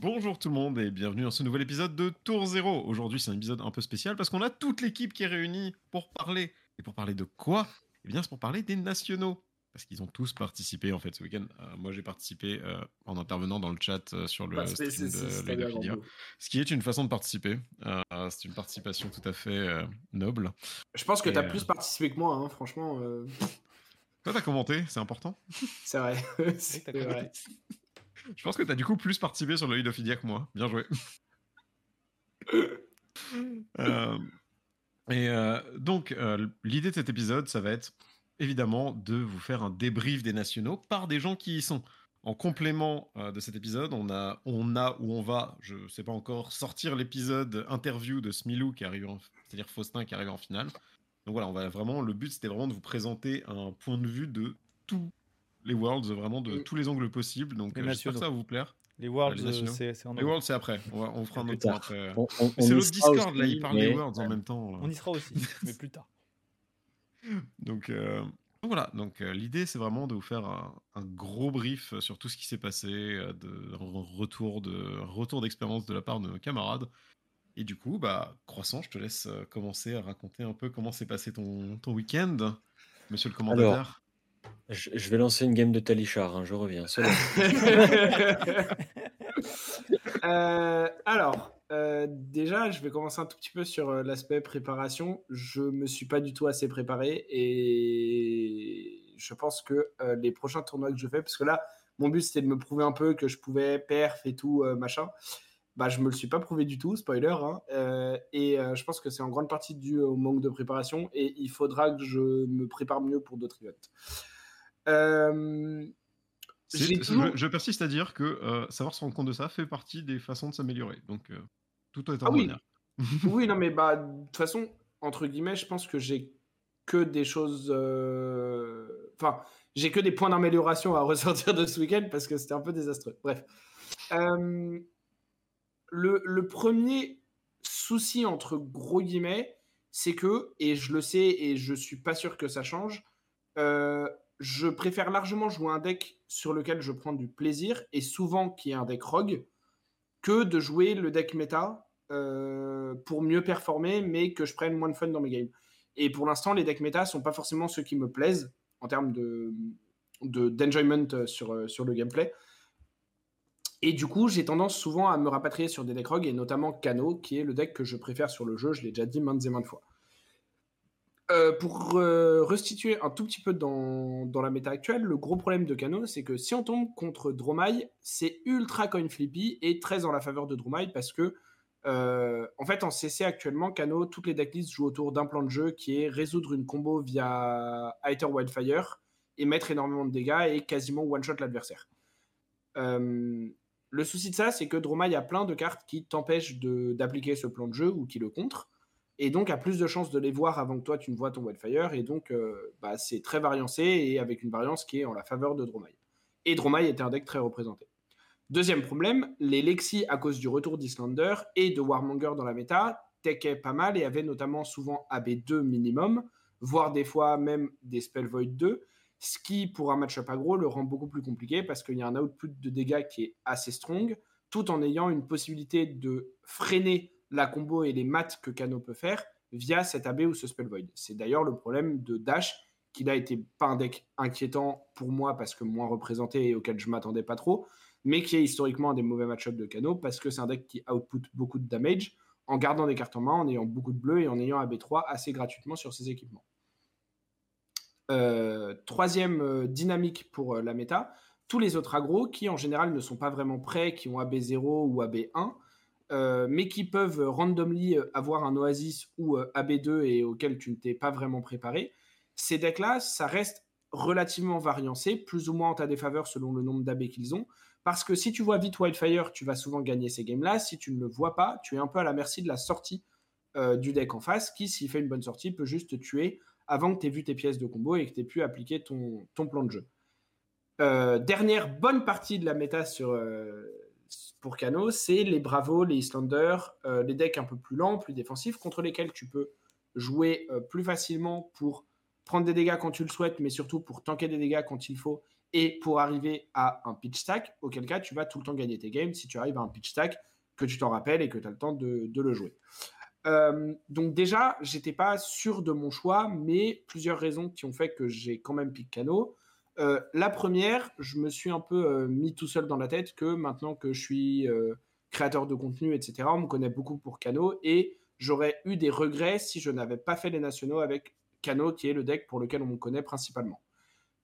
Bonjour tout le monde et bienvenue dans ce nouvel épisode de Tour Zéro. Aujourd'hui, c'est un épisode un peu spécial parce qu'on a toute l'équipe qui est réunie pour parler. Et pour parler de quoi? Eh bien, c'est pour parler des nationaux. Parce qu'ils ont tous participé en fait ce week-end. Euh, moi, j'ai participé euh, en intervenant dans le chat euh, sur le Bah, c'est- stream de. Ce qui est une façon de participer. Euh, c'est une participation tout à fait euh, noble. Je pense que tu as euh, plus participé que moi, hein, franchement. euh, Toi, t'as commenté, c'est important. c'est vrai. c'est vrai. Je pense que t'as du coup plus participé sur le lead of Idia que moi. Bien joué. Euh, et euh, donc, euh, l'idée de cet épisode, ça va être évidemment de vous faire un débrief des nationaux par des gens qui y sont. En complément de cet épisode, on a, on a ou on va, je sais pas encore, sortir l'épisode interview de Smilou qui arrive, en- c'est-à-dire Faustin qui arrive en finale. Donc voilà, on va vraiment, le but c'était vraiment de vous présenter un point de vue de tous les worlds, vraiment de Mm. tous les angles possibles. Donc euh, j'espère que ça va vous plaire. Les Worlds, euh, c'est en Les worlds c'est après, on, va- on fera un autre point après. On c'est l'autre Discord là, il parle mais- des worlds en même temps. là. On y sera aussi, mais plus tard. Donc, euh, donc voilà, donc euh, l'idée c'est vraiment de vous faire un, un gros brief sur tout ce qui s'est passé, euh, de, un retour de retour d'expérience de la part de nos camarades. Et du coup, bah, Croissant, je te laisse euh, commencer à raconter un peu comment s'est passé ton, ton week-end, monsieur le commentateur. Je, vais lancer une game de Talichard, hein, je reviens. Euh, alors, euh, déjà, je vais commencer un tout petit peu sur euh, l'aspect préparation. Je me suis pas du tout assez préparé et je pense que les prochains tournois que je fais, parce que là, mon but c'était de me prouver un peu que je pouvais perf et tout machin. Bah, je me le suis pas prouvé du tout, spoiler. hein. Euh, et euh, je pense que c'est en grande partie dû au manque de préparation et il faudra que je me prépare mieux pour d'autres events. Euh, je, persiste à dire que savoir se rendre compte de ça fait partie des façons de s'améliorer. Donc, tout est en Ah oui. oui, non, mais bah, de toute façon, entre guillemets, je pense que j'ai que des choses. Enfin, j'ai que des points d'amélioration à ressortir de ce week-end parce que c'était un peu désastreux. Bref. Euh, Le, premier souci, entre gros guillemets, c'est que, et je le sais et je suis pas sûr que ça change, euh, je préfère largement jouer un deck sur lequel je prends du plaisir et souvent qui est un deck rogue que de jouer le deck méta euh, pour mieux performer, mais que je prenne moins de fun dans mes games. Et pour l'instant, les decks méta sont pas forcément ceux qui me plaisent en termes de de- d'enjoyment euh, sur, sur le gameplay. Et du coup, j'ai tendance souvent à me rapatrier sur des decks rogues, et notamment Kano, qui est le deck que je préfère sur le jeu, je l'ai déjà dit maintes et maintes fois. Euh, pour euh, restituer un tout petit peu dans, dans la méta actuelle, le gros problème de Kano, c'est que si on tombe contre Dromai, c'est ultra coin flippy et très en la faveur de Dromai parce que, euh, en fait, en CC actuellement, Kano, toutes les decklists jouent autour d'un plan de jeu qui est résoudre une combo via Aether Wildfire et mettre énormément de dégâts et quasiment one-shot l'adversaire. Le souci de ça, c'est que Dromai a plein de cartes qui t'empêchent d'appliquer ce plan de jeu ou qui le contre et donc a plus de chances de les voir avant que toi tu ne vois ton Wildfire, et donc euh, bah, c'est très variancé, et avec une variance qui est en la faveur de Dromai. Et Dromai était un deck très représenté. Deuxième problème, les Lexi, à cause du retour d'Islander et de Warmonger dans la méta, techaient pas mal et avaient notamment souvent AB2 minimum, voire des fois même des Spell Void 2, ce qui, pour un match-up aggro, le rend beaucoup plus compliqué parce qu'il y a un output de dégâts qui est assez strong, tout en ayant une possibilité de freiner la combo et les maths que Kano peut faire via cet AB ou ce Spell Void. C'est d'ailleurs le problème de Dash, qui n'a été pas un deck inquiétant pour moi parce que moins représenté et auquel je m'attendais pas trop, mais qui est historiquement un des mauvais match de Kano parce que c'est un deck qui output beaucoup de damage en gardant des cartes en main, en ayant beaucoup de bleu et en ayant AB3 assez gratuitement sur ses équipements. Euh, troisième euh, dynamique pour euh, la méta, tous les autres agros qui en général ne sont pas vraiment prêts, qui ont AB0 ou AB1, euh, mais qui peuvent randomly avoir un Oasis ou euh, AB2 et auquel tu ne t'es pas vraiment préparé. Ces decks-là, ça reste relativement variancé, plus ou moins en ta défaveur selon le nombre d'AB qu'ils ont, parce que si tu vois vite Wildfire, tu vas souvent gagner ces games-là. Si tu ne le vois pas, tu es un peu à la merci de la sortie du deck en face, qui, s'il fait une bonne sortie, peut juste te tuer avant que tu aies vu tes pièces de combo et que tu aies pu appliquer ton, plan de jeu. Euh, dernière bonne partie de la méta sur, euh, pour Kano, c'est les Bravos, les Islanders, euh, les decks un peu plus lents, plus défensifs, contre lesquels tu peux jouer plus facilement pour prendre des dégâts quand tu le souhaites, mais surtout pour tanker des dégâts quand il faut et pour arriver à un pitch stack, auquel cas tu vas tout le temps gagner tes games si tu arrives à un pitch stack que tu t'en rappelles et que tu as le temps de, le jouer. Euh, donc déjà, j'étais pas sûr de mon choix, mais plusieurs raisons qui ont fait que j'ai quand même piqué Cano. Euh, la première, je me suis un peu euh, mis tout seul dans la tête que maintenant que je suis créateur de contenu, etc., on me connaît beaucoup pour Cano et j'aurais eu des regrets si je n'avais pas fait les nationaux avec Cano, qui est le deck pour lequel on me connaît principalement.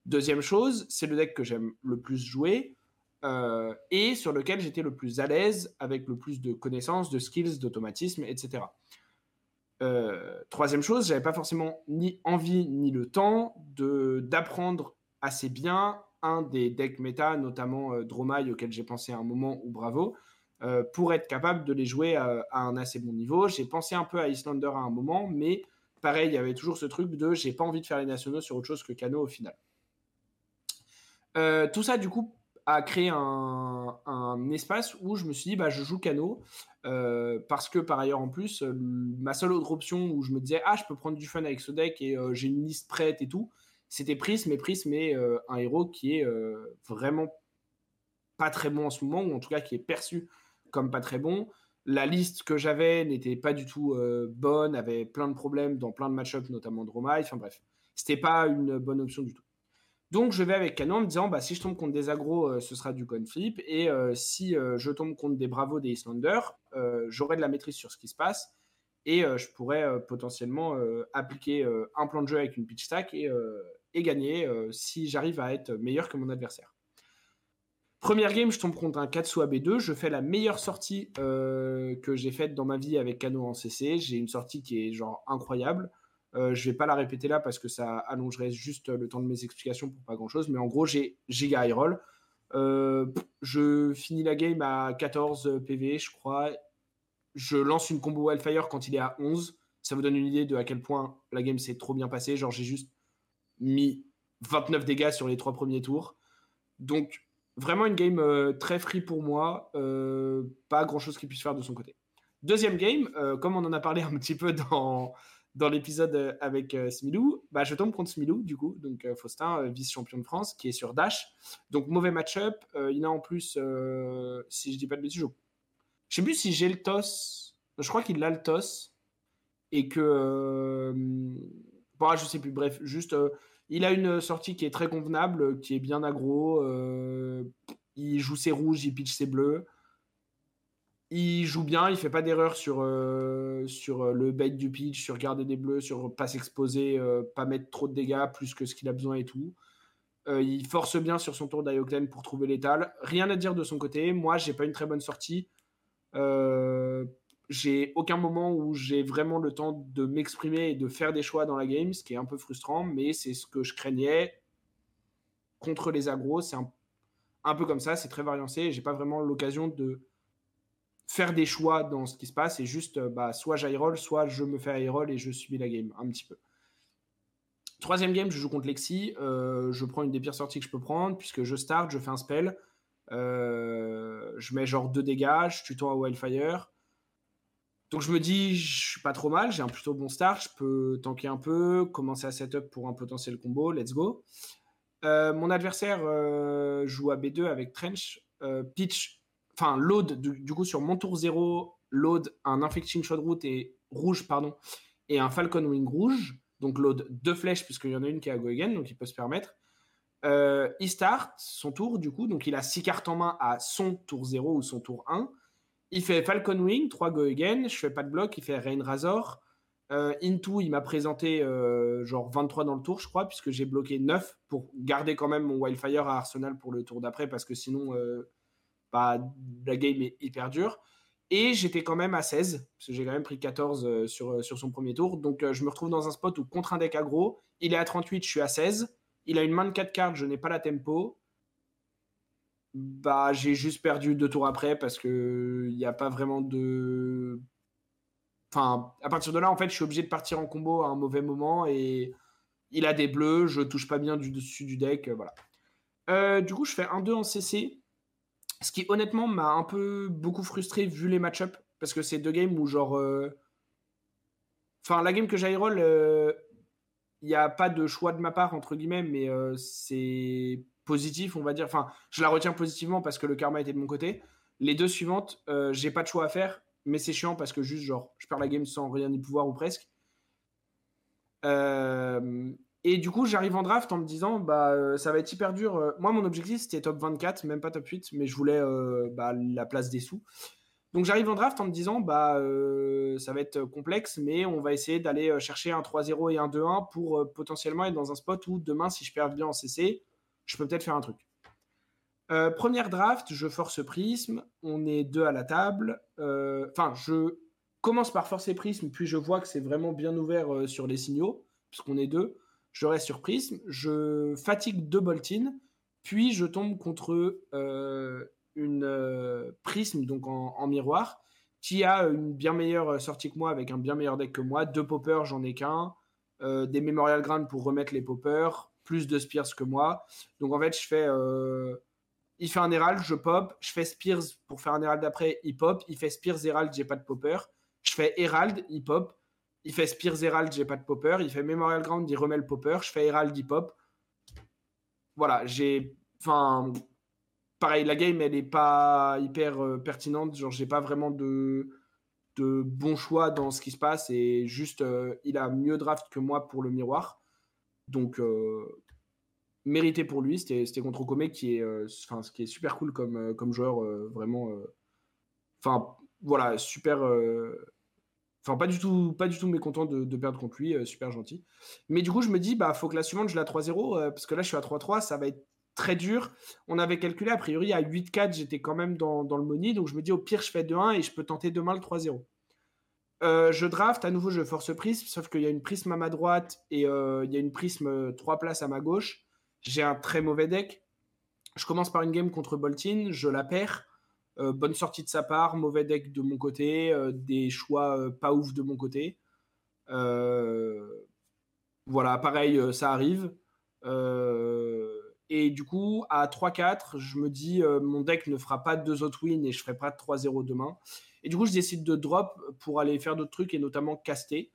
Deuxième chose, c'est le deck que j'aime le plus jouer euh, et sur lequel j'étais le plus à l'aise avec le plus de connaissances, de skills, d'automatisme, etc. Euh, troisième chose, j'avais pas forcément ni envie ni le temps de d'apprendre assez bien un des decks méta, notamment euh, Dromai auquel j'ai pensé à un moment ou Bravo, euh, pour être capable de les jouer à, à un assez bon niveau. J'ai pensé un peu à Islander à un moment, mais pareil, il y avait toujours ce truc de j'ai pas envie de faire les nationaux sur autre chose que Kano au final. Tout ça, du coup, a créé un, espace où je me suis dit, bah, je joue Cano, euh, parce que par ailleurs, en plus, euh, ma seule autre option où je me disais, ah, je peux prendre du fun avec ce deck et j'ai une liste prête et tout, c'était Prism, mais Prism est un héros qui est vraiment pas très bon en ce moment, ou en tout cas qui est perçu comme pas très bon. La liste que j'avais n'était pas du tout bonne, avait plein de problèmes dans plein de match-ups, notamment Dromai. Enfin bref, c'était pas une bonne option du tout. Donc je vais avec Canon en me disant bah, si je tombe contre des agros, euh, ce sera du coin flip. Et euh, si euh, je tombe contre des bravos des Islanders, j'aurai de la maîtrise sur ce qui se passe. Et je pourrais potentiellement appliquer un plan de jeu avec une pitch stack et, gagner si j'arrive à être meilleur que mon adversaire. Première game, je tombe contre un Katsu AB2. Je fais la meilleure sortie que j'ai faite dans ma vie avec Kano en CC. J'ai une sortie qui est genre incroyable. Euh, je vais pas la répéter là parce que ça allongerait juste le temps de mes explications pour pas grand chose. Mais en gros, j'ai giga high roll. Euh, je finis la game à 14 PV, je crois. Je lance une combo Wildfire quand il est à 11. Ça vous donne une idée de à quel point la game s'est trop bien passée. Genre, j'ai juste mis 29 dégâts sur les trois premiers tours. Donc, vraiment une game euh, très free pour moi. pas grand chose qu'il puisse faire de son côté. Deuxième game, comme on en a parlé un petit peu dans, dans l'épisode euh, avec euh, Smilou, bah, je tombe contre Smilou, du coup, donc euh, Faustin, vice-champion de France, qui est sur Dash. Donc, mauvais match-up. il a en plus, si je dis pas de bêtises, je, sais plus si j'ai le toss. Je crois qu'il a le toss. Et que. Bon, je sais plus, bref, juste. il a une sortie qui est très convenable, qui est bien aggro. il joue ses rouges, il pitch ses bleus il joue bien, il fait pas d'erreur sur, euh, euh, le bait du pitch, sur garder des bleus, sur pas s'exposer, euh, pas mettre trop de dégâts, plus que ce qu'il a besoin et tout. il force bien sur son tour d'Ioclen pour trouver l'étal. Rien à dire de son côté. Moi, j'ai pas une très bonne sortie. j'ai aucun moment où j'ai vraiment le temps de m'exprimer et de faire des choix dans la game, ce qui est un peu frustrant, mais c'est ce que je craignais contre les agros. C'est un, un peu comme ça, c'est très variancé. J'ai pas vraiment l'occasion de faire des choix dans ce qui se passe et juste euh, bah, soit roll, soit je me fais roll et je subis la game un petit peu. Troisième game, je joue contre Lexi. Euh, je prends une des pires sorties que je peux prendre puisque je start, je fais un spell. Euh, je mets genre deux dégâts, je tue à Wildfire. Donc je me dis, je suis pas trop mal, j'ai un plutôt bon start, je peux tanker un peu, commencer à setup pour un potentiel combo, let's go. mon adversaire joue à B2 avec Trench. pitch enfin load du, coup sur mon tour 0, load un infecting shot route et rouge pardon et un falcon wing rouge, donc load deux flèches puisqu'il y en a une qui est à go again donc il peut se permettre. Euh, il start son tour du coup donc il a 6 cartes en main à son tour 0 ou son tour 1. Il fait Falcon Wing, 3 go again, je fais pas de bloc, il fait Rain Razor. Euh, into, il m'a présenté euh, genre 23 dans le tour, je crois, puisque j'ai bloqué 9 pour garder quand même mon Wildfire à Arsenal pour le tour d'après, parce que sinon, la game est hyper dure. Et j'étais quand même à 16, parce que j'ai quand même pris 14 euh, sur, euh, sur son premier tour. Donc euh, je me retrouve dans un spot où contre un deck aggro, il est à 38, je suis à 16. Il a une main de 4 cartes, je n'ai pas la tempo. Bah, j'ai juste perdu deux tours après parce que il n'y a pas vraiment de. Enfin, à partir de là, en fait, je suis obligé de partir en combo à un mauvais moment et il a des bleus, je touche pas bien du dessus du deck, voilà. du coup, je fais 1-2 en CC. Ce qui honnêtement m'a un peu beaucoup frustré vu les match-up parce que c'est deux games où genre euh, enfin la game que euh, il n'y a pas de choix de ma part entre guillemets mais euh, c'est positif, on va dire. Enfin, je la retiens positivement parce que le karma était de mon côté. Les deux suivantes, euh, j'ai pas de choix à faire, mais c'est chiant parce que juste, genre, je perds la game sans rien y pouvoir ou presque. Euh, et du coup, j'arrive en draft en me disant, bah, euh, ça va être hyper dur. Moi, mon objectif, c'était top 24, même pas top 8, mais je voulais bah, la place des sous. Donc j'arrive en draft en me disant, bah, ça va être complexe, mais on va essayer d'aller chercher un 3-0 et un 2-1 pour potentiellement être dans un spot où demain, si je perds bien en CC, je peux peut-être faire un truc. Euh, première draft, je force Prisme, on est deux à la table. Euh, enfin, je commence par forcer Prisme, puis je vois que c'est vraiment bien ouvert euh, sur les signaux, puisqu'on est deux. Je reste sur Prisme, je fatigue deux Boltines, puis je tombe contre une Prisme, donc en, miroir, qui a une bien meilleure sortie que moi, avec un bien meilleur deck que moi. Deux poppers, j'en ai qu'un. des Memorial Ground pour remettre les poppers, plus de Spears que moi. Donc en fait, je fais il fait un Herald, je pop. Je fais Spears pour faire un Herald d'après, il pop. Il fait Spears Herald, j'ai pas de popper. Je fais Herald, il pop. Il fait Spears Herald, j'ai pas de popper. Il fait Memorial Ground, il remet le popper. Je fais Herald, il pop. Voilà, j'ai. Enfin. Pareil, la game, elle est pas hyper euh, pertinente. Genre, j'ai pas vraiment de, bons choix dans ce qui se passe. Et juste, euh, il a mieux draft que moi pour le miroir. Donc, euh, mérité pour lui. C'était contre Okome qui est, ce qui est super cool comme, comme joueur, vraiment. Enfin, voilà, super. Enfin, pas du tout, pas du tout mécontent de, perdre contre lui, super gentil. Mais du coup, je me dis, bah, faut que la suivante, je la 3-0, parce que là, je suis à 3-3, ça va être très dur. On avait calculé, a priori, à 8-4, j'étais quand même dans, dans, le money, donc je me dis, au pire, je fais 2-1 et je peux tenter demain le 3-0. je draft, à nouveau, je force prisme, sauf qu'il y a une prisme à ma droite et il y a une prisme 3 places à ma gauche. J'ai un très mauvais deck. Je commence par une game contre Boltin, je la perds. Euh, bonne sortie de sa part, mauvais deck de mon côté, euh, des choix euh, pas ouf de mon côté. voilà, pareil, ça arrive. et du coup, à 3-4, je me dis, mon deck ne fera pas deux autres wins et je ferai pas de 3-0 demain. Et du coup, je décide de drop pour aller faire d'autres trucs et notamment caster.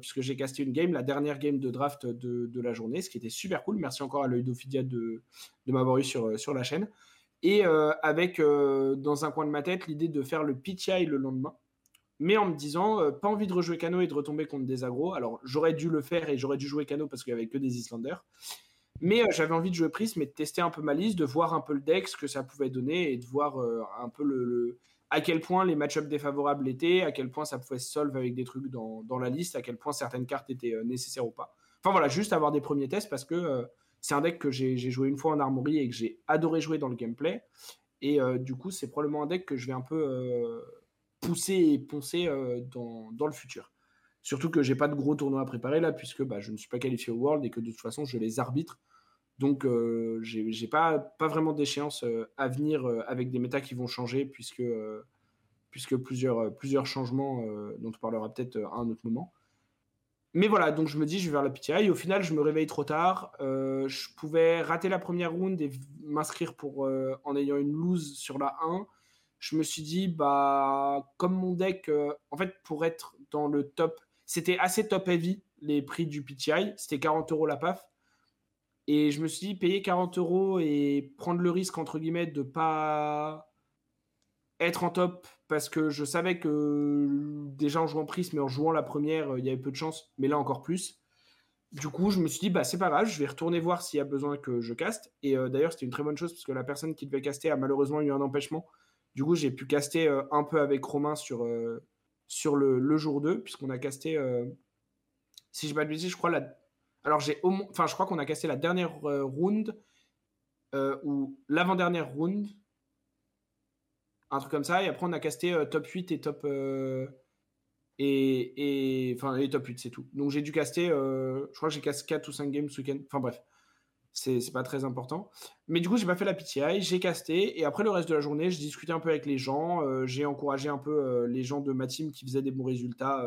Puisque j'ai casté une game, la dernière game de draft de, la journée, ce qui était super cool. Merci encore à l'œil de, de m'avoir eu sur la chaîne. Et euh, avec dans un coin de ma tête l'idée de faire le PTI le lendemain, mais en me disant pas envie de rejouer Cano et de retomber contre des agros. Alors j'aurais dû le faire et j'aurais dû jouer Cano parce qu'il n'y avait que des Islanders. Mais j'avais envie de jouer Prism et de tester un peu ma liste, de voir un peu le deck, ce que ça pouvait donner et de voir un peu le à quel point les match-ups défavorables étaient, à quel point ça pouvait se solve avec des trucs dans, la liste, à quel point certaines cartes étaient euh, nécessaires ou pas. Enfin voilà, juste avoir des premiers tests parce que euh, c'est un deck que j'ai joué une fois en armory et que j'ai adoré jouer dans le gameplay. Et euh, du coup, c'est probablement un deck que je vais un peu pousser et poncer dans, dans, le futur. Surtout que j'ai pas de gros tournois à préparer là, puisque bah, je ne suis pas qualifié au World et que de toute façon, je les arbitre. Donc, euh, j'ai pas, pas vraiment d'échéance euh, à venir euh, avec des méta qui vont changer, puisque, plusieurs changements dont on parlera peut-être à un autre moment. Mais voilà, donc je me dis, je vais vers la PTI. Au final, je me réveille trop tard. je pouvais rater la première round et m'inscrire pour en ayant une lose sur la 1. Je me suis dit, bah, comme mon deck, en fait, pour être dans le top, c'était assez top heavy les prix du PTI. C'était 40 euros la PAF. Et je me suis dit, payer 40 euros et prendre le risque, entre guillemets, de pas être en top parce que je savais que déjà en jouant Prisme mais en jouant la première, il y avait peu de chance, mais là encore plus. Du coup, je me suis dit, bah, c'est pas grave, je vais retourner voir s'il y a besoin que je caste. Et euh, d'ailleurs, c'était une très bonne chose parce que la personne qui devait caster a malheureusement eu un empêchement. Du coup, j'ai pu caster euh, un peu avec Romain sur, euh, sur le, le, jour 2, puisqu'on a casté, si je ne m'abuse, je crois, la alors, j'ai enfin, je crois qu'on a cassé la dernière euh, round euh, ou l'avant-dernière round. Un truc comme ça. Et après, on a casté euh, top 8 et top. et, et, enfin, et top 8, c'est tout. Donc, j'ai dû caster. je crois que j'ai cassé 4 ou 5 games ce week-end. Enfin, bref. C'est pas très important. Mais du coup, j'ai pas fait la PTI, j'ai casté. Et après, le reste de la journée, je discutais un peu avec les gens. j'ai encouragé un peu les gens de ma team qui faisaient des bons résultats,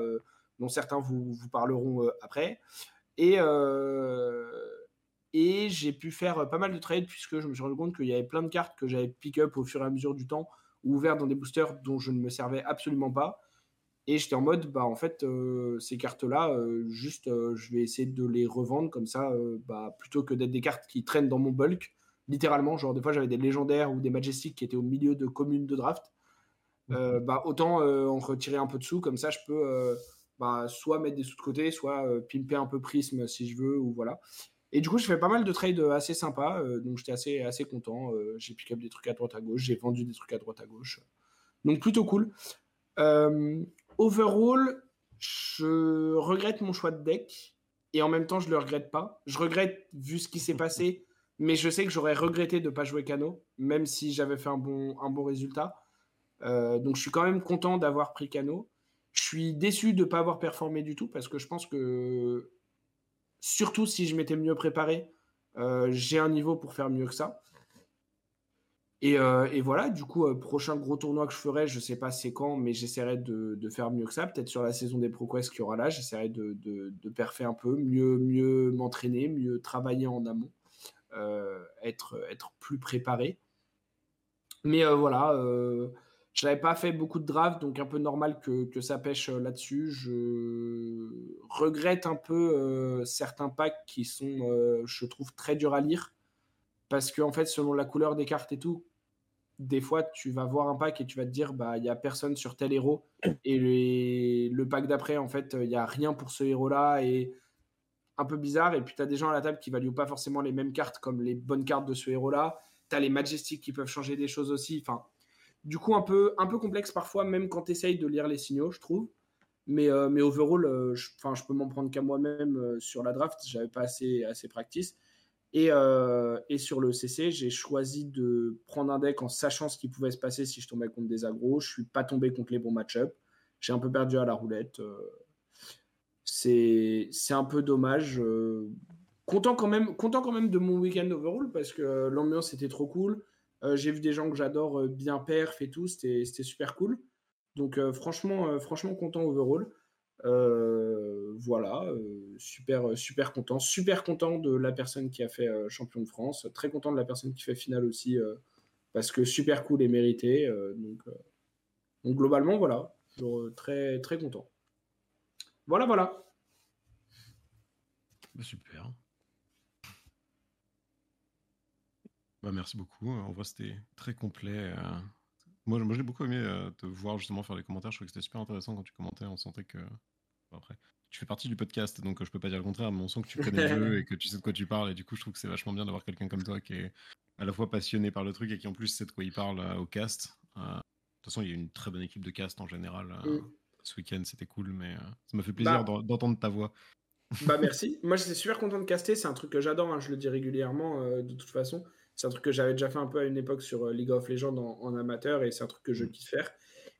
dont certains vous, vous parleront après. Et, euh, et j'ai pu faire pas mal de trades puisque je me suis rendu compte qu'il y avait plein de cartes que j'avais pick-up au fur et à mesure du temps ou ouvertes dans des boosters dont je ne me servais absolument pas. Et j'étais en mode, bah en fait, euh, ces cartes-là, euh, juste, je vais essayer de les revendre comme ça, bah, plutôt que d'être des cartes qui traînent dans mon bulk, littéralement. Genre, des fois, j'avais des légendaires ou des majestiques qui étaient au milieu de communes de draft. Euh, bah, autant euh, en retirer un peu de sous, comme ça, je peux euh, bah, soit mettre des sous de côté, soit pimper un peu prisme si je veux, ou voilà. Et du coup, je fais pas mal de trades assez sympas, donc j'étais assez, assez content. j'ai pick up des trucs à droite à gauche, j'ai vendu des trucs à droite à gauche. Donc plutôt cool. overall, je regrette mon choix de deck et en même temps, je le regrette pas. Je regrette vu ce qui s'est passé, mais je sais que j'aurais regretté de ne pas jouer Cano, même si j'avais fait un bon, un bon résultat. Euh, donc je suis quand même content d'avoir pris Cano. Je suis déçu de ne pas avoir performé du tout parce que je pense que, surtout si je m'étais mieux préparé, euh, j'ai un niveau pour faire mieux que ça. Euh, et, voilà, du coup, prochain gros tournoi que je ferai, je sais pas c'est quand, mais j'essaierai de, faire mieux que ça. Peut-être sur la saison des ProQuest qu'il y aura là, j'essaierai de, de, de perfer un peu, mieux, mieux m'entraîner, mieux travailler en amont, être, être plus préparé. Mais voilà, je n'avais pas fait beaucoup de drafts, donc un peu normal que, ça pêche euh, là-dessus. Je regrette un peu euh, certains packs qui sont, euh, je trouve, très durs à lire. Parce qu'en en fait, selon la couleur des cartes et tout, des fois, tu vas voir un pack et tu vas te dire, bah, il n'y a personne sur tel héros. Et le pack d'après, en fait, il n'y a rien pour ce héros-là. Et un peu bizarre. Et puis, tu as des gens à la table qui valuent pas forcément les mêmes cartes comme les bonnes cartes de ce héros-là. Tu as les Majestics qui peuvent changer des choses aussi. Enfin, du coup, un peu, un peu complexe parfois, même quand tu essayes de lire les signaux, je trouve. Mais, euh, mais overall, euh, je, peux m'en prendre qu'à moi-même euh, sur la draft. J'avais pas assez, assez practice. Et, et sur le CC, j'ai choisi de prendre un deck en sachant ce qui pouvait se passer si je tombais contre des agros. Je suis pas tombé contre les bons match-up. J'ai un peu perdu à la roulette. c'est un peu dommage. content, quand même, content quand même de mon week-end overall parce que l'ambiance était trop cool. Euh, j'ai vu des gens que j'adore euh, bien perf et tout, c'était super cool. Donc euh, franchement, franchement content overall. voilà, super, super content. Super content de la personne qui a fait champion de France. Très content de la personne qui fait finale aussi, parce que super cool et mérité. donc, globalement, voilà, très, très content. Voilà, voilà. Super. Bah, merci beaucoup. En vrai, c'était très complet. Euh. Moi, moi j'ai beaucoup aimé euh, te voir justement faire les commentaires. Je trouvais que c'était super intéressant quand tu commentais. On sentait que. après, tu fais partie du podcast, donc je peux pas dire le contraire, mais on sent que tu connais le jeu et que tu sais de quoi tu parles. Et du coup, je trouve que c'est vachement bien d'avoir quelqu'un comme toi qui est à la fois passionné par le truc et qui en plus sait de quoi il parle euh, au cast. de toute façon, il y a une très bonne équipe de cast en général. Mm. Ce week-end, c'était cool, mais ça m'a fait plaisir bah d'entendre ta voix. bah merci. Moi, j'étais super content de caster. C'est un truc que j'adore. Hein, je le dis régulièrement de toute façon. C'est un truc que j'avais déjà fait un peu à une époque sur euh, League of Legends en, amateur et c'est un truc que je mm. kiffe faire.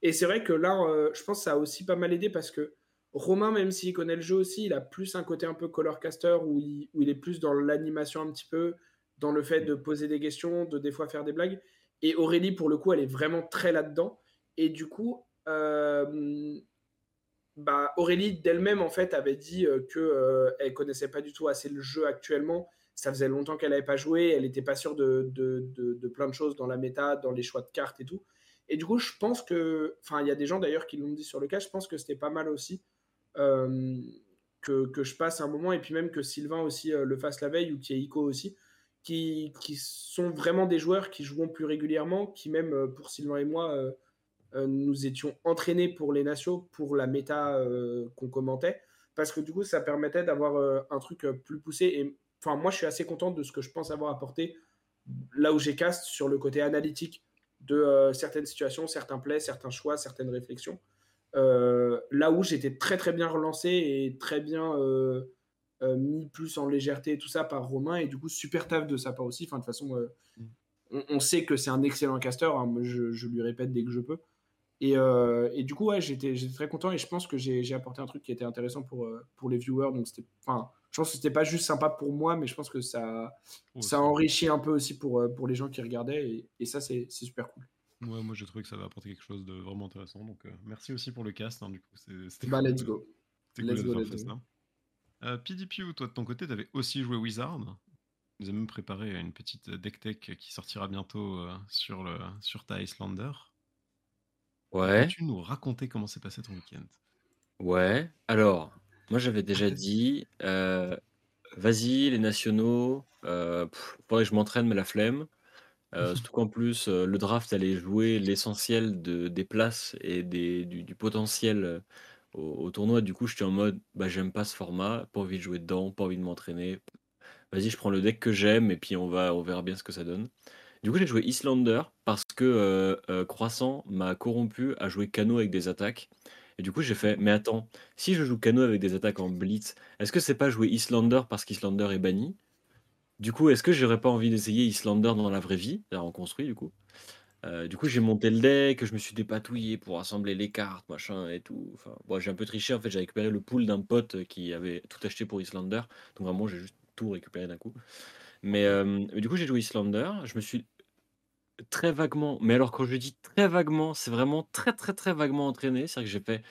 Et c'est vrai que là, euh, je pense que ça a aussi pas mal aidé parce que Romain, même s'il connaît le jeu aussi, il a plus un côté un peu color caster où il, où il est plus dans l'animation un petit peu, dans le fait de poser des questions, de des fois faire des blagues. Et Aurélie, pour le coup, elle est vraiment très là-dedans. Et du coup, euh, bah, Aurélie d'elle-même, en fait, avait dit qu'elle elle connaissait pas du tout assez le jeu actuellement. Ça faisait longtemps qu'elle n'avait pas joué, elle n'était pas sûre de, de, plein de choses dans la méta, dans les choix de cartes et tout. Et du coup, je pense que, enfin, il y a des gens d'ailleurs qui l'ont dit sur le cas, je pense que c'était pas mal aussi euh, que, que, je passe un moment, et puis même que Sylvain aussi euh, le fasse la veille, ou qu'il y ait Ico aussi, qui, qui, sont vraiment des joueurs qui joueront plus régulièrement, qui même euh, pour Sylvain et moi, nous étions entraînés pour les nations, pour la méta qu'on commentait, parce que du coup, ça permettait d'avoir un truc plus poussé. Et enfin, moi, je suis assez content de ce que je pense avoir apporté là où j'ai cast sur le côté analytique de euh, certaines situations, certains plays, certains choix, certaines réflexions. Euh, là où j'étais très très bien relancé et très bien euh, mis plus en légèreté et tout ça par Romain et du coup super taf de sa part aussi. Enfin de toute façon, mm. on, sait que c'est un excellent caster. Hein, je, je, lui répète dès que je peux. Et, et du coup ouais j'étais très content et je pense que j'ai apporté un truc qui était intéressant pour pour les viewers. Donc c'était enfin je pense que c'était pas juste sympa pour moi, mais je pense que ça, ça enrichit un peu aussi pour, euh, pour les gens qui regardaient, et, ça, c'est super cool. Ouais, moi j'ai trouvé que ça va apporter quelque chose de vraiment intéressant, donc euh, merci aussi pour le cast, hein, du coup. C'était bah, let's go. Let's go, let's go. Euh, PDPU, toi de ton côté, tu avais aussi joué Wizard. Nous avons même préparé une petite deck tech qui sortira bientôt euh, sur, le, sur ta Icelander. Ouais. Peux-tu nous raconter comment s'est passé ton week-end? Ouais, alors, moi, j'avais déjà dit, vas-y, les nationaux, euh, pff, faudrait que je m'entraîne, mais la flemme. Surtout qu'en plus, le draft allait jouer l'essentiel de, des places et des, du, du potentiel au, au tournoi. Du coup, j'étais en mode, bah, j'aime pas ce format, pas envie de jouer dedans, pas envie de m'entraîner. Vas-y, je prends le deck que j'aime et puis on va, on verra bien ce que ça donne. Du coup, j'ai joué Islander parce que euh, euh, Croissant m'a corrompu à jouer Cano avec des attaques. Et du coup, j'ai fait, mais attends, si je joue Cano avec des attaques en blitz, est-ce que c'est pas jouer Islander parce qu'Islander est banni? Du coup, est-ce que j'aurais pas envie d'essayer Islander dans la vraie vie, c'est-à-dire en construit du coup Euh, Du coup, j'ai monté le deck, je me suis dépatouillé pour assembler les cartes, machin et tout. Enfin, j'ai un peu triché, en fait, j'ai récupéré le pool d'un pote qui avait tout acheté pour Islander. Donc vraiment, j'ai juste tout récupéré d'un coup. Mais euh, mais du coup, j'ai joué Islander. Je me suis très vaguement, mais alors quand je dis très vaguement, c'est vraiment très très très vaguement entraîné. C'est-à-dire que j'ai fait,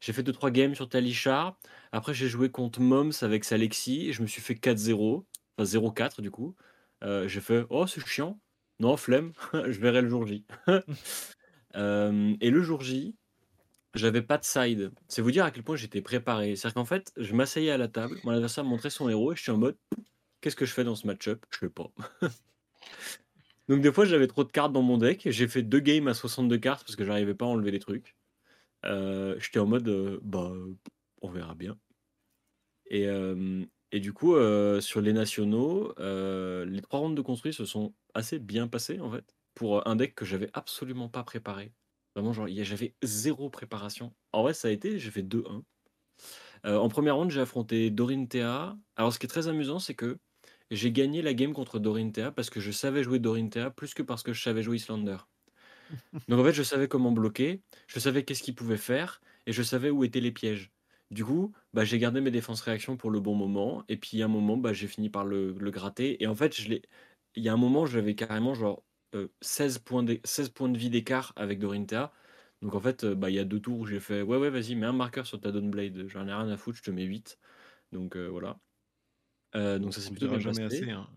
j'ai fait 2-3 games sur Talishar. Après, j'ai joué contre Moms avec Salexi. Et je me suis fait 4-0, enfin 0-4 du coup. Euh, j'ai fait, oh, c'est chiant. Non, flemme, je verrai le jour J. Euh, et le jour J, j'avais pas de side. C'est vous dire à quel point j'étais préparé. C'est-à-dire qu'en fait, je m'asseyais à la table, mon adversaire me montrait son héros et je suis en mode, qu'est-ce que je fais dans ce match-up? Je sais pas. Donc des fois j'avais trop de cartes dans mon deck. J'ai fait deux games à 62 cartes parce que j'arrivais pas à enlever les trucs. Euh, J'étais en mode euh, bah on verra bien. Et, euh, et du coup sur les nationaux, les trois rounds de construit se sont assez bien passés en fait pour un deck que j'avais absolument pas préparé. Vraiment genre j'avais zéro préparation. En vrai ça a été j'ai fait 2-1. Euh, en première ronde j'ai affronté Dorinthea. Alors ce qui est très amusant c'est que j'ai gagné la game contre Dorinthea parce que je savais jouer Dorinthea plus que parce que je savais jouer Islander. Donc en fait, je savais comment bloquer, je savais qu'est-ce qu'il pouvait faire, et je savais où étaient les pièges. Du coup, bah, j'ai gardé mes défenses réactions pour le bon moment, et puis à un moment, bah, j'ai fini par le, le gratter. Et en fait, je il y a un moment, j'avais carrément genre euh, 16, points d'é- 16 points de vie d'écart avec Dorinthea. Donc en fait, euh, bah, il y a deux tours où j'ai fait Ouais, ouais, vas-y, mets un marqueur sur ta Dawnblade, j'en ai rien à foutre, je te mets 8. Donc euh, voilà. Euh, donc ça s'est On plutôt bien jamais passé. assez. hein.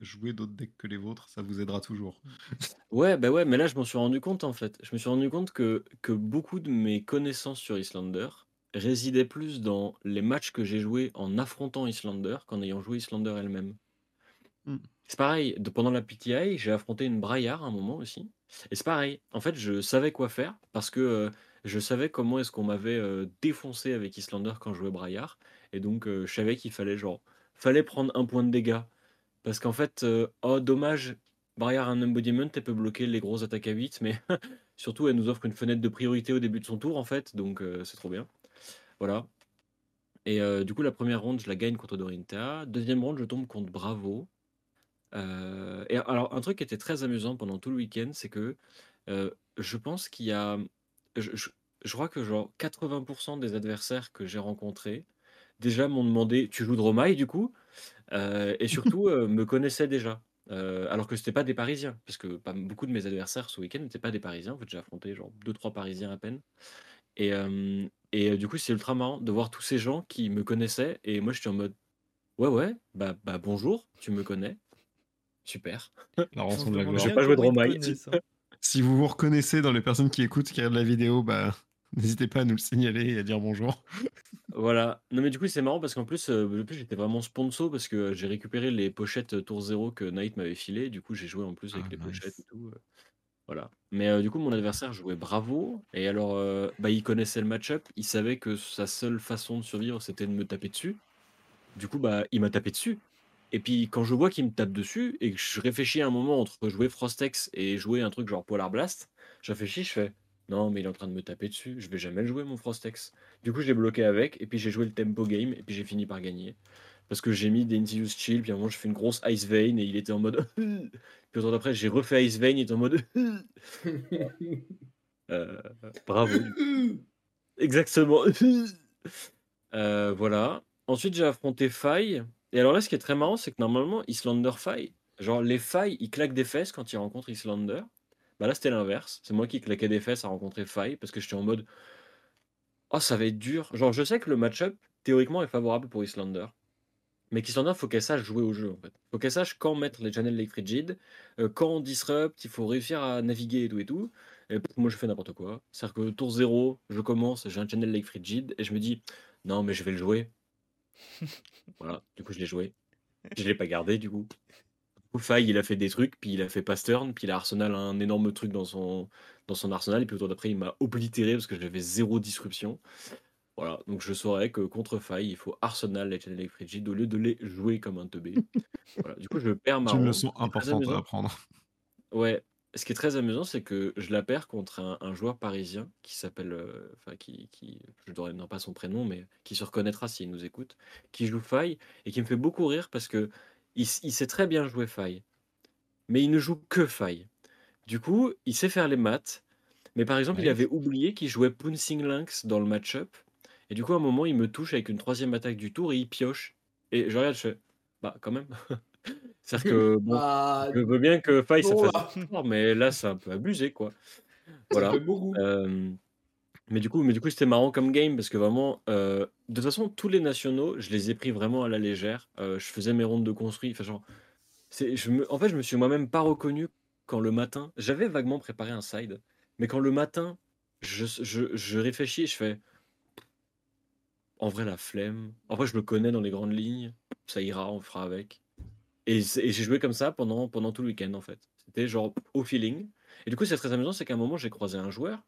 Jouez d'autres decks que les vôtres, ça vous aidera toujours. Ouais, bah ouais, mais là je m'en suis rendu compte en fait. Je me suis rendu compte que, que beaucoup de mes connaissances sur Islander résidaient plus dans les matchs que j'ai joués en affrontant Islander qu'en ayant joué Islander elle-même. Hmm. C'est pareil, pendant la PTI, j'ai affronté une Braillard à un moment aussi. Et c'est pareil, en fait, je savais quoi faire parce que euh, je savais comment est-ce qu'on m'avait euh, défoncé avec Islander quand je jouais Braillard. Et donc, je savais qu'il fallait genre, fallait prendre un point de dégâts. Parce qu'en fait, euh, oh dommage, Braillard a un embodiment, elle peut bloquer les grosses attaques à 8, mais surtout elle nous offre une fenêtre de priorité au début de son tour en fait, donc euh, c'est trop bien. Voilà. Et euh, du coup, la première ronde, je la gagne contre Dorinthea. Deuxième ronde, je tombe contre Bravo. Et alors, un truc qui était très amusant pendant tout le week-end, c'est que je pense qu'il y a. Je crois que genre 80% des adversaires que j'ai rencontrés déjà m'ont demandé Tu joues Dromai du coup? Euh, Et surtout euh, me connaissaient déjà. Euh, alors que c'était pas des Parisiens, parce que pas, beaucoup de mes adversaires ce week-end n'étaient pas des Parisiens. En fait, j'ai affronté genre 2-3 Parisiens à peine. Et, euh, et euh, du coup, c'est ultra marrant de voir tous ces gens qui me connaissaient. Et moi, je suis en mode Ouais, ouais, bah, bah bonjour, tu me connais. Super. La On rançon de la gloire. J'ai pas joué de Romaille. hein. Si vous vous reconnaissez dans les personnes qui écoutent, qui regardent la vidéo, bah, n'hésitez pas à nous le signaler et à dire bonjour. Voilà. Non, mais du coup, c'est marrant parce qu'en plus, euh, plus, j'étais vraiment sponsor parce que j'ai récupéré les pochettes euh, Tour 0 que Knight m'avait filé. Du coup, j'ai joué en plus avec Ah, les nice. pochettes et tout. euh, Voilà. Mais euh, du coup, mon adversaire jouait Bravo. Et alors, euh, bah, il connaissait le match-up. Il savait que sa seule façon de survivre, c'était de me taper dessus. Du coup, bah, il m'a tapé dessus. Et puis, quand je vois qu'il me tape dessus et que je réfléchis un moment entre jouer Frostex et jouer un truc genre Polar Blast, je réfléchis, je fais non, mais il est en train de me taper dessus. Je vais jamais le jouer, mon Frostex. Du coup, j'ai bloqué avec, et puis j'ai joué le tempo game, et puis j'ai fini par gagner. Parce que j'ai mis des Insidious Chill, puis à je fais une grosse Ice Vein, et il était en mode. puis autant après, j'ai refait Ice Vein, il était en mode. Euh, bravo. Exactement. Euh, voilà. Ensuite, j'ai affronté Faille. Et alors là, ce qui est très marrant, c'est que normalement, Islander Faille, genre les Failles, ils claquent des fesses quand ils rencontrent Islander. Bah là, c'était l'inverse. C'est moi qui claquais des fesses à rencontrer Faille parce que j'étais en mode Oh, ça va être dur. Genre, je sais que le match-up, théoriquement, est favorable pour Islander. Mais qu'Islander, faut qu'elle sache jouer au jeu, en. Faut qu'elle sache quand mettre les channels Lake Frigid, euh, quand disrupt, il faut réussir à naviguer et tout et tout. Et moi, je fais n'importe quoi. C'est-à-dire que tour 0, je commence, j'ai un channel Lake Frigid, et je me dis, non, mais je vais le jouer. Voilà, du coup, je l'ai joué. Je l'ai pas gardé, du coup. Faille, il a fait des trucs, puis il a fait Pastern, puis il a Arsenal un énorme truc dans son, dans son arsenal, et puis autour d'après, il m'a oblitéré parce que j'avais zéro disruption. Voilà, donc je saurais que contre Faille, il faut Arsenal Legend Electric au lieu de les jouer comme un teubé. voilà, du coup, je perds ma C'est une leçon importante à apprendre. Ouais, ce qui est très amusant, c'est que je la perds contre un, un joueur parisien qui s'appelle, euh, enfin qui, qui, je ne donnerai pas son prénom, mais qui se reconnaîtra s'il nous écoute, qui joue Faille et qui me fait beaucoup rire parce que il, sait très bien jouer Faille, mais il ne joue que Faille. Du coup, il sait faire les maths, mais par exemple, il avait oublié qu'il jouait Pouncing Lynx dans le match-up, et du coup, à un moment, il me touche avec une troisième attaque du tour et il pioche. Et je regarde, je fais, bah quand même. C'est-à-dire que bon, Ah, je veux bien que Faille ça fasse mais là c'est un peu abusé quoi. Voilà. Euh, mais du coup, mais du coup c'était marrant comme game parce que vraiment, euh, de toute façon tous les nationaux, je les ai pris vraiment à la légère. Euh, je faisais mes rondes de construit. Enfin genre, c'est, en fait je me suis moi-même pas reconnu quand le matin, j'avais vaguement préparé un side, mais quand le matin je, je, je réfléchis je fais, en vrai la flemme. En vrai je me connais dans les grandes lignes, ça ira, on fera avec. Et j'ai joué comme ça pendant, pendant tout le week-end en fait. C'était genre au feeling. Et du coup, c'est très amusant, c'est qu'à un moment, j'ai croisé un joueur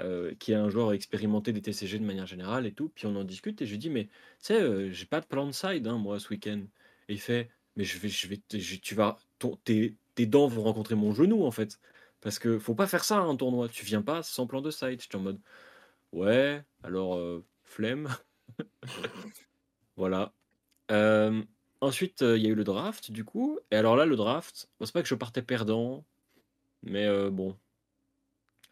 euh, qui est un joueur expérimenté des TCG de manière générale et tout. Puis on en discute et je lui dis, mais tu sais, euh, j'ai pas de plan de side hein, moi ce week-end. Et il fait, mais je vais, je vais, je- tu vas, tes, tes dents vont rencontrer mon genou en fait. Parce que faut pas faire ça un tournoi. Tu viens pas sans plan de side. J'étais en mode, ouais, alors euh, flemme. Voilà. Ensuite, il y a eu le draft, du coup. Et alors là, le draft, c'est pas que je partais perdant, mais bon,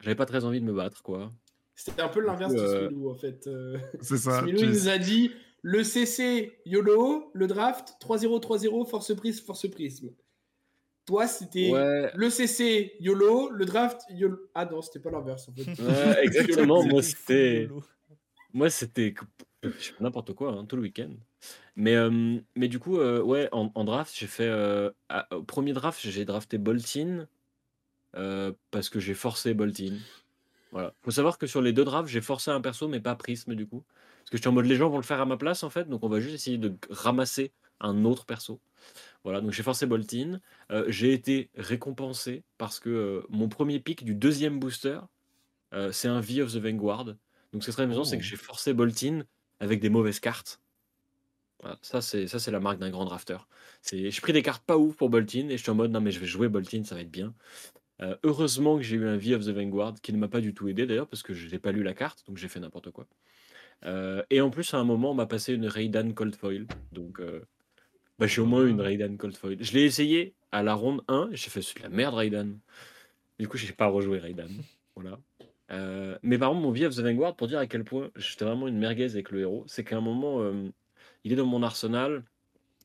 j'avais pas très envie de me battre, quoi. C'était un peu l'inverse de euh, Smilou, en fait. Euh, C'est ça. Smilou, tu- il nous a dit le CC YOLO, le draft 3-0, 3-0, force prisme, force prisme. Toi, c'était Ouais, le CC YOLO, le draft YOLO. Ah non, c'était pas l'inverse, en fait. ouais, exactement. moi, C'était moi, c'était n'importe quoi, hein, tout le week-end. Mais, euh, mais du coup, euh, ouais, en, en draft, j'ai fait. euh, à- au premier draft, j'ai drafté Boltin euh, parce que j'ai forcé Boltin. Voilà. Faut savoir que sur les deux drafts, j'ai forcé un perso, mais pas Prisme du coup. Parce que j'étais en mode les gens vont le faire à ma place en fait, donc on va juste essayer de ramasser un autre perso. Voilà, donc j'ai forcé Boltin. Euh, j'ai été récompensé parce que euh, mon premier pick du deuxième booster, c'est un V of the Vanguard. Donc ce très amusant, c'est que Oh. j'ai forcé Boltin avec des mauvaises cartes. Voilà, ça, c'est ça, c'est la marque d'un grand drafter. C'est, j'ai pris des cartes pas ouf pour Boltin et je suis en mode non, mais je vais jouer Boltin, ça va être bien. Euh, heureusement que j'ai eu un V of the Vanguard qui ne m'a pas du tout aidé d'ailleurs parce que je n'ai pas lu la carte, donc j'ai fait n'importe quoi. Euh, et en plus, à un moment, on m'a passé une Raiden Cold Foil. Donc, euh, bah, j'ai au moins une Raiden Cold Foil. Je l'ai essayé à la ronde 1 et j'ai fait de la merde, Raiden. Du coup, j'ai pas rejoué Raiden. Voilà. Mais par contre, mon V of the Vanguard, pour dire à quel point j'étais vraiment une merguez avec le héros, c'est qu'à un moment, il est dans mon arsenal.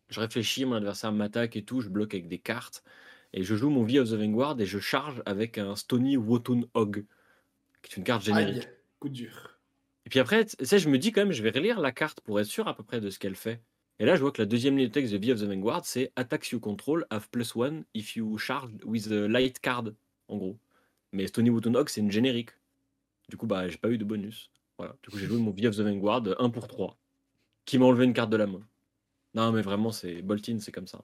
Je réfléchis, mon adversaire m'attaque et tout, je bloque avec des cartes. Et je joue mon V of the Vanguard et je charge avec un Stony Wotun Hog, qui est une carte générique. Aïe, coup dur. Et puis après, sais, je me dis quand même, je vais relire la carte pour être sûr à peu près de ce qu'elle fait. Et là, je vois que la deuxième ligne de texte de V of the Vanguard, c'est Attacks you control have plus one if you charge with a light card, en gros. Mais Stony Wotun Hog, c'est une générique. Du coup, bah, j'ai pas eu de bonus. Voilà. Du coup, j'ai joué mon V of the Vanguard 1 pour 3, qui m'a enlevé une carte de la main. Non, mais vraiment, c'est Boltin, c'est comme ça.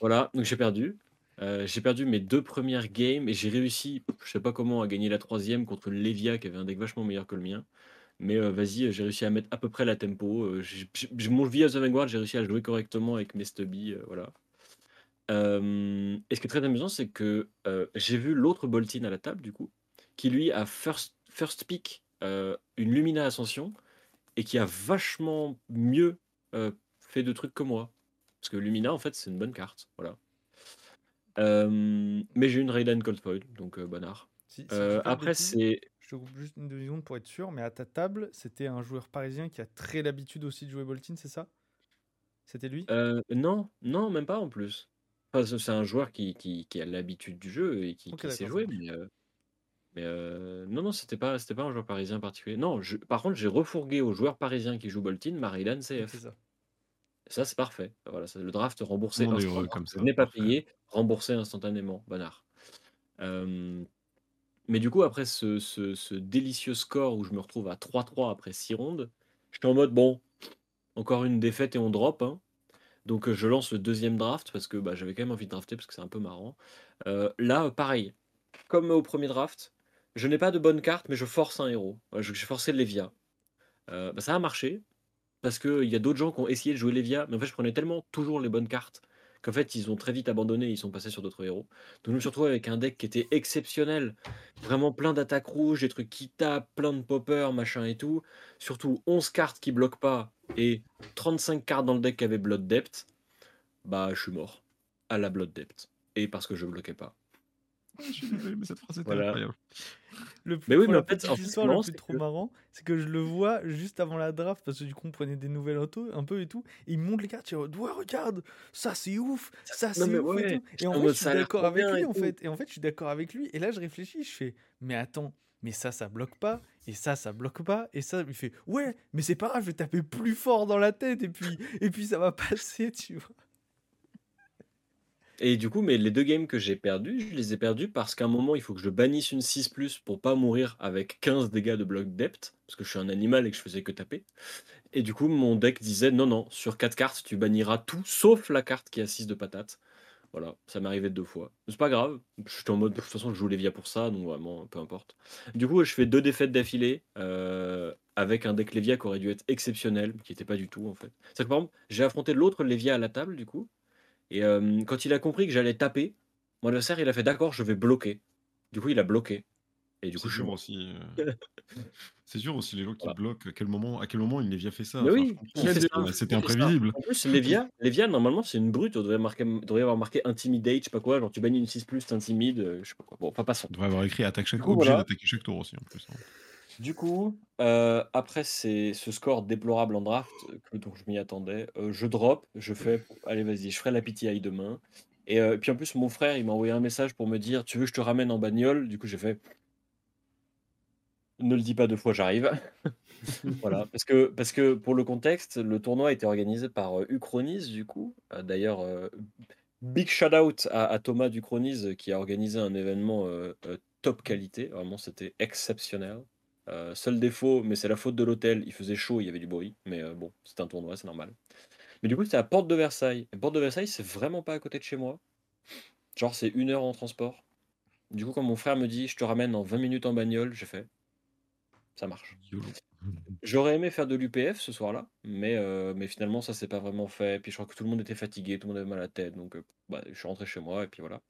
Voilà, donc j'ai perdu. Euh, j'ai perdu mes deux premières games et j'ai réussi, je sais pas comment, à gagner la troisième contre le Levia qui avait un deck vachement meilleur que le mien. Mais euh, vas-y, j'ai réussi à mettre à peu près la tempo. Euh, j'ai- j'ai- mon vie à The Vanguard, j'ai réussi à jouer correctement avec mes stubbies. euh, voilà. Euh, et ce qui est très amusant, c'est que euh, j'ai vu l'autre Boltin à la table, du coup, qui lui a first, first pick euh, une Lumina Ascension et qui a vachement mieux euh, fait de trucs que moi. Parce que Lumina, en fait, c'est une bonne carte. Voilà. Euh, mais j'ai une Raiden Cold Foil, donc euh, bonnard. Si- si je Euh, après, c'est. Je te coupe juste une demi-seconde pour être sûr, mais à ta table, c'était un joueur parisien qui a très l'habitude aussi de jouer Boltin, c'est ça? C'était lui? Euh, non, non, même pas en plus. Enfin, c'est un joueur qui, qui, qui a l'habitude du jeu et qui, sait jouer, mais, euh, mais non, non, c'était pas, c'était pas un joueur parisien particulier. Non, je- par contre, j'ai refourgué aux joueurs parisiens qui jouent Boltin, Maryland Ok, CF. c'est ça. Ça, c'est parfait. Voilà, le draft remboursé monde est heureux comme ça, n'ai pas parfait. payé, remboursé instantanément. Bonnard. Euh, mais du coup, après ce, ce- ce délicieux score où je me retrouve à 3-3 après 6 rondes, j'étais en mode bon, encore une défaite et on drop. hein. Donc je lance le deuxième draft parce que bah, j'avais quand même envie de drafter parce que c'est un peu marrant. Euh, là, pareil, comme au premier draft, je n'ai pas de bonne carte, mais je force un héros. J'ai forcé Lévia. Euh, bah, ça a marché parce qu'il y a d'autres gens qui ont essayé de jouer Lévia, mais en fait, je prenais tellement toujours les bonnes cartes qu'en fait, ils ont très vite abandonné, ils sont passés sur d'autres héros. Donc je me suis retrouvé avec un deck qui était exceptionnel, vraiment plein d'attaques rouges, des trucs qui tapent, plein de poppers, machin et tout. Surtout 11 cartes qui bloquent pas et 35 cartes dans le deck qui avaient Blood Depth. Bah, je suis mort à la Blood Depth. Et parce que je bloquais pas. Ah, Je suis désolé, mais cette phrase était Voilà. incroyable. Le plus, Mais oui, mais en fait, en fait, histoire, non, le c'est plus trop que- marrant, c'est que je le vois juste avant la draft, parce que du coup, on prenait des nouvelles autos, un peu et tout. Et il me montre les cartes, en mode, ouais, regarde, ça c'est ouf, ça c'est ouf et tout. Et en fait, je suis d'accord avec lui, et en fait. Et en fait, je suis d'accord avec lui. Et là, je réfléchis, je fais, mais attends, mais ça, ça bloque pas. Et ça, ça bloque pas. Et ça, il fait, ouais, mais c'est pas grave, je vais taper plus fort dans la tête. Et puis, et puis ça va passer, tu vois. Et du coup, mais les deux games que j'ai perdus, je les ai perdus parce qu'à un moment, il faut que je bannisse une 6 pour pas mourir avec 15 dégâts de bloc depth, parce que je suis un animal et que je faisais que taper. Et du coup, mon deck disait non, non, sur 4 cartes, tu banniras tout sauf la carte qui a 6 de patate. Voilà, ça m'est arrivé deux fois. C'est pas grave, j'étais en mode de toute façon, je joue Lévia pour ça, donc vraiment, peu importe. Du coup, je fais deux défaites d'affilée euh, avec un deck Lévia qui aurait dû être exceptionnel, qui n'était pas du tout en fait. C'est que par exemple, j'ai affronté l'autre Lévia à la table, du coup, et euh, quand il a compris que j'allais taper, mon adversaire, il a fait d'accord, je vais bloquer. Du coup, il a bloqué. Et du coup, je suis mort. aussi. euh, C'est dur aussi les gens qui Voilà. bloquent. À quel moment, à quel moment il Lévia fait ça? Enfin, oui, c'était- imprévisible. En plus, Lévia, Lévia, normalement, c'est une brute. On devrait, marquer, devrait avoir marqué Intimidate, je sais pas quoi. Genre, tu bannis une 6, t'intimides, euh, je sais pas quoi. Bon, enfin, passons. On devrait avoir écrit attaque chaque coup, obligé voilà. d'attaquer chaque tour aussi en plus. hein. Du coup, euh, après ce score déplorable en draft, euh, que, donc je m'y attendais, euh, je drop, je fais, allez vas-y, je ferai la PTI demain. Et euh, puis en plus, mon frère, il m'a envoyé un message pour me dire, tu veux que je te ramène en bagnole? Du coup, j'ai fait, ne le dis pas deux fois, j'arrive. voilà, parce que, parce que pour le contexte, le tournoi a été organisé par euh, Uchronis, du coup. Euh, D'ailleurs, euh, big shout out à, Thomas Duchronis euh, qui a organisé un événement euh, euh, top qualité. Vraiment, c'était exceptionnel. Euh, seul défaut, mais c'est la faute de l'hôtel, il faisait chaud, il y avait du bruit, mais euh, bon, c'est un tournoi, c'est normal. Mais du coup, c'était à Porte de Versailles. Et Porte de Versailles, c'est vraiment pas à côté de chez moi. Genre, c'est une heure en transport. Du coup, quand mon frère me dit, je te ramène en 20 minutes en bagnole, j'ai fait, ça marche. J'aurais aimé faire de l'UPF ce soir-là, mais, euh, mais finalement, ça s'est pas vraiment fait. Puis je crois que tout le monde était fatigué, tout le monde avait mal à la tête, donc bah, je suis rentré chez moi, et puis voilà.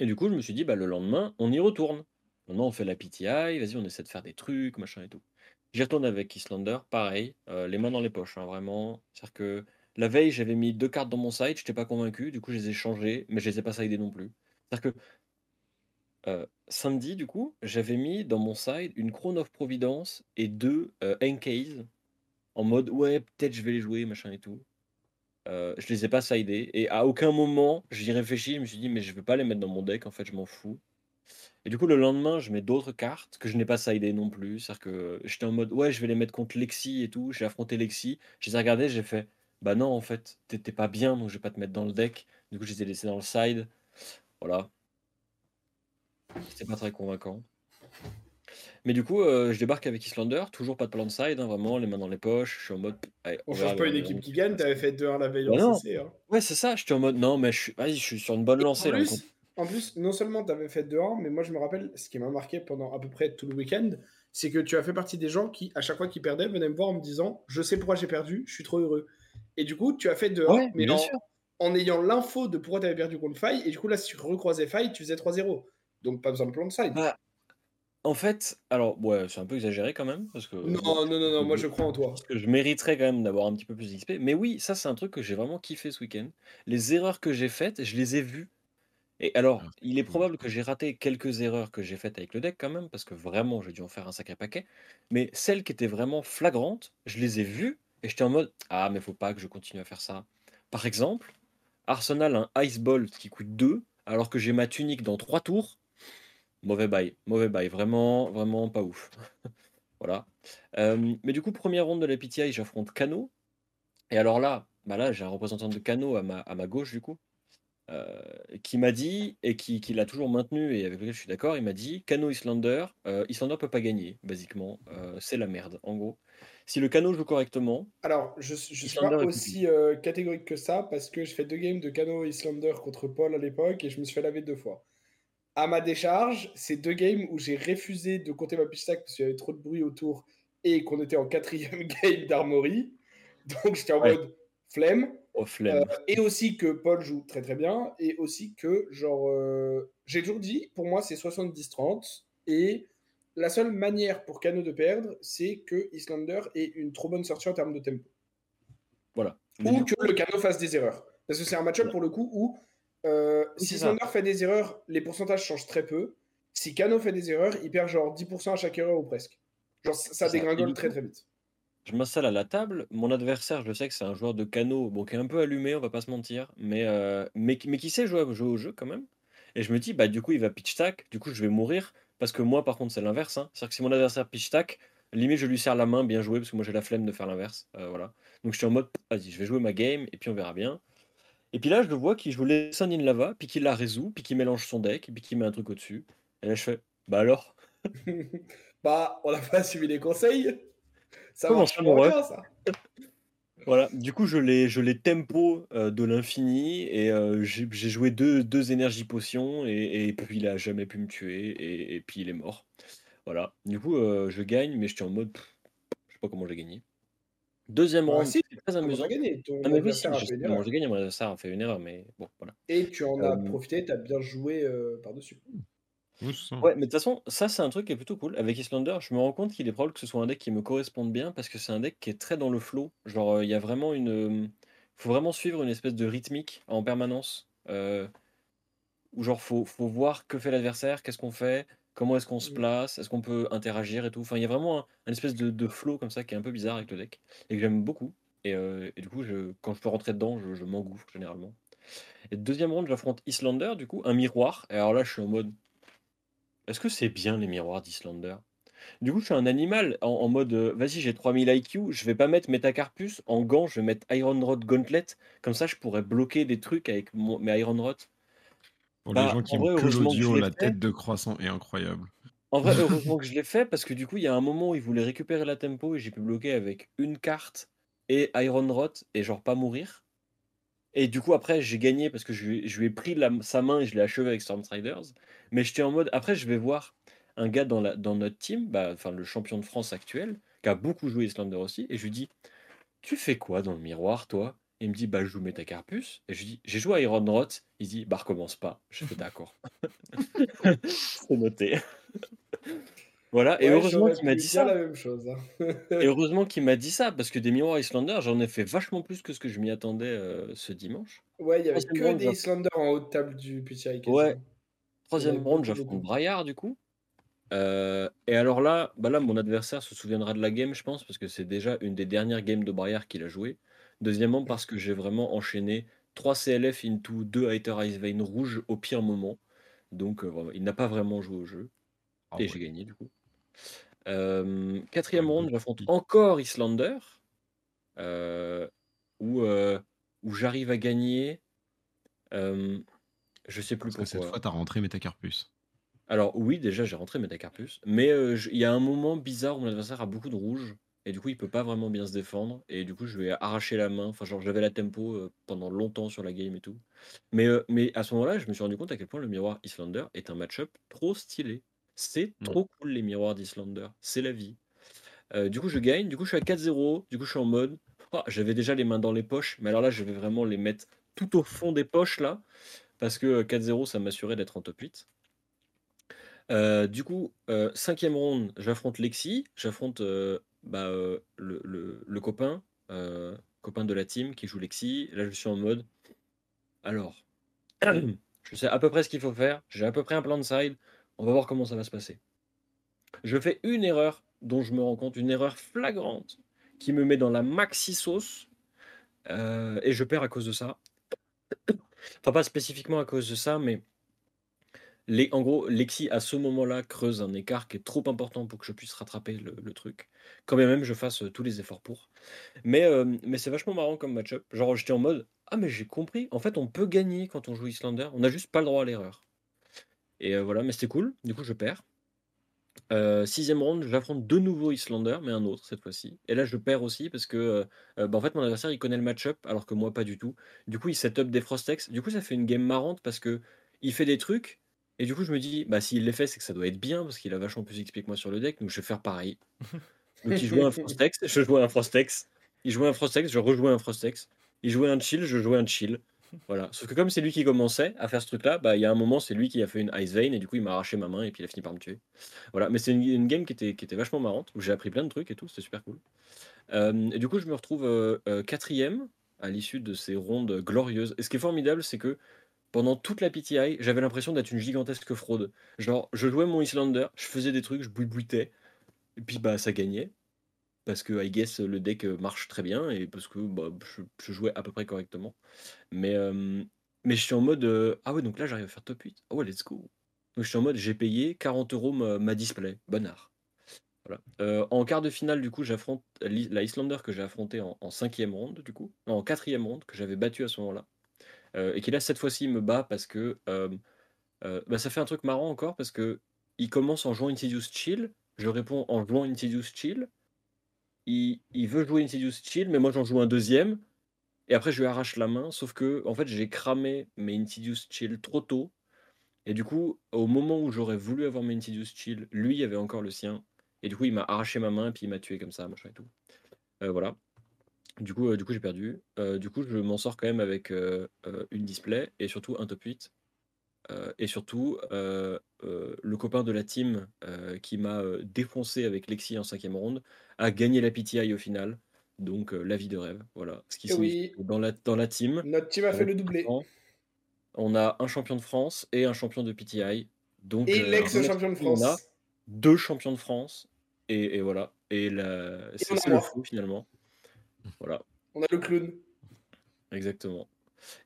Et du coup, je me suis dit, bah, le lendemain, on y retourne. Maintenant, on fait la PTI, vas-y, on essaie de faire des trucs, machin et tout. J'y retourne avec Islander, pareil, euh, les mains dans les poches, hein, vraiment. C'est-à-dire que la veille, j'avais mis deux cartes dans mon side, j'étais pas convaincu, du coup, je les ai changées, mais je les ai pas sidées non plus. C'est-à-dire que euh, samedi, du coup, j'avais mis dans mon side une Crown of Providence et deux euh, en mode, ouais, peut-être je vais les jouer, machin et tout. Euh, je les ai pas sidés, et à aucun moment, j'y réfléchis, je me suis dit, mais je vais pas les mettre dans mon deck, en fait, je m'en fous. Et du coup, le lendemain, je mets d'autres cartes que je n'ai pas sidées non plus. C'est-à-dire que j'étais en mode, ouais, je vais les mettre contre Lexi et tout. J'ai affronté Lexi. Je les ai regardés, j'ai fait, bah non, en fait, t'étais pas bien, donc je vais pas te mettre dans le deck. Du coup, je les ai laissés dans le side. Voilà. C'était pas très convaincant. Mais du coup, euh, je débarque avec Islander, toujours pas de plan de side, hein, vraiment, les mains dans les poches. Je suis en mode, allez, On verra change pas une on équipe qui gagne, t'avais fait 2-1 la veille Bah en CC. Hein. Ouais, c'est ça. J'étais en mode, non, mais je suis, je suis sur une bonne lancée. là, on en plus, non seulement tu avais fait 2-1, mais moi je me rappelle, ce qui m'a marqué pendant à peu près tout le week-end, c'est que tu as fait partie des gens qui, à chaque fois qu'ils perdaient, venaient me voir en me disant Je sais pourquoi j'ai perdu, je suis trop heureux. Et du coup, tu as fait 2-1, Ouais, mais bien en, sûr. en ayant l'info de pourquoi tu avais perdu contre Faille, et du coup, là, si tu recroisais Faille, tu faisais 3-0. Donc pas besoin de plan de side. Bah, en fait, alors, ouais, c'est un peu exagéré quand même, parce que non, bon, non, non, non, moi je crois en toi. parce que je mériterais quand même d'avoir un petit peu plus d'XP. Mais oui, ça, c'est un truc que j'ai vraiment kiffé ce week-end. Les erreurs que j'ai faites, je les ai vues. Et alors, Ah, il est cool. probable que j'ai raté quelques erreurs que j'ai faites avec le deck quand même, parce que vraiment, j'ai dû en faire un sacré paquet. Mais celles qui étaient vraiment flagrantes, je les ai vues, et j'étais en mode, ah, mais faut pas que je continue à faire ça. Par exemple, Arsenal a un Ice Bolt qui coûte 2, alors que j'ai ma tunique dans 3 tours. Mauvais bail, mauvais bail, vraiment, vraiment pas ouf. voilà. Euh, mais du coup, première ronde de la PTI, j'affronte Kano. Et alors là, bah là j'ai un représentant de à ma, à ma gauche, du coup, euh, qui m'a dit, et qui, qui l'a toujours maintenu, et avec lequel je suis d'accord, il m'a dit Kano Islander, euh, Islander peut pas gagner, basiquement. Euh, c'est la merde, en gros. si le Cano joue correctement, Alors, je ne suis pas aussi euh, catégorique que ça parce que j'ai fait deux games de Cano Islander contre Paul à l'époque et je me suis fait laver deux fois. À ma décharge, c'est deux games où j'ai refusé de compter ma pitch stack parce qu'il y avait trop de bruit autour et qu'on était en quatrième game d'Armory. Donc j'étais en Ouais. mode flemme. Flemme. Euh, et aussi que Paul joue très très bien. Et aussi que, genre, euh, j'ai toujours dit, pour moi, c'est 70-30. Et la seule manière pour Cano de perdre, c'est que Islander ait une trop bonne sortie en termes de tempo. Voilà. Ou que le Cano fasse des erreurs. Parce que c'est un match-up Voilà. pour le coup où euh, si. Islander fait des erreurs, les pourcentages changent très peu. Si Cano fait des erreurs, il perd genre 10% à chaque erreur ou presque. Genre, ça dégringole très coup- très vite. Je m'installe à la table. Mon adversaire, je sais que c'est un joueur de Cano, bon, qui est un peu allumé, on va pas se mentir, mais, euh, mais, qui- mais qui sait jouer, au jeu quand même. Et je me dis, bah du coup, il va pitch stack, du coup, je vais mourir. Parce que moi, par contre, c'est l'inverse. hein. C'est-à-dire que si mon adversaire pitch stack, limite, je lui serre la main, bien joué, parce que moi, j'ai la flemme de faire l'inverse. euh, voilà. Donc, je suis en mode, vas-y, je vais jouer ma game, et puis on verra bien. Et puis là, je le vois qu'il joue Lesson in Lava, puis qu'il la résout, puis qu'il mélange son deck, puis qu'il met un truc au-dessus. Et là, je fais, bah alors? Bah, on n'a pas suivi les conseils. Ça Comment marche ça, pas mon ref bien, ça. Voilà, du coup, je l'ai, je l'ai tempo euh, de l'infini et euh, j'ai j'ai joué deux, deux énergies potions et, et puis il a jamais pu me tuer et, et puis il est mort. Voilà, du coup, euh, je gagne, mais je suis en mode, pff, je sais pas comment j'ai gagné. Deuxième Bah, round, si, c'est très amusant. gagné Ton Ah, mais oui, si, j'ai gagné, mon adversaire a fait une erreur, mais bon, voilà. Et tu en as profité, tu as bien joué par-dessus. Oui, c'est ça. Ouais, mais de toute façon, ça c'est un truc qui est plutôt cool. Avec Islander, je me rends compte qu'il est probable que ce soit un deck qui me corresponde bien parce que c'est un deck qui est très dans le flow. Genre, euh, il y a vraiment une. euh, faut vraiment suivre une espèce de rythmique en permanence. Euh, où genre, faut, faut voir que fait l'adversaire, qu'est-ce qu'on fait, comment est-ce qu'on se Mm. place, est-ce qu'on peut interagir et tout. Enfin, il y a vraiment un, un espèce de, de flow comme ça qui est un peu bizarre avec le deck et que j'aime beaucoup. Et, euh, et du coup, je, quand je peux rentrer dedans, je, je m'engouffre généralement. Et deuxième round, j'affronte Islander, du coup, un miroir. Et alors là, je suis en mode. Est-ce que c'est bien les miroirs d'Islander? Du coup, je suis un animal en, en mode euh, vas-y, j'ai 3000 IQ, je vais pas mettre Metacarpus en gant, je vais mettre Iron Rod Gauntlet. Comme ça, je pourrais bloquer des trucs avec mon- mes Iron Rod. Pour Bah, les gens qui ont que l'audio, la fait. tête de croissant est incroyable. En vrai, heureusement que je l'ai fait parce que du coup, il y a un moment où il voulait récupérer la tempo et j'ai pu bloquer avec une carte et Iron Rod et genre pas mourir. Et du coup, après, j'ai gagné parce que je, lui- je lui ai pris la- sa main et je l'ai achevé avec Stormstriders. Mais j'étais en mode. Après, je vais voir un gars dans, la, dans notre team, bah, enfin le champion de France actuel, qui a beaucoup joué Islander aussi, et je lui dis Tu fais quoi dans le miroir, toi? Et il me dit Bah, je joue Metacarpus. Et je lui dis J'ai joué à Iron Rod. Il dit Bah, recommence pas. Je fais D'accord. C'est noté. voilà, et heureusement qu'il m'a dit ça. la même chose. hein. Et heureusement qu'il m'a dit ça, parce que des miroirs Islander, j'en ai fait vachement plus que ce que je m'y attendais euh, ce dimanche. ouais, il y avait que des Islanders en haut de table du PTI. Ouais. Troisième round, j'affronte. Braillard, du coup. Euh, et alors là, bah là, mon adversaire se souviendra de la game, je pense, parce que c'est déjà une des dernières games de Braillard qu'il a joué. Deuxièmement, parce que j'ai vraiment enchaîné 3 CLF into 2 Hater Ice Vein rouge au pire moment. Donc, euh, il n'a pas vraiment joué au jeu. Ah et ouais. j'ai gagné, du coup. Euh, quatrième Ouais, round, good j'affronte encore Islander, euh, où, euh, où j'arrive à gagner. Je sais plus Parce que cette pourquoi. fois, t'as rentré Metacarpus. Alors oui, déjà j'ai rentré Metacarpus, mais euh, je- il y a un moment bizarre où mon adversaire a beaucoup de rouge, et du coup il peut pas vraiment bien se défendre, et du coup je lui ai arraché la main, enfin genre j'avais la tempo euh, pendant longtemps sur la game et tout. Mais, euh, mais à ce moment-là, je me suis rendu compte à quel point le miroir Islander est un match-up trop stylé. C'est Mm. trop cool les miroirs d'Islander, c'est la vie. Euh, du coup je gagne, du coup je suis à 4-0, du coup je suis en mode, oh, j'avais déjà les mains dans les poches, mais alors là je vais vraiment les mettre tout au fond des poches là, parce que euh, 4-0 ça m'assurait d'être en top 8. Euh, du coup, euh, cinquième round, j'affronte Lexi, j'affronte euh, bah, euh, le, le- copain, euh, copain de la team qui joue Lexi. Là, je suis en mode. Alors, je sais à peu près ce qu'il faut faire, j'ai à peu près un plan de side, on va voir comment ça va se passer. Je fais une erreur dont je me rends compte, une erreur flagrante qui me met dans la maxi sauce euh, et je perds à cause de ça. Enfin, pas spécifiquement à cause de ça, mais les, en gros, Lexi, à ce moment-là, creuse un écart qui est trop important pour que je puisse rattraper le, truc. Quand bien même je fasse euh, tous les efforts pour. Mais, euh, mais c'est vachement marrant comme match-up. Genre, j'étais en mode Ah, mais j'ai compris. En fait, on peut gagner quand on joue Islander. On n'a juste pas le droit à l'erreur. Et euh, voilà, mais c'était cool. Du coup, je perds. Euh, sixième round, j'affronte de nouveau Islander, mais un autre cette fois-ci. Et là, je perds aussi parce que euh, euh, bah, en fait, mon adversaire il connaît le match-up, alors que moi pas du tout. Du coup, il set up des Frostex. Du coup, ça fait une game marrante parce que il fait des trucs. Et du coup, je me dis, bah s'il les fait, c'est que ça doit être bien parce qu'il a vachement plus XP que moi sur le deck, donc je vais faire pareil. donc il jouait un Frostex, je jouais un Frostex. Il jouait un Frostex, je rejouais un Frostex. Il jouait un chill, je jouais un chill. Voilà. Sauf que comme c'est lui qui commençait à faire ce truc-là, bah, il y a un moment, c'est lui qui a fait une Ice Vein et du coup, il m'a arraché ma main et puis il a fini par me tuer. Voilà. Mais c'est une, game qui était, qui était vachement marrante où j'ai appris plein de trucs et tout. C'était super cool. Euh, et du coup, je me retrouve euh, euh, quatrième à l'issue de ces rondes glorieuses. Et ce qui est formidable, c'est que pendant toute la PTI, j'avais l'impression d'être une gigantesque fraude. Genre, je jouais mon Islander, je faisais des trucs, je bouibouitais, et puis bah ça gagnait. Parce que, I guess, le deck euh, marche très bien et parce que bah, je, jouais à peu près correctement. Mais, je suis en mode Ah ouais, donc là j'arrive à faire top 8. Oh ouais, let's go. Donc je suis en mode J'ai payé 40 euros ma, display. Bonnard. Voilà. En quart de finale, du coup, j'affronte la Islander que j'ai affronté en, en cinquième ronde, du coup. Non, en quatrième ronde, que j'avais battu à ce moment-là. Et qui là, cette fois-ci, me bat parce que bah, ça fait un truc marrant encore parce que il commence en jouant Insidious Chill. Je réponds en jouant Insidious Chill il, veut jouer Insidious Chill, mais moi j'en joue un deuxième. Et après, je lui arrache la main. Sauf que, en fait, j'ai cramé mes Insidious Chill trop tôt. Et du coup, au moment où j'aurais voulu avoir mes Insidious Chill, lui avait encore le sien. Et du coup, il m'a arraché ma main puis il m'a tué comme ça, machin et tout. Euh, voilà. Du coup, euh, du coup j'ai perdu. Euh, du coup, je m'en sors quand même avec une display et surtout un top 8. Euh, et surtout, euh, euh, le copain de la team qui m'a défoncé avec Lexi en cinquième ronde a gagné la PTI au final. Donc, la vie de rêve. Voilà. Ce qui Eh signifie oui. dans la, dans la team, Notre team a fait le doublé. On a un champion de France et un champion de PTI. Donc, Et l'ex-champion de on a France. deux champions de France. Et, et voilà. Et la- c'est le fou finalement. Voilà. On a le clown. Exactement.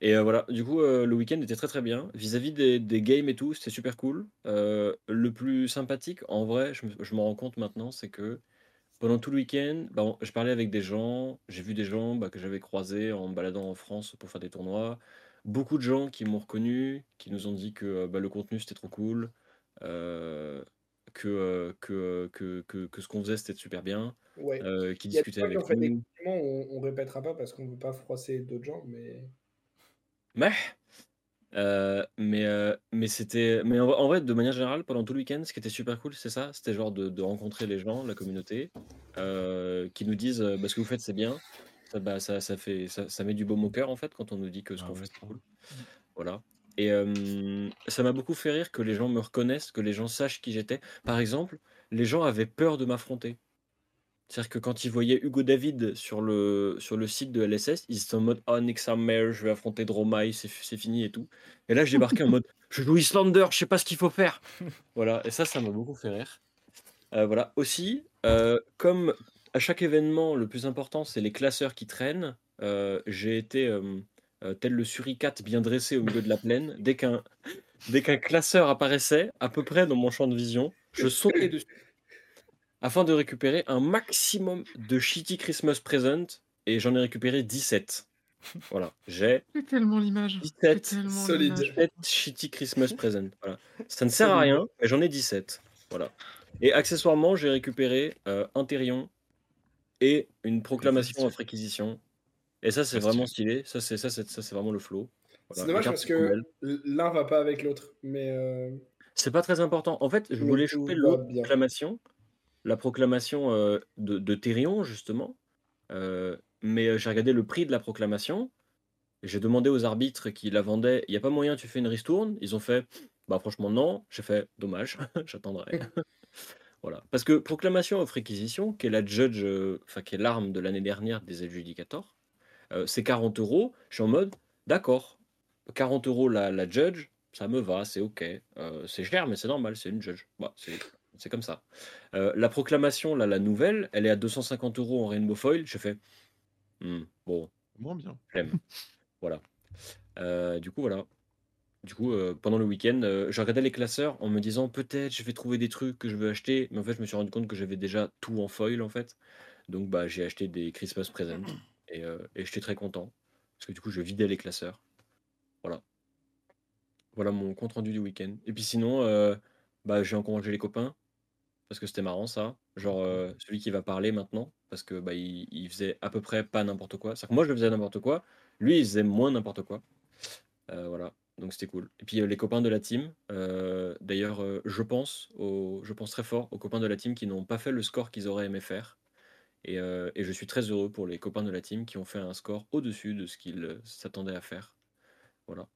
Et euh, voilà, du coup, euh, le week-end était très très bien. Vis-à-vis des, des games et tout, c'était super cool. Euh, le plus sympathique, en vrai, je me, je rends compte maintenant, c'est que pendant tout le week-end, bah, on- je parlais avec des gens, j'ai vu des gens bah, que j'avais croisés en me baladant en France pour faire des tournois. Beaucoup de gens qui m'ont reconnu, qui nous ont dit que euh, bah, le contenu c'était trop cool, euh, que, euh, que, que, que, que ce qu'on faisait c'était super bien, Ouais. euh, qui Il y a des discutaient fois avec fait nous. on, on répétera pas parce qu'on veut pas froisser d'autres gens, mais. Mais, euh, mais, euh, mais c'était. Mais en, en vrai, de manière générale, pendant tout le week-end, ce qui était super cool, c'est ça. C'était genre de, de rencontrer les gens, la communauté, euh, qui nous disent bah, ce que vous faites, c'est bien. Ça, bah, ça, ça, fait, ça, ça met du baume au cœur, en fait, quand on nous dit que ce Ah qu'on ouais, fait, c'est cool. Voilà. Et ça m'a beaucoup fait rire que les gens me reconnaissent, que les gens sachent qui j'étais. Par exemple, les gens avaient peur de m'affronter. C'est-à-dire que quand ils voyaient Hugo David sur le, sur le site de LSS, ils étaient en mode Oh, Nick Summer, je vais affronter Dromai, c'est fini et tout. Et là, j'ai débarqué en mode Je joue Islander, je sais pas ce qu'il faut faire. Voilà, et ça, ça m'a beaucoup fait rire. Euh, voilà, aussi, euh, comme à chaque événement, le plus important, c'est les classeurs qui traînent, euh, j'ai été tel le suricate bien dressé au milieu de la plaine. Dès qu'un dès qu'un classeur apparaissait, à peu près dans mon champ de vision, je sautais dessus afin de récupérer un maximum de shitty Christmas present et j'en ai récupéré 17. Voilà, j'ai C'est tellement l'image. 17. C'est tellement Solide. l'image. 17 shitty Christmas present. Voilà. Ça ne sert à rien, mais j'en ai 17. Voilà. Et accessoirement, j'ai récupéré euh, un Therion et une proclamation à réquisition. Et ça, c'est vraiment stylé. Ça, c'est ça, c'est ça, c'est vraiment le flow. Voilà. C'est dommage parce que l'un va pas avec l'autre. Mais euh, C'est pas très important. En fait, je voulais choper l'autre bien. proclamation, la proclamation euh, de, de Thérion, justement. Euh, mais euh, j'ai regardé le prix de la proclamation. J'ai demandé aux arbitres qui la vendaient, il n'y a pas moyen, tu fais une ristourne? Ils ont fait, bah franchement non. J'ai fait, dommage, j'attendrai. voilà. Parce que proclamation of réquisition, qui est la judge, enfin qui est l'arme de l'année dernière des adjudicators, euh, c'est 40 euros. Je suis en mode, d'accord, 40 euros la, la judge, ça me va, c'est ok. Euh, c'est cher, mais c'est normal, c'est une judge. Bah, c'est c'est comme ça. Euh, la proclamation, là, la nouvelle, elle est à 250 euros en rainbow foil. Je fais, Hmm, bon, Moins bien. flemme. voilà. Euh, du coup, voilà. Du coup, euh, pendant le week-end, je regardais les classeurs en me disant peut-être je vais trouver des trucs que je veux acheter, mais en fait, je me suis rendu compte que j'avais déjà tout en foil en fait. Donc, bah, j'ai acheté des Christmas presents et, et j'étais très content parce que du coup, je vidais les classeurs. Voilà. Voilà mon compte rendu du week-end. Et puis sinon, bah, j'ai encouragé les copains. Parce que c'était marrant ça. Genre euh, celui qui va parler maintenant, parce que bah, il, il faisait à peu près pas n'importe quoi. C'est-à-dire que moi je faisais n'importe quoi, lui il faisait moins n'importe quoi. Euh, voilà, donc c'était cool. Et puis euh, les copains de la team, d'ailleurs je pense, je pense très fort aux copains de la team qui n'ont pas fait le score qu'ils auraient aimé faire. Et, et je suis très heureux pour les copains de la team qui ont fait un score au-dessus de ce qu'ils s'attendaient à faire. Voilà.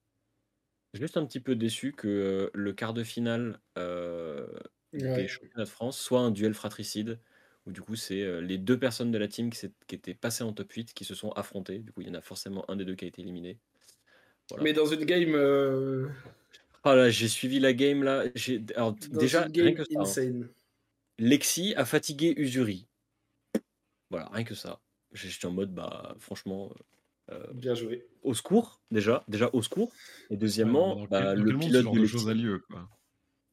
Juste un petit peu déçu que le quart de finale euh, Ouais. des championnats de France soit un duel fratricide, où du coup c'est euh, les deux personnes de la team qui, étaient passées en top 8 qui se sont affrontées. Du coup il y en a forcément un des deux qui a été éliminé. Voilà. Mais dans une game, euh, Ah là, j'ai suivi la game là. j'ai- Alors, t- dans déjà, une rien game que ça. hein. Lexi a fatigué Usuri. Voilà, rien que ça. J'étais en mode, bah, franchement, euh, Bien joué. au secours, déjà. Déjà, au secours. Et deuxièmement, Ouais, bah, le pilote de de Lexi. a lieu, quoi.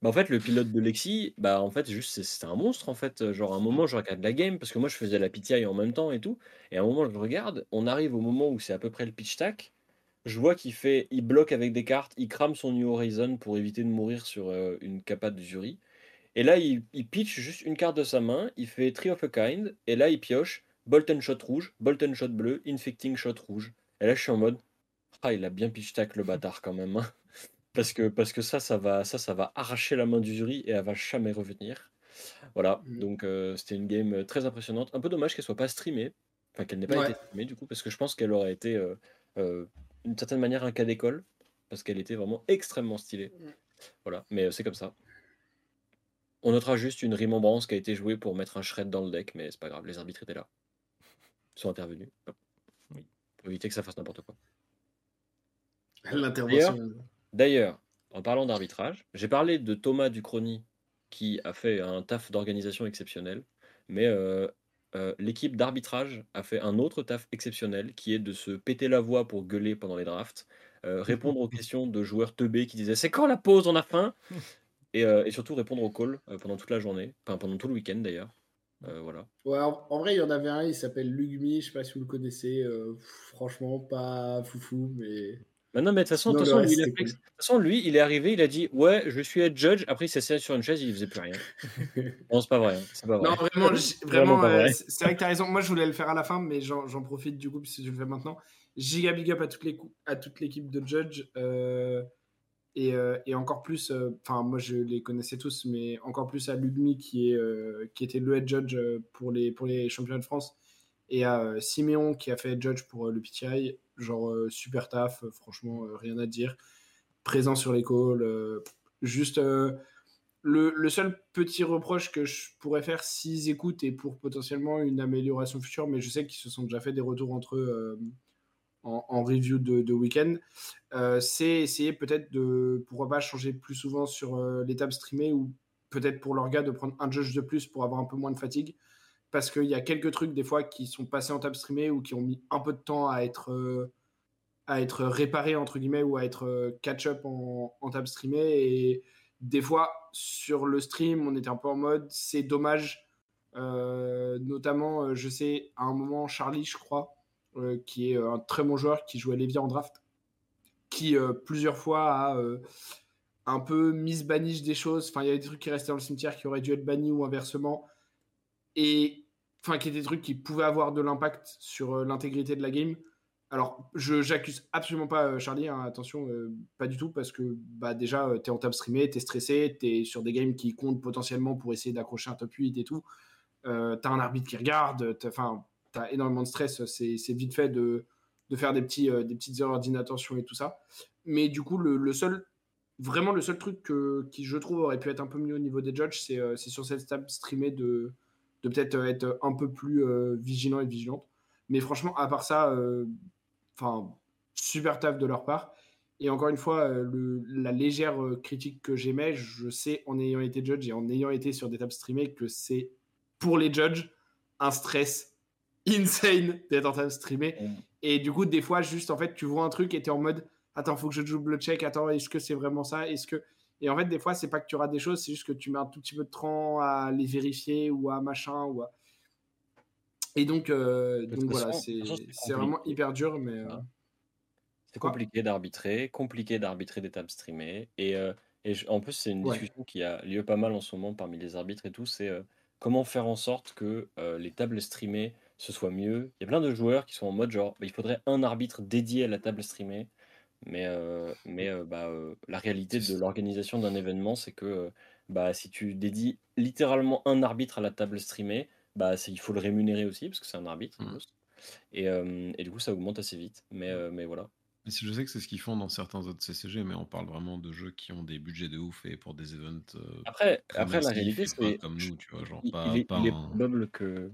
En fait, le pilote de Lexi, bah, en fait, juste, c'est- un monstre, en fait. Genre, à un moment, je regarde la game, parce que moi, je faisais la PTI en même temps et tout. Et à un moment, je regarde, on arrive au moment où c'est à peu près le pitch tack. Je vois qu'il fait, il bloque avec des cartes, il crame son New Horizon pour éviter de mourir sur euh, une capa de Zuri. Et là, il, il pitch juste une carte de sa main, il fait Tree of a Kind, et là, il pioche Bolt and Shot rouge, Bolt and Shot bleu, Infecting Shot rouge. Et là, je suis en mode, ah, il a bien pitch tack le bâtard quand même. hein. Parce que, parce que ça, ça va, ça, ça va arracher la main d'Uzuri et elle va jamais revenir. Voilà, Mhm. donc euh, c'était une game très impressionnante. Un peu dommage qu'elle soit pas streamée, enfin qu'elle n'ait pas Ouais. été streamée du coup, parce que je pense qu'elle aurait été euh, euh, d'une certaine manière un cas d'école, parce qu'elle était vraiment extrêmement stylée. Mhm. Voilà, mais euh, c'est comme ça. On notera juste une remembrance qui a été jouée pour mettre un shred dans le deck, mais c'est pas grave, les arbitres étaient là. Ils sont intervenus. Oui. Pour éviter que ça fasse n'importe quoi. L'intervention. D'ailleurs, en parlant d'arbitrage, j'ai parlé de Thomas Ducrony qui a fait un taf d'organisation exceptionnel, mais euh, euh, l'équipe d'arbitrage a fait un autre taf exceptionnel qui est de se péter la voix pour gueuler pendant les drafts, euh, répondre aux questions de joueurs teubés qui disaient c'est quand la pause, on a faim? Et, euh, et surtout répondre aux calls euh, pendant toute la journée, enfin pendant tout le week-end d'ailleurs. Euh, voilà. Ouais, en, en vrai, il y en avait un, il s'appelle Lugmi, je sais pas si vous le connaissez. euh, pff, franchement, pas foufou, mais. Bah non, mais de toute façon, de Sinon, toute le façon, lui, fait- façon, lui, il est arrivé, il a dit ouais, je suis head judge. Après, il s'est assis sur une chaise, il faisait plus rien. non, c'est pas vrai. hein, C'est pas vrai. Non, vraiment, Vraiment euh, vrai. c'est c'est vrai que t'as raison. Moi, je voulais le faire à la fin, mais j'en profite du coup, puisque je le fais maintenant. Giga big up à, les toute l'équipe de Judge. euh, et, euh, et encore plus, euh, enfin, moi, je les connaissais tous, mais encore plus à Lugmi, qui, est, euh, qui était le head judge pour les, pour les championnats de France. Et à euh, Siméon, qui a fait head judge pour euh, le PTI. Genre, euh, super taf, euh, franchement, euh, rien à dire. Présent sur les calls. juste. le, seul petit reproche que je pourrais faire s'ils écoutent et pour potentiellement une amélioration future, mais je sais qu'ils se sont déjà fait des retours entre eux en, review de, week-end, c'est essayer peut-être de, pourquoi pas, changer plus souvent sur l'étape streamée ou peut-être pour leur gars de prendre un judge de plus pour avoir un peu moins de fatigue. Parce qu'il y a quelques trucs des fois qui sont passés en table streamée ou qui ont mis un peu de temps à être, euh, à être réparés entre guillemets ou à être euh, catch-up en, en streamée. Et des fois, sur le stream, on était un peu en mode c'est dommage. Euh, notamment, je sais, à un moment, Charlie, je crois, qui est un très bon joueur qui jouait Lévia en draft, qui plusieurs fois a un peu mis banish des choses. Enfin, il y avait des trucs qui restaient dans le cimetière qui auraient dû être bannis ou inversement. Et enfin, qui étaient des trucs qui pouvaient avoir de l'impact sur euh, l'intégrité de la game. Alors, je j'accuse absolument pas euh, Charlie, hein, attention, euh, pas du tout, parce que bah, déjà, tu es en table streamé, tu es stressé, tu es sur des games qui comptent potentiellement pour essayer d'accrocher un top 8 et tout. Tu as un arbitre qui regarde, tu as, énormément de stress, c'est vite fait de, de faire des, petits, des petites erreurs d'inattention et tout ça. Mais du coup, le, seul, vraiment le seul truc que, qui, je trouve, aurait pu être un peu mieux au niveau des judges, c'est euh, sur cette table streamée de, de peut-être euh, être un peu plus euh, vigilant et vigilante. Mais franchement, à part ça, euh, enfin, super taf de leur part. Et encore une fois, le, la légère critique que j'aimais, je sais en ayant été judge et en ayant été sur des tables streamées que c'est pour les judges un stress insane d'être en table streamée. Mm. Et du coup, des fois, juste en fait, tu vois un truc et tu es en mode Attends, faut que je double check. Attends, est-ce que c'est vraiment ça? Est-ce que. Et en fait, des fois, c'est pas que tu rates des choses, c'est juste que tu mets un tout petit peu de temps à les vérifier ou à machin. Ou à... Et donc, euh, donc voilà, c'est vraiment hyper dur, mais. euh. C'est compliqué d'arbitrer, compliqué d'arbitrer des tables streamées. Et, euh, Et je- en plus, c'est une Ouais. discussion qui a lieu pas mal en ce moment parmi les arbitres et tout. C'est comment faire en sorte que les tables streamées ce soit mieux. Il y a plein de joueurs qui sont en mode genre, bah, il faudrait un arbitre dédié à la table streamée. Mais, euh, mais euh, bah, euh, la réalité de l'organisation d'un événement, c'est que bah, si tu dédies littéralement un arbitre à la table streamée, bah, il faut le rémunérer aussi parce que c'est un arbitre. Mhm. Et, euh, et du coup, ça augmente assez vite. Mais, euh, mais voilà. Mais si je sais que c'est ce qu'ils font dans certains autres CCG, mais on parle vraiment de jeux qui ont des budgets de ouf et pour des events euh, Après, après la réalité, c'est. comme nous, tu vois, genre Il, pas, il est, pas il est un- probable que.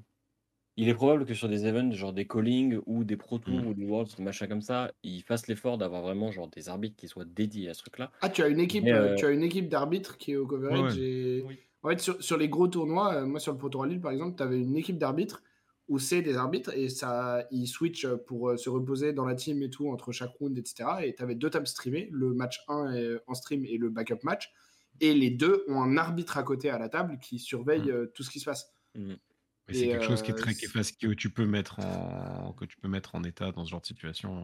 Il est probable que sur des events, genre des calling ou des Pro Tours Mm. ou des Worlds, des machins comme ça, ils fassent l'effort d'avoir vraiment genre des arbitres qui soient dédiés à ce truc-là. Ah, tu as une équipe, euh, euh, tu as une équipe d'arbitres qui est au coverage. Ouais, et- Oui. En fait, sur, sur les gros tournois, euh, moi sur le Pro Tour à Lille par exemple, tu avais une équipe d'arbitres où c'est des arbitres et ça, ils switchent pour se reposer dans la team et tout entre chaque round, etc. Et tu avais deux tables streamées, le match 1 est en stream et le backup match. Et les deux ont un arbitre à côté à la table qui surveille Mm. euh, tout ce qui se passe. Mm. C'est quelque chose qui est très qui est facile, que tu peux mettre en que tu peux mettre en état dans ce genre de situation.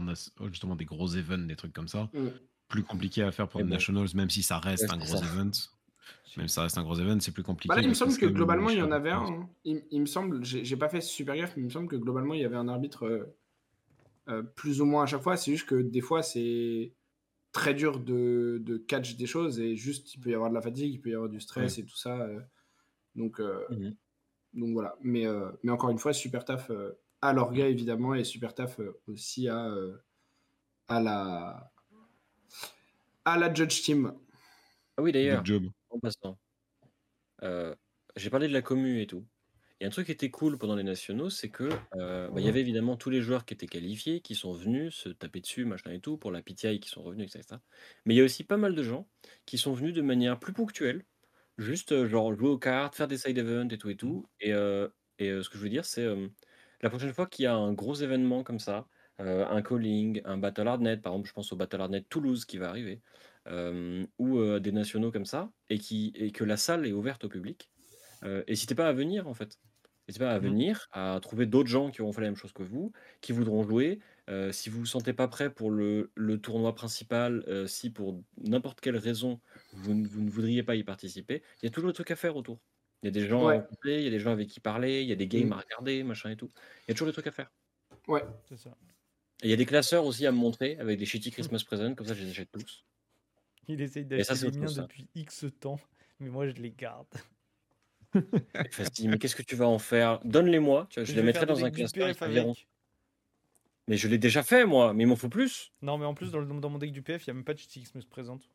on a s- justement des gros events, des trucs comme ça. Mm. Plus compliqué à faire pour les nationals, même si ça reste un gros ça. event. Même si ça reste un gros event, c'est plus compliqué. Bah là, il me semble que globalement, il y en avait un. hein. Il, il me semble, j'ai pas fait super gaffe, mais il me semble que globalement, il y avait un arbitre euh, euh, plus ou moins à chaque fois. C'est juste que des fois, c'est très dur de, de catch des choses et juste, il peut y avoir de la fatigue, il peut y avoir du stress et tout ça. euh. donc, Mhm. Donc voilà. Mais, euh, mais encore une fois, super taf euh, à l'orga évidemment et super taf euh, aussi à, euh, à la à la judge team. Ah oui, d'ailleurs, en passant, euh, j'ai parlé de la commu et tout. Et un truc qui était cool pendant les nationaux, c'est que euh, bah, il y avait évidemment tous les joueurs qui étaient qualifiés, qui sont venus se taper dessus, machin et tout, pour la PTI, qui sont revenus, etc. Mais il y a aussi pas mal de gens qui sont venus de manière plus ponctuelle, juste genre jouer aux cartes, faire des side events et tout et tout. Et, euh, et euh, ce que je veux dire, c'est euh, la prochaine fois qu'il y a un gros événement comme ça, un calling, un Battle Hardnet, par exemple, je pense au Battle Hardnet Toulouse qui va arriver, ou des nationaux comme ça, et, qui, et que la salle est ouverte au public, n'hésitez pas à venir en fait. N'hésitez pas à Mhm. venir, à trouver d'autres gens qui auront fait la même chose que vous, qui voudront jouer. Euh, si vous ne vous sentez pas prêt pour le, le tournoi principal, euh, si pour n'importe quelle raison vous, ne- vous ne voudriez pas y participer, il y a toujours des trucs à faire autour. Il y a des gens Ouais. à rencontrer, il y a des gens avec qui parler, il y a des games Mhm. à regarder, machin et tout. Il y a toujours des trucs à faire. Ouais. C'est ça. Et il y a des classeurs aussi à me montrer avec des shitty Christmas presents, comme ça je les achète tous. Il essaye Et ça, d'acheter c'est les autre miens chose, ça. depuis X temps, mais moi je les garde. Vas-y, mais qu'est-ce que tu vas en faire? Donne-les-moi, tu vois, je, les mettrai dans un classeur. ils. Mais je l'ai déjà fait moi, mais il m'en faut plus. Non, mais en plus, dans, le- dans mon deck du PF, il n'y a même pas de Chitty Xmas présente.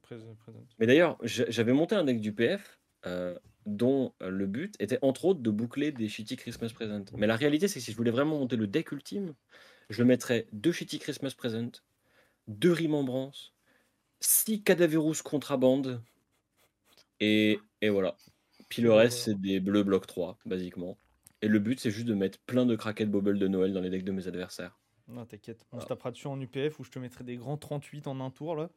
Prés- présente. Mais d'ailleurs, j'a- j'avais monté un deck du PF euh, dont euh, le but était entre autres de boucler des shitty Christmas presents. Mais la réalité, c'est que si je voulais vraiment monter le deck ultime, je mettrais deux shitty Christmas presents, deux Remembrance, six Cadaverous contrabande, et, et voilà. Puis le reste, c'est des bleus bloc 3, basiquement. Et le but, c'est juste de mettre plein de craquettes bobble de Noël dans les decks de mes adversaires. Non, t'inquiète. On Ah. se tapera dessus en UPF où je te mettrai des grands 38 en un tour, là.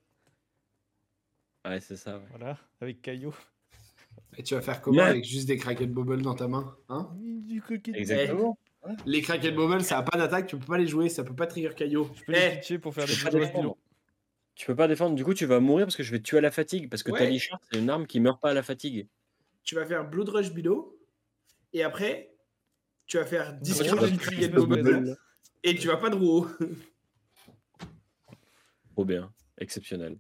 Ouais, c'est ça. ouais. Voilà, avec Caillot. Et tu vas faire comment avec juste des craquettes bubble dans ta main hein? Du. Exactement. Les craquettes bubble, ça a pas d'attaque, tu peux pas les jouer, ça peut pas trigger Caillot. Je peux les Eh, pitcher pour faire Tu des peux pas blocs défendre. bilo. Tu peux pas défendre, du coup tu vas mourir parce que je vais te tuer à la fatigue. Parce que Ouais. Talisha, c'est une arme qui meurt pas à la fatigue. tu vas faire Blood Rush Below, et après, tu vas faire Gros Discretion Shitty Cricket Christmas Bubble, et tu vas pas de roue. Trop bien, exceptionnel.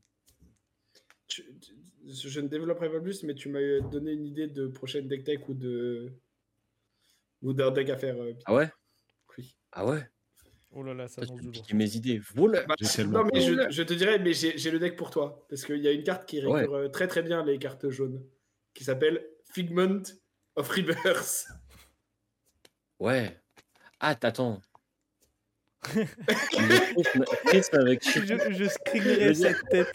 Tu- tu- je ne développerai pas plus, mais tu m'as donné une idée de prochaine deck tech ou de ou d'un deck à faire. euh, Ah ouais? Oui. Ah ouais? Oh là là, ça tu du lourd. mes idées. Voleur Bah, non, mais je, je te dirais, mais j'ai le deck pour toi. Parce qu'il y a une carte qui Ouais. récure euh, très très bien les cartes jaunes, qui s'appelle Figment of Rebirth. Ouais. Ah, t'attends. Chris avec Je, je screenerai cette tête.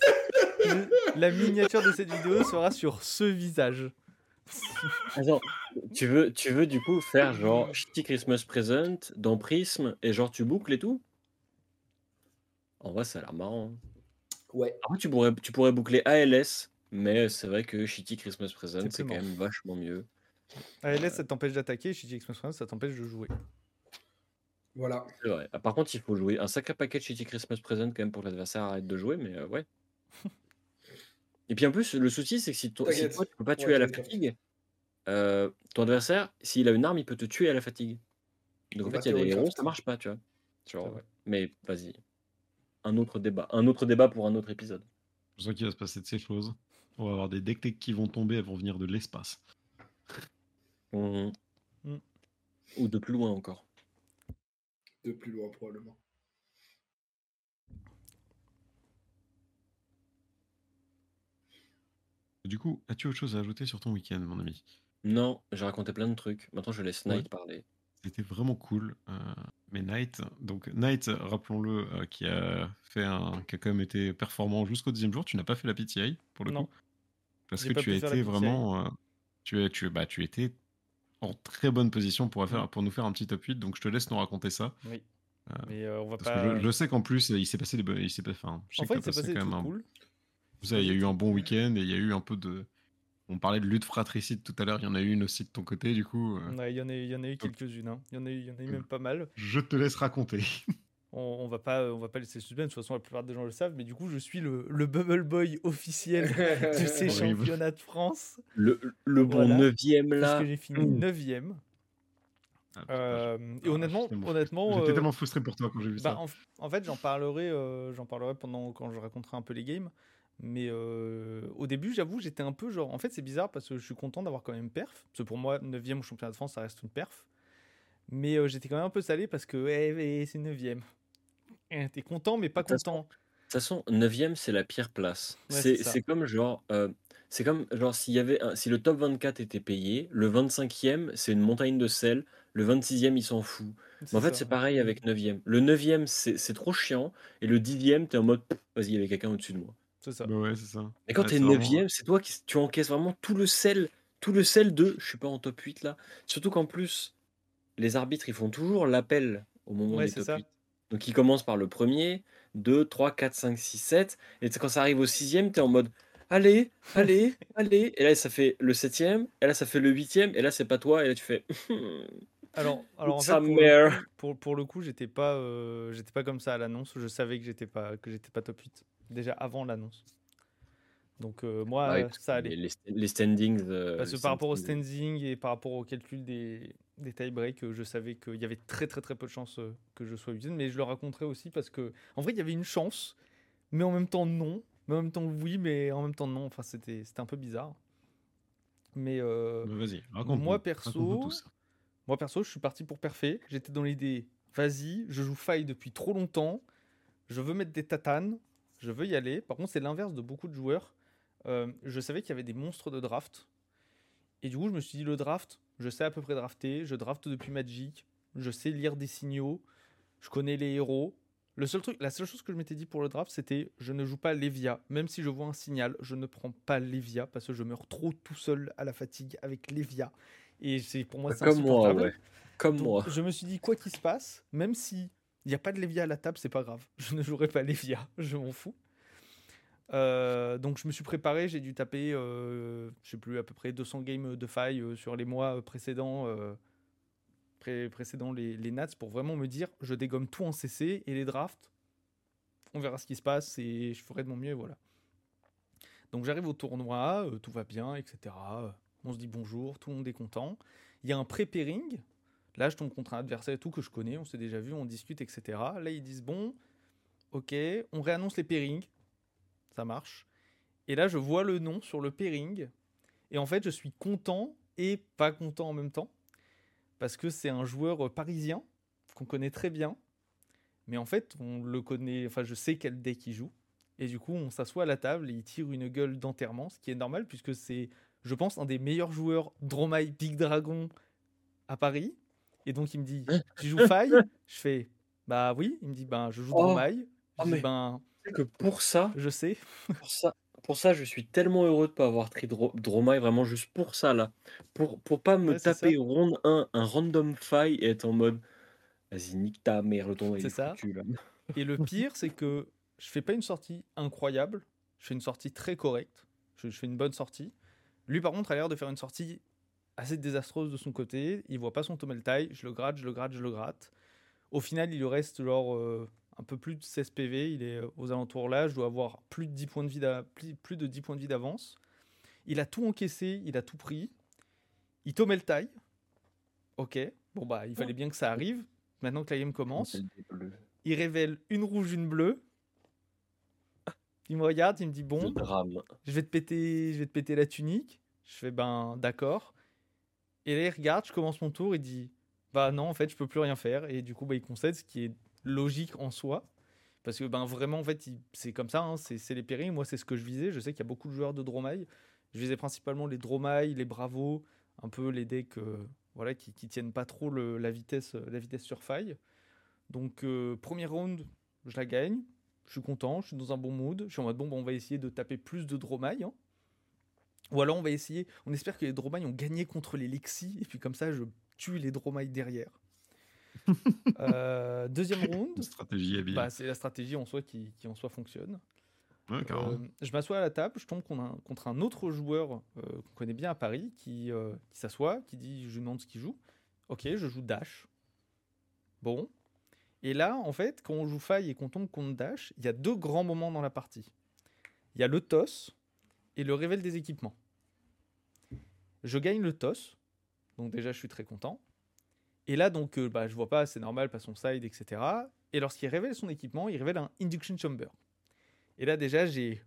Je- la miniature de cette vidéo sera sur ce visage. Attends, tu veux, tu veux du coup faire genre Shitty Christmas Present dans Prism et genre tu boucles et tout? En vrai, ça a l'air marrant. hein. Ouais. Après, tu pourrais, tu pourrais boucler ALS, mais c'est vrai que Shitty Christmas Present, c'est quand même vachement mieux. ALS, ça t'empêche d'attaquer. Shitty Xmas Present, ça t'empêche de jouer. Voilà. C'est vrai. Ah, Par contre, il faut jouer un sacré paquet de Shitty Christmas Present quand même pour que l'adversaire arrête de jouer, mais euh, ouais. Et puis en plus, le souci, c'est que si, ton, si T'inquiète. toi, tu peux pas Ouais, tuer à la t'inquiète. fatigue, euh, ton adversaire, s'il a une arme, il peut te tuer à la fatigue. Donc en Bah, fait, il y a des héros, ça marche pas, tu vois. Genre, mais vas-y. Un autre débat. Un autre débat pour un autre épisode. Je sens qu'il va se passer de ces choses. On va avoir des deck techs qui vont tomber, elles vont venir de l'espace. Mm. Ou de plus loin encore. De plus loin, probablement. Du coup, as-tu autre chose à ajouter sur ton week-end, mon ami? Non, j'ai raconté plein de trucs. Maintenant, je laisse Ouais. Knight parler. C'était vraiment cool. euh, mais Knight, donc Knight, rappelons-le, euh, qui a fait un, qui a quand même été performant jusqu'au deuxième jour. Tu n'as pas fait la PTI pour le Non. coup, parce que tu as été vraiment, euh, tu es, tu, bah, tu étais en très bonne position pour, Mm. faire, pour nous faire un petit top 8. Donc je te laisse nous raconter ça, Oui. Euh, Mais euh, on va parce pas. que je, je sais qu'en plus il s'est passé des, il s'est pas, enfin, je sais En fait, il s'est passé quand même un- cool. Vous savez, il y a eu un bon week-end et il y a eu un peu de. On parlait de lutte fratricide tout à l'heure, il y en a eu une aussi de ton côté, du coup, euh, Ouais, Il y en a, il y en a eu quelques-unes. hein. Il y en a eu, il y en a eu même pas mal. je te laisse raconter. On, on va pas, on va pas laisser le suspense. De toute façon, la plupart des gens le savent. Mais du coup, je suis le, le Bubble Boy officiel de ces championnats de France. Le, le bon Voilà. neuvième là. Puisque j'ai fini Mmh. 9ème. Ah, Euh, et Ah, honnêtement, j'étais tellement honnêtement, frustré. J'étais euh, tellement frustré pour toi quand j'ai vu bah, ça. en, en fait, j'en parlerai, euh, j'en parlerai pendant quand je raconterai un peu les games. Mais euh, au début, j'avoue, j'étais un peu genre. En fait, c'est bizarre parce que je suis content d'avoir quand même perf. Parce que pour moi, 9ème au championnat de France, ça reste une perf. Mais euh, j'étais quand même un peu salé parce que ouais, ouais, c'est 9ème. Eh, T'es content, mais pas De toute façon, content. De toute façon, 9ème, c'est la pire place. Ouais, c'est comme genre. euh, c'est comme genre s'il y avait un- si le top 24 était payé, le 25e c'est une montagne de sel, le 26e il s'en fout. Mais en fait c'est pareil avec 9e. Le 9e c'est c'est trop chiant et le 10e t'es en mode vas-y il y avait quelqu'un au-dessus de moi. C'est ça. Bah ouais, c'est ça. Et quand Ouais, t'es c'est vraiment- 9e c'est toi qui tu encaisses vraiment tout le sel, tout le sel de je suis pas en top 8 là. Surtout qu'en plus les arbitres ils font toujours l'appel au moment Ouais, des c'est top ça. 8. Donc ils commencent par le premier, 2, 3, 4, 5, 6, 7. Et tu quand ça arrive au sixième, t'es en mode allez, allez, allez. Et là, ça fait le septième. Et là, ça fait le huitième. Et là, c'est pas toi. Et là, tu fais. Alors, alors en fait, pour le, pour, pour le coup, j'étais pas, euh, j'étais pas comme ça à l'annonce. Je savais que j'étais pas, que j'étais pas top 8 déjà avant l'annonce. Donc euh, moi, euh, que ça allait. les- les standings. euh, Parce que par rapport au standings, standing et par rapport au calcul des, des tie-breaks, euh, je savais qu'il y avait très très très peu de chances euh, que je sois 8 Mais je le raconterai aussi parce que, en vrai, il y avait une chance, mais en même temps non. Mais en même temps oui, mais en même temps non. Enfin, c'était c'était un peu bizarre. Mais euh, Bah, Vas-y, raconte moi, perso, moi perso, je suis parti pour parfait. J'étais dans l'idée, vas-y, je joue faille depuis trop longtemps. Je veux mettre des tatanes. Je veux y aller. Par contre, c'est l'inverse de beaucoup de joueurs. Euh, je savais qu'il y avait des monstres de draft. Et du coup, je me suis dit, le draft, je sais à peu près drafter. Je draft depuis Magic. Je sais lire des signaux. Je connais les héros. Le seul truc, la seule chose que je m'étais dit pour le draft, c'était je ne joue pas Lévia. Même si je vois un signal, je ne prends pas Lévia parce que je meurs trop tout seul à la fatigue avec Lévia. Et c'est pour moi, c'est Comme moi, ouais. Comme Donc, moi. Je me suis dit, quoi qu'il se passe, même si il n'y a pas de Lévia à la table, c'est pas grave. Je ne jouerai pas Lévia, je m'en fous. Euh, donc je me suis préparé, j'ai dû taper, euh, je sais plus, à peu près 200 games de faille euh, sur les mois euh, précédents, pré- précédents les, les Nats pour vraiment me dire, je dégomme tout en CC et les drafts, on verra ce qui se passe et je ferai de mon mieux, voilà. Donc j'arrive au tournoi, tout va bien, etc. On se dit bonjour, tout le monde est content. Il y a un pré-pairing. Là, je tombe contre un adversaire et tout que je connais, on s'est déjà vu, on discute, etc. Là, ils disent bon, ok, on réannonce les pairings. Ça marche. Et là, je vois le nom sur le pairing. Et en fait, je suis content et pas content en même temps. Parce que c'est un joueur parisien qu'on connaît très bien. Mais en fait, on le connaît. Enfin, je sais quel deck il joue. Et du coup, on s'assoit à la table et il tire une gueule d'enterrement, ce qui est normal puisque c'est, je pense, un des meilleurs joueurs Dromai Big Dragon à Paris. Et donc, il me dit Tu joues faille? Je fais Bah oui. Il me dit Ben, je joue Oh. Dromai. Je Oh, dis Ben, que pour ça, je sais. pour ça, pour ça, je suis tellement heureux de pas avoir tri Dro- Dromai, vraiment juste pour ça là. Pour, pour pas me Ouais, taper ronde 1, un random faille et être en mode vas-y, nique ta mère, le il C'est est ça. foutu là. Et le pire, c'est que je fais pas une sortie incroyable. Je fais une sortie très correcte. Je, je fais une bonne sortie. Lui, par contre, a l'air de faire une sortie assez désastreuse de son côté. Il voit pas son Tomeltai. Je le gratte, je le gratte, je le gratte. Au final, il lui reste genre euh, un peu plus de 16 PV, il est euh, aux alentours là, je dois avoir plus de 10 points de vie d'a- plus plus de 10 points de vie d'avance. Il a tout encaissé, il a tout pris. Il tombe le taille. Ok, bon bah il fallait bien que ça arrive. Maintenant que la game commence, il révèle une rouge, une bleue. Il me regarde, il me dit bon, je vais te péter, je vais te péter la tunique. Je fais ben d'accord. Et là il regarde, je commence mon tour, il dit bah non en fait je peux plus rien faire et du coup bah il concède, ce qui est logique en soi. Parce que ben vraiment en fait c'est comme ça, hein, c'est les périls. Moi c'est ce que je visais. Je sais qu'il y a beaucoup de joueurs de Dromaille. Je visais principalement les Dromaille, les Bravos, un peu les decks euh, voilà qui, qui tiennent pas trop la vitesse la vitesse sur faille. Donc euh, premier round je la gagne. Je suis content, je suis dans un bon mood. Je suis en mode bon, bah, on va essayer de taper plus de Dromaille. hein. Ou alors on va essayer, on espère que les Dromaille ont gagné contre les Lexi, et puis comme ça je tue les Dromaille derrière. Euh, deuxième round, Stratégie habile. bah, c'est la stratégie en soi qui, qui en soi fonctionne. Ouais. Euh, je m'assois à la table, je tombe contre un, contre un autre joueur euh, qu'on connaît bien à Paris qui, qui s'assoit, qui dit je lui demande ce qu'il joue. Ok, je joue Dash. Bon. Et là, en fait, quand on joue faille et qu'on tombe contre Dash, il y a deux grands moments dans la partie. Il y a le toss et le révèle des équipements. Je gagne le toss, donc déjà je suis très content. Et là, donc, euh, bah, je vois pas, c'est normal, pas son side, etc. Et lorsqu'il révèle son équipement, il révèle un Induction Chamber. Et là, déjà, j'ai.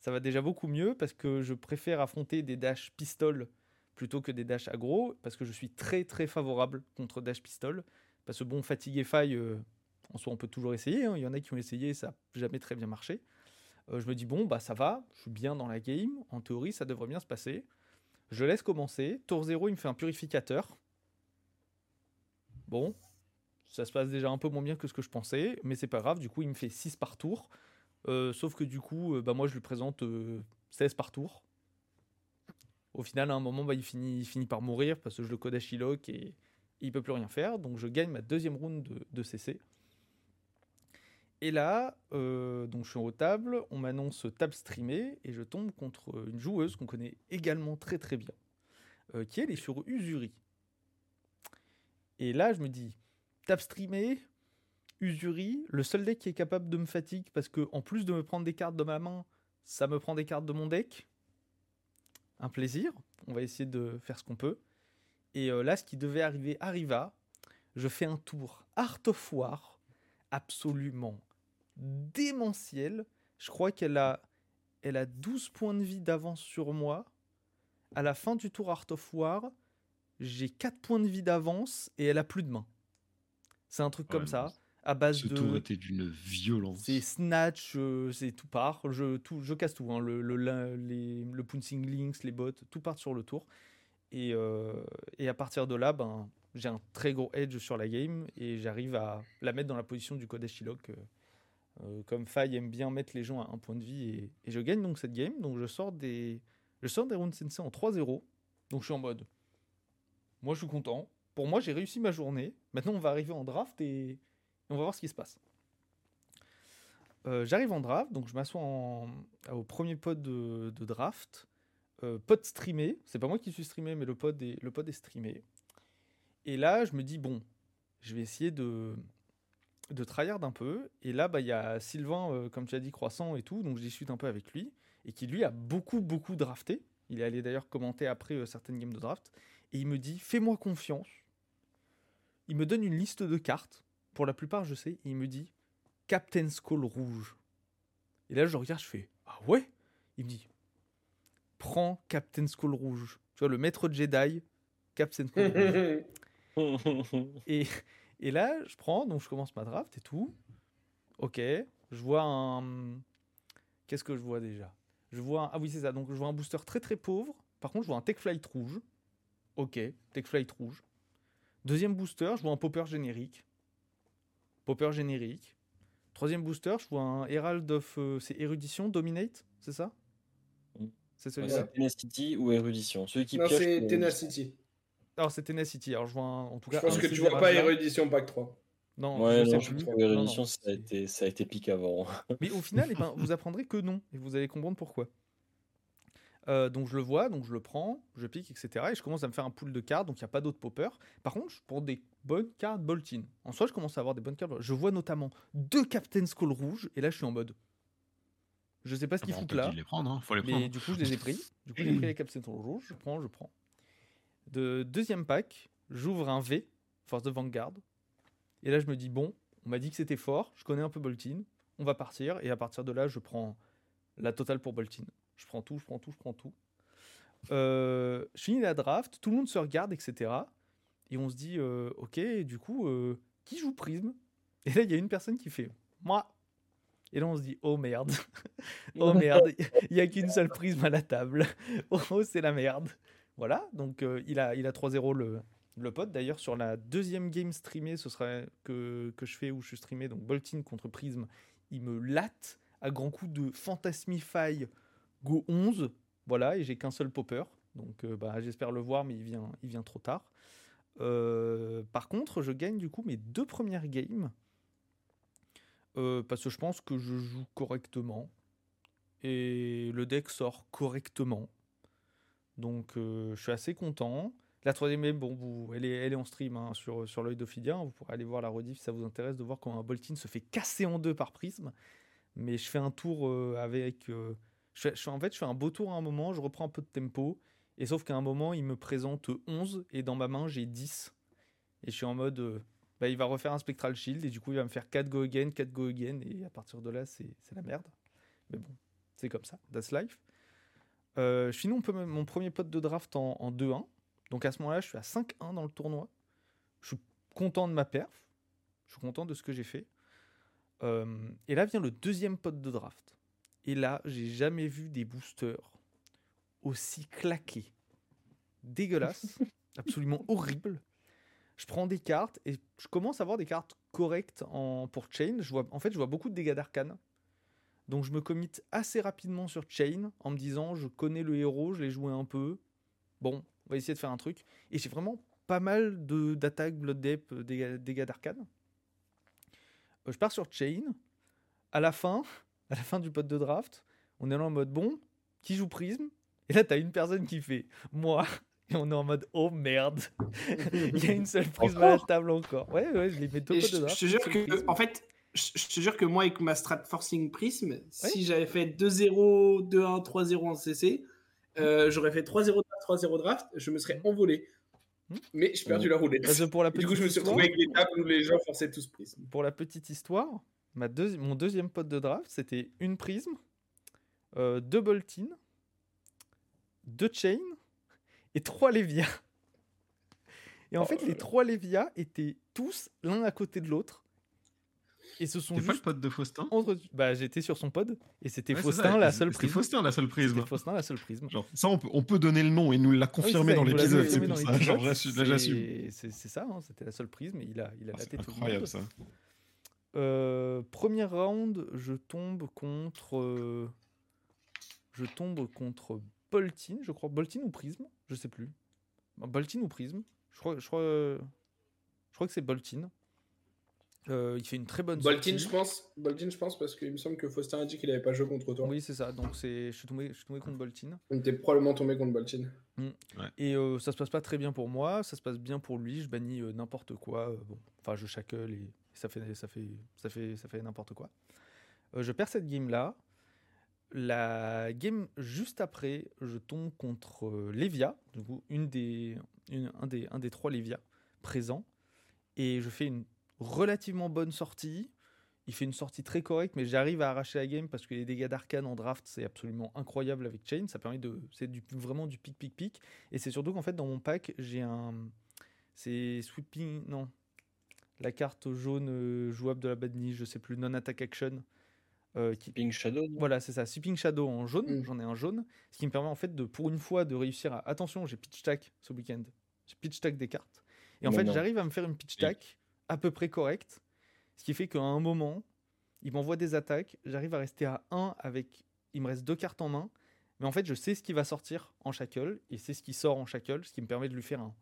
Ça va déjà beaucoup mieux parce que je préfère affronter des dash pistol plutôt que des dash aggro parce que je suis très très favorable contre dash pistol. Parce que bon, fatigue et faille, euh, en soi, on peut toujours essayer. hein. Il y en a qui ont essayé ça n'a jamais très bien marché. Euh, je me dis, bon, bah ça va, je suis bien dans la game. En théorie, ça devrait bien se passer. Je laisse commencer. Tour 0, il me fait un purificateur. Bon, ça se passe déjà un peu moins bien que ce que je pensais, mais c'est pas grave. Du coup, il me fait 6 par tour. Euh, sauf que du coup, euh, bah, moi je lui présente euh, 16 par tour. Au final, à un moment, bah, il, finit, par mourir parce que je le code à Shiloh et il peut plus rien faire. Donc je gagne ma deuxième round de, CC. Et là, euh, donc je suis en table, on m'annonce table streamée et je tombe contre une joueuse qu'on connaît également très très bien, euh, qui elle est sur Usuri. Et là, je me dis, table streamée, Usuri, le seul deck qui est capable de me fatiguer parce que en plus de me prendre des cartes de ma main, ça me prend des cartes de mon deck. Un plaisir. On va essayer de faire ce qu'on peut. Et euh, là, ce qui devait arriver arriva. Je fais un tour Art of War absolument démentiel. Je crois qu'elle a, elle a 12 points de vie d'avance sur moi. À la fin du tour Art of War, j'ai 4 points de vie d'avance et elle a plus de main. C'est un truc Ouais, comme ça, à base Ce de. tour était d'une violence. C'est snatch, euh, c'est tout part. Je, tout, je casse tout. hein. Le, le, la- les, le pouncing links, les bots, tout part sur le tour. Et, euh, et à partir de là, ben, j'ai un très gros edge sur la game et j'arrive à la mettre dans la position du euh, euh, comme Faye aime bien mettre les gens à un point de vie et, et je gagne donc cette game. Donc je sors des, je sors des rounds sensei en 3-0. Donc je suis en mode, moi je suis content. Pour moi, j'ai réussi ma journée. Maintenant, on va arriver en draft et, on va voir ce qui se passe. Euh, J'arrive en draft, donc je m'assois au premier pod de, draft. Euh, pod streamé, c'est pas moi qui suis streamé, mais le pod est, le pod est streamé. Et là, je me dis, bon, je vais essayer de, de tryhard un peu. Et là, bah, il y a Sylvain, euh, comme tu as dit, croissant et tout, donc je discute un peu avec lui. Et qui, lui, a beaucoup, beaucoup drafté. Il est allé d'ailleurs commenter après certaines games de draft. Et il me dit, fais-moi confiance. Il me donne une liste de cartes. Pour la plupart, je sais. Et il me dit, Captain Skull rouge. Et là, je regarde, je fais, ah ouais? Il me dit, prends Captain Skull rouge. Tu vois, le maître Jedi, Captain Skull rouge. Et, et là, je prends, donc je commence ma draft et tout. Ok, je vois un. Qu'est-ce que je vois déjà? Je vois un... Ah oui, c'est ça. Donc je vois un booster très très pauvre. Par contre, je vois un Tech Flight rouge. Ok, Tech Flight rouge. Deuxième booster, je vois un Popper générique. Popper générique. Troisième booster, je vois un Herald of. euh, c'est Érudition, Dominate, c'est ça? C'est celui-là c'est Tenacity ou Érudition. Celui qui Non, pioche. c'est Tenacity. Alors c'est Tenacity. Alors je vois un- en tout cas. Je pense un que tu vois pas. Érudition Pack 3. Non, Ouais, je non, sais je plus. trouve Non, non, Érudition, ça, a été, ça a été pique avant. Mais au final, eh ben, vous apprendrez que non, et vous allez comprendre pourquoi. Euh, donc je le vois, donc je le prends, je pique, etc. Et je commence à me faire un pool de cartes, donc il n'y a pas d'autres poppers. Par contre, je prends des bonnes cartes Boltin. En soi, je commence à avoir des bonnes cartes. Je vois notamment deux Captain Skull rouges, et là, je suis en mode. Je sais pas ce Ah qu'ils bah, on foutent là, les prendre, hein, faut les mais prendre. du coup, je les ai pris. Du coup, j'ai pris les Captain Skull rouges, je prends, je prends. De deuxième pack, j'ouvre un V, Force de Vanguard. Et là, je me dis, bon, on m'a dit que c'était fort, je connais un peu Boltin, on va partir. Et à partir de là, je prends la totale pour Boltin. Je prends tout, je prends tout, je prends tout. Euh, je finis la draft, tout le monde se regarde, etc. Et on se dit, euh, ok, du coup, euh, qui joue Prisme Et là, il y a une personne qui fait, moi. Et là, on se dit, oh merde. oh merde, il n'y a qu'une seule Prisme à la table. oh, c'est la merde. Voilà, donc il a, il a 3-0 le, le pote. D'ailleurs, sur la deuxième game streamée, ce serait que, je fais où je suis streamé, donc Boltin contre Prism, il me latte à grands coups de Fantasmify Go 11. Voilà, et j'ai qu'un seul popper. Donc euh, bah, j'espère le voir, mais il vient, trop tard. Euh, par contre, je gagne du coup mes deux premières games. euh, parce que je pense que je joue correctement. Et le deck sort correctement. Donc je suis assez content. La troisième bon, elle, est, en stream hein, sur, sur l'œil d'Ophidien. Vous pourrez aller voir la rediff si ça vous intéresse de voir comment un Boltin se fait casser en deux par prisme. Mais je fais un tour avec. Je en fait, je fais un beau tour à un moment, je reprends un peu de tempo. Et sauf qu'à un moment, il me présente 11 et dans ma main, j'ai 10. Et je suis en mode. euh, bah, il va refaire un Spectral Shield et du coup, il va me faire 4 go again, 4 go again. Et à partir de là, c'est la merde. Mais bon, c'est comme ça. That's life. Euh, je finis mon, mon premier pote de draft en, en 2-1. Donc à ce moment-là, je suis à 5-1 dans le tournoi. Je suis content de ma perf. Je suis content de ce que j'ai fait. Euh, et là vient le deuxième pote de draft. Et là, j'ai jamais vu des boosters aussi claqués. Dégueulasse. absolument horrible. Je prends des cartes et je commence à avoir des cartes correctes en, pour Chain. Je vois, en fait, je vois beaucoup de dégâts d'arcane. Donc je me commit assez rapidement sur Chain en me disant je connais le héros, je l'ai joué un peu. Bon, on va essayer de faire un truc. Et j'ai vraiment pas mal de- d'attaques, Blood Dep, euh, dégâts, dégâts d'arcane. Euh, je pars sur Chain. À la fin, à la fin du pot de draft, on est là en mode bon, qui joue Prism? Et là, t'as une personne qui fait moi. Et on est en mode oh merde. Il y a une seule Prism à la table encore. Ouais, ouais, je les mets deux je, de je draft. te jure que, Prism. en fait, je, je te jure que moi, avec ma strat forcing prism, si j'avais fait 2-0, 2-1, 3-0 en CC, euh, j'aurais fait 3-0 draft, 3-0 draft, je me serais envolé. Hmm. Mais j'ai perdu la roulette. Parce que pour la du coup, je me suis retrouvé avec des tables où les gens forçaient tous prism. pour la petite histoire, ma deuxi- mon deuxième pote de draft, c'était une prisme, euh, deux Boltin, deux Chain et trois Lévia. Et en Oh fait, les trois Lévia étaient tous l'un à côté de l'autre. Et ce sont T'es pas le juste pote de Faustin entre... Bah, j'étais sur son pod et c'était Ouais, Faustin la seule prisme. Faustin la seule prisme. C'était Faustin la seule prisme. Genre, ça, on peut, on peut donner le nom et nous l'a confirmé dans l'épisode. C'est pour ça. Genre, j'assume-. C'est- ça, hein, c'était la seule prisme et il a, il a Ah, laté C'est tout le monde. incroyable ça. Euh, premier round, je tombe contre. euh, je tombe contre Boltin, je crois. Boltin ou Prism Je sais plus. Bah, Boltin ou Prism Je crois, je crois, je crois que c'est Boltin. Euh, il fait une très bonne Boltin, sortie. je pense, Boltin, je pense, parce qu'il me semble que Faustin a dit qu'il avait pas joué contre toi. Oui, c'est ça. Donc c'est, je suis tombé, je suis tombé contre Boltin. Donc t'es probablement tombé contre Boltin. Et euh, ça se passe pas très bien pour moi, ça se passe bien pour lui. Je bannis euh, n'importe quoi. euh, bon, enfin, je shackle et ça fait, ça fait, ça fait, ça fait n'importe quoi. Euh, je perds cette game là. La game juste après, je tombe contre euh, Lévia, du coup une des, un des, un des trois Lévia présents, et je fais une relativement bonne sortie. Il fait une sortie très correcte, mais j'arrive à arracher la game parce que les dégâts d'arcane en draft, c'est absolument incroyable avec Chain. Ça permet de. C'est vraiment du pic, pic, pic. Et c'est surtout qu'en fait, dans mon pack, j'ai un. C'est Sweeping. Non. La carte jaune euh, jouable de la bad je sais plus, non-attack action. euh, qui, Shadow. voilà, c'est ça. Sweeping Shadow en jaune, Mm. j'en ai un jaune. Ce qui me permet en fait de, pour une fois, de réussir à. Attention, j'ai pitch stack ce week-end. J'ai pitch stack des cartes. Et en Mais fait, non. j'arrive à me faire une pitch Oui. stack à peu près correcte. Ce qui fait qu'à un moment, il m'envoie des attaques. J'arrive à rester à 1 avec. Il me reste deux cartes en main. Mais en fait, je sais ce qui va sortir en shackle. Et c'est ce qui sort en shackle. Ce qui me permet de lui faire un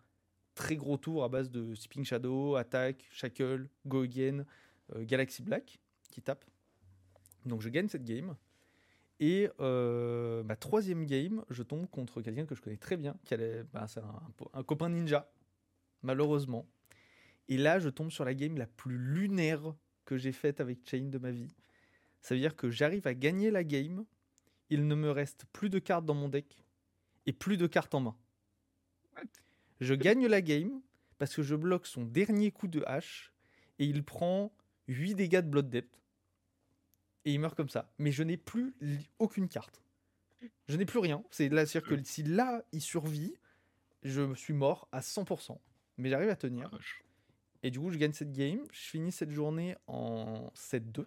très gros tour à base de Sweeping Shadow, attaque, shackle, go euh, Galaxy Black qui tape. Donc je gagne cette game. Et euh, ma troisième game, je tombe contre quelqu'un que je connais très bien, qui allait, bah, c'est un, un copain ninja, malheureusement. Et là, je tombe sur la game la plus lunaire que j'ai faite avec Chain de ma vie. Ça veut dire que j'arrive à gagner la game, il ne me reste plus de cartes dans mon deck et plus de cartes en main. Je gagne la game parce que je bloque son dernier coup de hache et il prend 8 dégâts de Blood Depth. Et il meurt comme ça. Mais je n'ai plus aucune carte. Je n'ai plus rien. C'est là, c'est-à-dire que si là il survit, je suis mort à 100%. Mais j'arrive à tenir. Ah. Et du coup, je gagne cette game. Je finis cette journée en 7-2.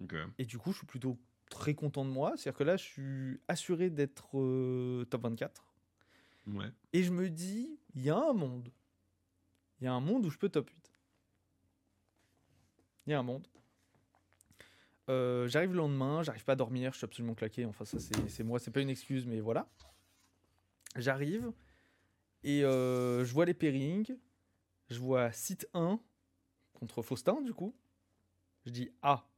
Ok. Et du coup, je suis plutôt très content de moi. C'est-à-dire que là, je suis assuré d'être euh, top 24. Et je me dis, il y a un monde. Il y a un monde où je peux top 8. Il y a un monde. Euh, j'arrive le lendemain, j'arrive pas à dormir, je suis absolument claqué. Enfin, ça, c'est c'est moi, c'est pas une excuse, mais voilà. J'arrive et euh, je vois les pairings. Je vois site 1 contre Faustin, du coup. Je dis, ah,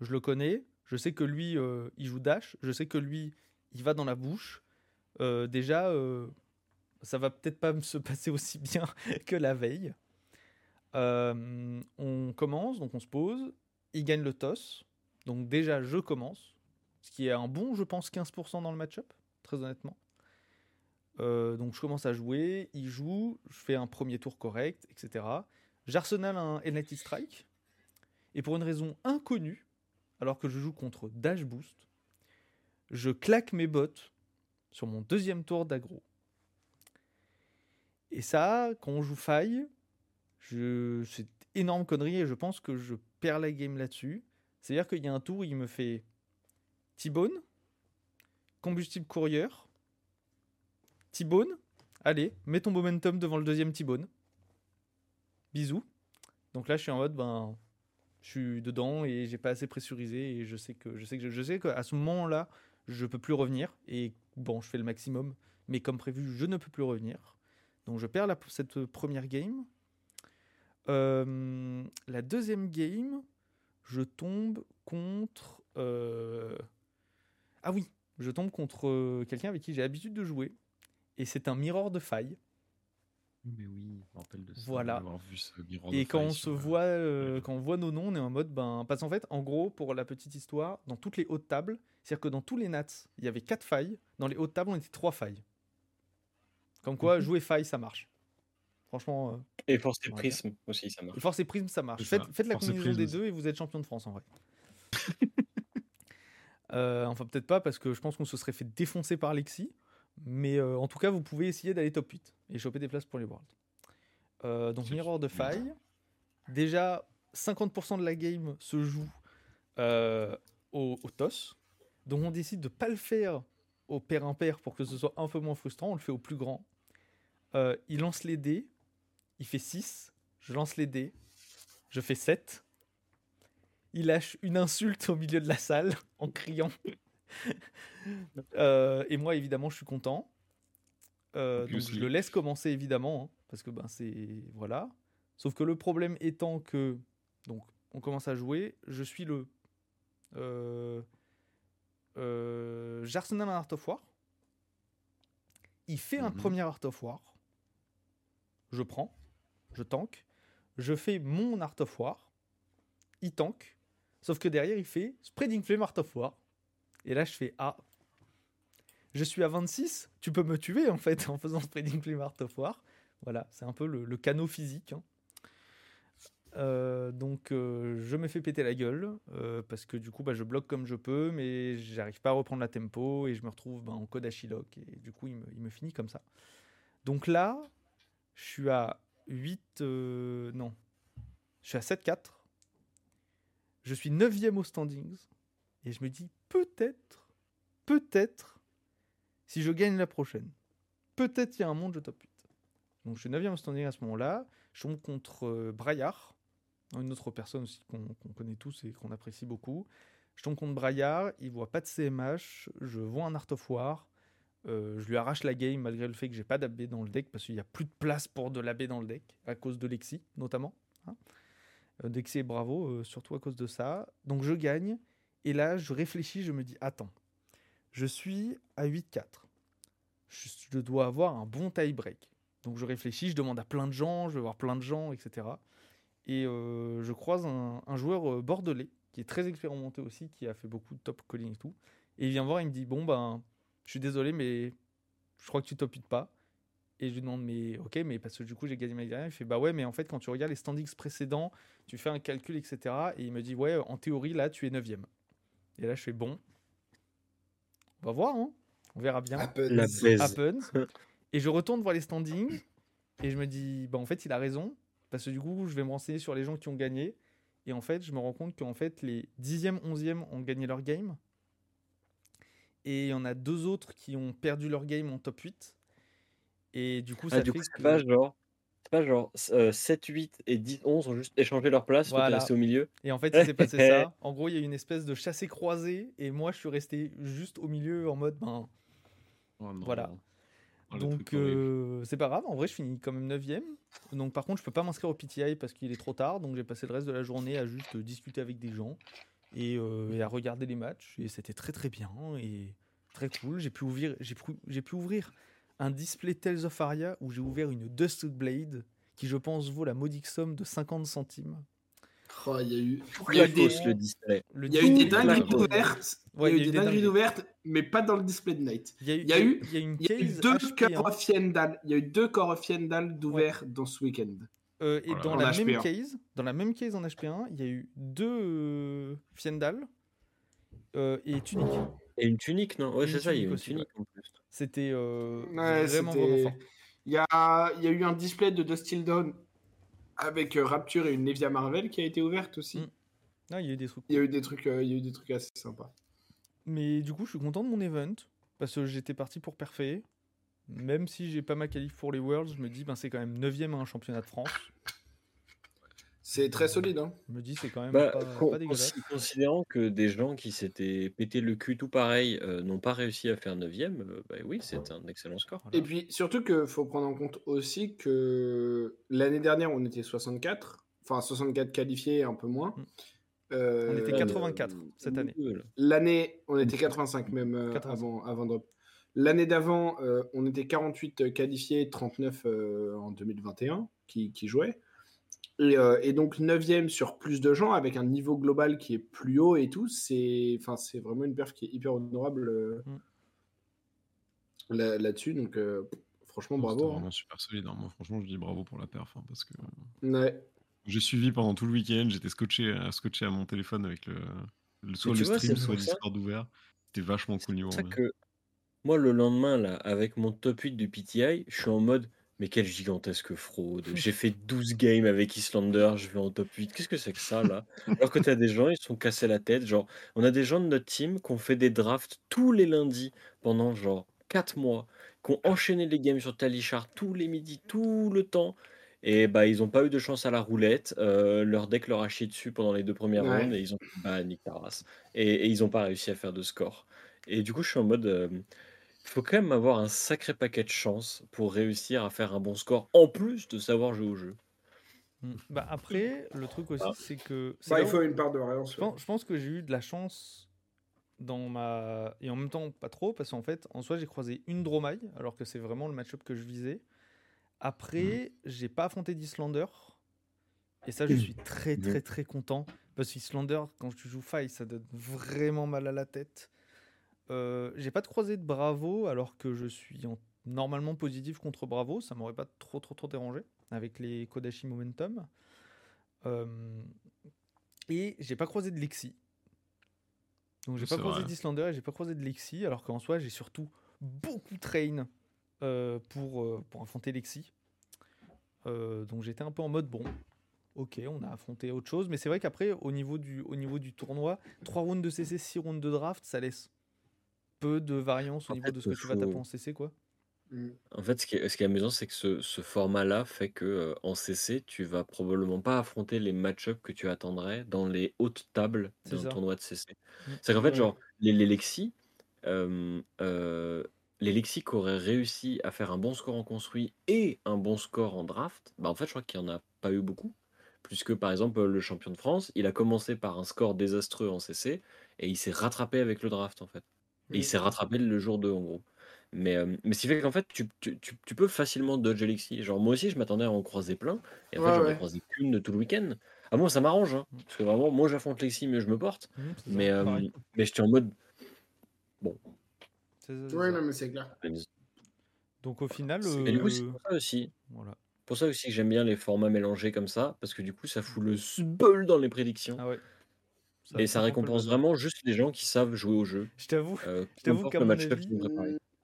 je le connais. Je sais que lui, euh, il joue Dash. Je sais que lui, il va dans la bouche. Euh, déjà, euh, ça va peut-être pas se passer aussi bien que la veille. Euh, on commence, donc on se pose. Il gagne le toss. Donc déjà, je commence. Ce qui est un bon, je pense, 15% dans le match-up, très honnêtement. Donc je commence à jouer, il joue, je fais un premier tour correct, etc. J'arsenal un Enlightened Strike. Et pour une raison inconnue, alors que je joue contre Dash Boost, je claque mes bottes sur mon deuxième tour d'aggro. Et ça, quand on joue faille, je... c'est énorme connerie et je pense que je perds la game là-dessus. C'est-à-dire qu'il y a un tour il me fait T-Bone, combustible courrier, T-Bone, allez, mets ton momentum devant le deuxième T-Bone. Bisous. Donc là, je suis en mode, ben, je suis dedans et j'ai pas assez pressurisé et je sais que je sais que je sais qu'à ce moment-là, je peux plus revenir et bon, je fais le maximum, mais comme prévu, je ne peux plus revenir. Donc je perds cette première game. Euh, la deuxième game, je tombe contre. euh, Ah oui, je tombe contre euh, quelqu'un avec qui j'ai l'habitude de jouer. Et c'est un mirror de faille. Mais oui, je me rappelle de ça. Voilà. vu ce Et quand on se voit, euh, quand on voit nos noms, on est en mode ben parce qu'en fait, en gros, pour la petite histoire, dans toutes les hautes tables, c'est-à-dire que dans tous les nats, il y avait quatre failles. Dans les hautes tables, on était trois failles. Comme quoi, Mhm. jouer faille, ça marche. Franchement, euh, Et Force et Prisme aussi, ça marche. et Force et Prisme, ça marche. Faites, la combinaison des deux et vous êtes champion de France en vrai. Euh, enfin, peut-être pas parce que je pense qu'on se serait fait défoncer par Lexi. Mais euh, en tout cas, vous pouvez essayer d'aller top 8 et choper des places pour les Worlds. Euh, donc, Mirror de faille. Déjà, 50% de la game se joue euh, au, au toss. Donc, on décide de pas le faire au pair impair pour que ce soit un peu moins frustrant. On le fait au plus grand. Il lance les dés. Il fait 6. Je lance les dés. Je fais 7. Il lâche une insulte au milieu de la salle en criant. Euh, et moi, évidemment, je suis content. Euh, donc, je le laisse commencer, évidemment, hein, parce que ben, c'est. Voilà. Sauf que le problème étant que. Donc, on commence à jouer. Je suis le. Euh, euh, J'arsenal un Art of War. Il fait un Mhm. premier Art of War. Je prends. Je tank. Je fais mon Art of War. Il tank. Sauf que derrière, il fait Spreading Flame Art of War. Et là, je fais Ah. Je suis à 26. Tu peux me tuer, en fait, en faisant Spreading Flame Art of War. Voilà, c'est un peu le, canot physique. hein. Euh, donc, euh, je me fais péter la gueule. euh, parce que du coup, bah, je bloque comme je peux. Mais j'arrive pas à reprendre la tempo. Et je me retrouve bah, en code Ashilok. Et du coup, il me, finit comme ça. Donc là, je suis à 8. euh, non. Je suis à 7-4. Je suis 9 au standings. Et je me dis, peut-être, peut-être, si je gagne la prochaine, peut-être il y a un monde, je top 8. Donc je suis 9 au standing à ce moment-là. Je tombe contre euh, Braillard, une autre personne aussi qu'on connaît tous et qu'on apprécie beaucoup. Je tombe contre Braillard, il voit pas de CMH, je vois un Art of War. euh, je lui arrache la game malgré le fait que j'ai pas d'AB dans le deck parce qu'il n'y a plus de place pour de l'AB dans le deck à cause de Lexi notamment. hein. Euh, Bravo, surtout à cause de ça. Donc je gagne Et là, je réfléchis, je me dis, attends, je suis à 8-4. Je, dois avoir un bon tie-break. Donc je réfléchis, je demande à plein de gens, je vais voir plein de gens, etc. Et euh, je croise un, joueur euh, bordelais qui est très expérimenté aussi, qui a fait beaucoup de top calling et tout. Et il vient voir, il me dit Bon, ben, je suis désolé, mais je crois que tu top 8 pas. Et je lui demande Mais ok, mais parce que du coup, j'ai gagné ma dernière. Il fait Bah ouais, mais en fait, quand tu regardes les standings précédents, tu fais un calcul, etc. Et il me dit Ouais, en théorie, là, tu es 9 Et là, je fais Bon, on va voir, hein. on verra bien. Happens. Happens. Et je retourne voir les standings et je me dis, bah en fait, il a raison. Parce que du coup, je vais me renseigner sur les gens qui ont gagné. Et en fait, je me rends compte qu'en fait, les 10e, 11e ont gagné leur game. Et il y en a deux autres qui ont perdu leur game en top 8. Et du coup, ça Ah, du fait coup, que- pas genre. C'est pas genre euh, 7, 8 et 10, 11 ont juste échangé leur place, Voilà. resté au milieu. Et en fait, il s'est passé ça. En gros, il y a eu une espèce de chassé-croisé. Et moi, je suis resté juste au milieu en mode, ben, Oh non. Voilà. Oh, Donc euh, c'est pas grave, en vrai je finis quand même 9ème. Donc par contre je peux pas m'inscrire au PTI parce qu'il est trop tard. Donc j'ai passé le reste de la journée à juste discuter avec des gens et, euh, et à regarder les matchs. Et c'était très très bien et très cool. J'ai pu ouvrir, j'ai pu, j'ai pu ouvrir un display Tales of Aria où j'ai ouvert une Dusted Blade qui je pense vaut la modique somme de 50 centimes. Oh, il y a eu, il y a eu des, claquos, le display. Le il y a eu des display- dingueries ouvertes. Ouais, il y a eu des dingueries ouvertes, mais pas dans le display de Night. Il y a eu, il y a eu- il y a une Il y a eu case deux hein. of Fiendal. Il y a eu deux Cœur of Fiendal d'ouvert dans ce week-end. Euh, et Voilà. dans En la HP1. même case, dans la même case en HP1, il y a eu deux euh, Fiendal euh, et Tunic. Et une tunique, non Ouais, c'est ça, il y a tunique une tunique en plus. C'était euh, Ouais, vraiment, vraiment fort. Il y a, y a eu un display de Dust Till Dawn avec euh, Rapture et une Nevia Marvel qui a été ouverte aussi. Mm. Ah, il y a eu des trucs. Il y a eu des trucs, euh, il y a eu des trucs assez sympas. Mais du coup, je suis content de mon event parce que j'étais parti pour parfait. Même si j'ai pas ma qualif pour les Worlds, je me dis ben c'est quand même 9ème à un championnat de France. C'est très solide. Hein. Je me dis c'est quand même Bah, pas, con- pas dégueulasse. consi- considérant que des gens qui s'étaient pété le cul tout pareil euh, n'ont pas réussi à faire 9ème, euh, bah oui, c'est un excellent score. Voilà. Et puis surtout qu'il faut prendre en compte aussi que l'année dernière on était 64, enfin 64 qualifiés un peu moins. Mm. Euh, On était Ouais, 84 mais- cette année. L'année, on était 85 même euh, 85. avant, avant drop. L'année d'avant, euh, on était 48 qualifiés, 39 euh, en 2021 qui, qui jouaient. Et, euh, et donc 9e sur plus de gens avec un niveau global qui est plus haut et tout, c'est enfin, c'est vraiment une perf qui est hyper honorable euh, Mm. là- là-dessus. donc euh, franchement, bravo. hein. vraiment super solide. hein. Moi, franchement, je dis bravo pour la perf. hein, parce que Ouais. j'ai suivi pendant tout le week-end. J'étais scotché, à- scotché à mon téléphone avec le, le- soit le vois, stream, soit Discord ouvert. C'était vachement cool niveau. Que moi, le lendemain, là, avec mon top 8 du PTI, je suis en mode mais quelle gigantesque fraude. J'ai fait 12 games avec Islander, je vais en top 8. Qu'est-ce que c'est que ça, là? Alors que t'as des gens, ils se sont cassés la tête. Genre, on a des gens de notre team qui ont fait des drafts tous les lundis pendant genre 4 mois, qui ont enchaîné les games sur Talichar tous les midis, tout le temps. Et bah, ils ont pas eu de chance à la roulette. euh, leur deck leur a chié dessus pendant les deux premières Ouais. rounds et ils ont bah, nique ta race. Et, et ils ont pas réussi à faire de score. Et du coup, je suis en mode. euh, faut quand même avoir un sacré paquet de chance pour réussir à faire un bon score, en plus de savoir jouer au jeu. Mm. Bah, après, le truc aussi, Ah. c'est que. Bah, il où- faut une part de réponse. Je pense, je pense que j'ai eu de la chance dans ma. Et en même temps, pas trop, parce qu'en fait, en soi, j'ai croisé une Dromaille, alors que c'est vraiment le match-up que je visais. Après, j'ai pas affronté d'Islander. Et ça, je suis très, Mhm. très, très content. Parce qu'Islander, quand tu joues Faille, ça donne vraiment mal à la tête. Euh, j'ai pas de croisé de Bravo, alors que je suis en- normalement positif contre Bravo. Ça m'aurait pas trop, trop, trop dérangé avec les Kodashi Momentum. Euh, et j'ai pas croisé de Lexi. Donc j'ai pas croisé d'Islander et j'ai pas croisé de Lexi, alors qu'en soi j'ai surtout beaucoup train euh, pour, pour affronter Lexi. Donc j'étais un peu en mode bon, ok, on a affronté autre chose, mais c'est vrai qu'après au niveau du au niveau du tournoi, 3 rounds de CC, 6 rounds de draft, ça laisse peu de variance au En niveau fait, de ce que tu vas taper en CC quoi. Mm. En fait, ce qui est, ce qui est amusant, c'est que ce, ce format-là fait que euh, en CC, tu vas probablement pas affronter les match-ups que tu attendrais dans les hautes tables d'un tournoi de CC. Mm. C'est qu'en fait, Ouais. genre, les, les Lexi, euh, euh, les Lexi qui auraient réussi à faire un bon score en construit et un bon score en draft, bah en fait, je crois qu'il y en a pas eu beaucoup. Puisque, par exemple, le champion de France, il a commencé par un score désastreux en CC et il s'est rattrapé avec le draft, en fait. Et il s'est rattrapé le jour 2, en gros. Mais, euh, mais ce qui fait qu'en fait, tu, tu, tu, tu peux facilement dodge Elixir. Genre, moi aussi, je m'attendais à en croiser plein. Et en fait, Ouais, j'en ai ouais. croisé qu'une de tout le week-end. Ah, moi, ça m'arrange. hein, parce que vraiment, moi, j'affronte Lexi, mais je me porte. Ça, Mais, euh, mais j'étais en mode. Ça, c'est Ouais, non, mais c'est clair. Donc au final, Et du coup, c'est euh, pour ça aussi. voilà. Pour ça aussi que j'aime bien les formats mélangés comme ça, parce que du coup, ça fout le sbeul dans les prédictions. Ah ouais. Et ça récompense vraiment juste les gens qui savent jouer au jeu. Je t'avoue, Euh, Je t'avoue qu'à mon avis,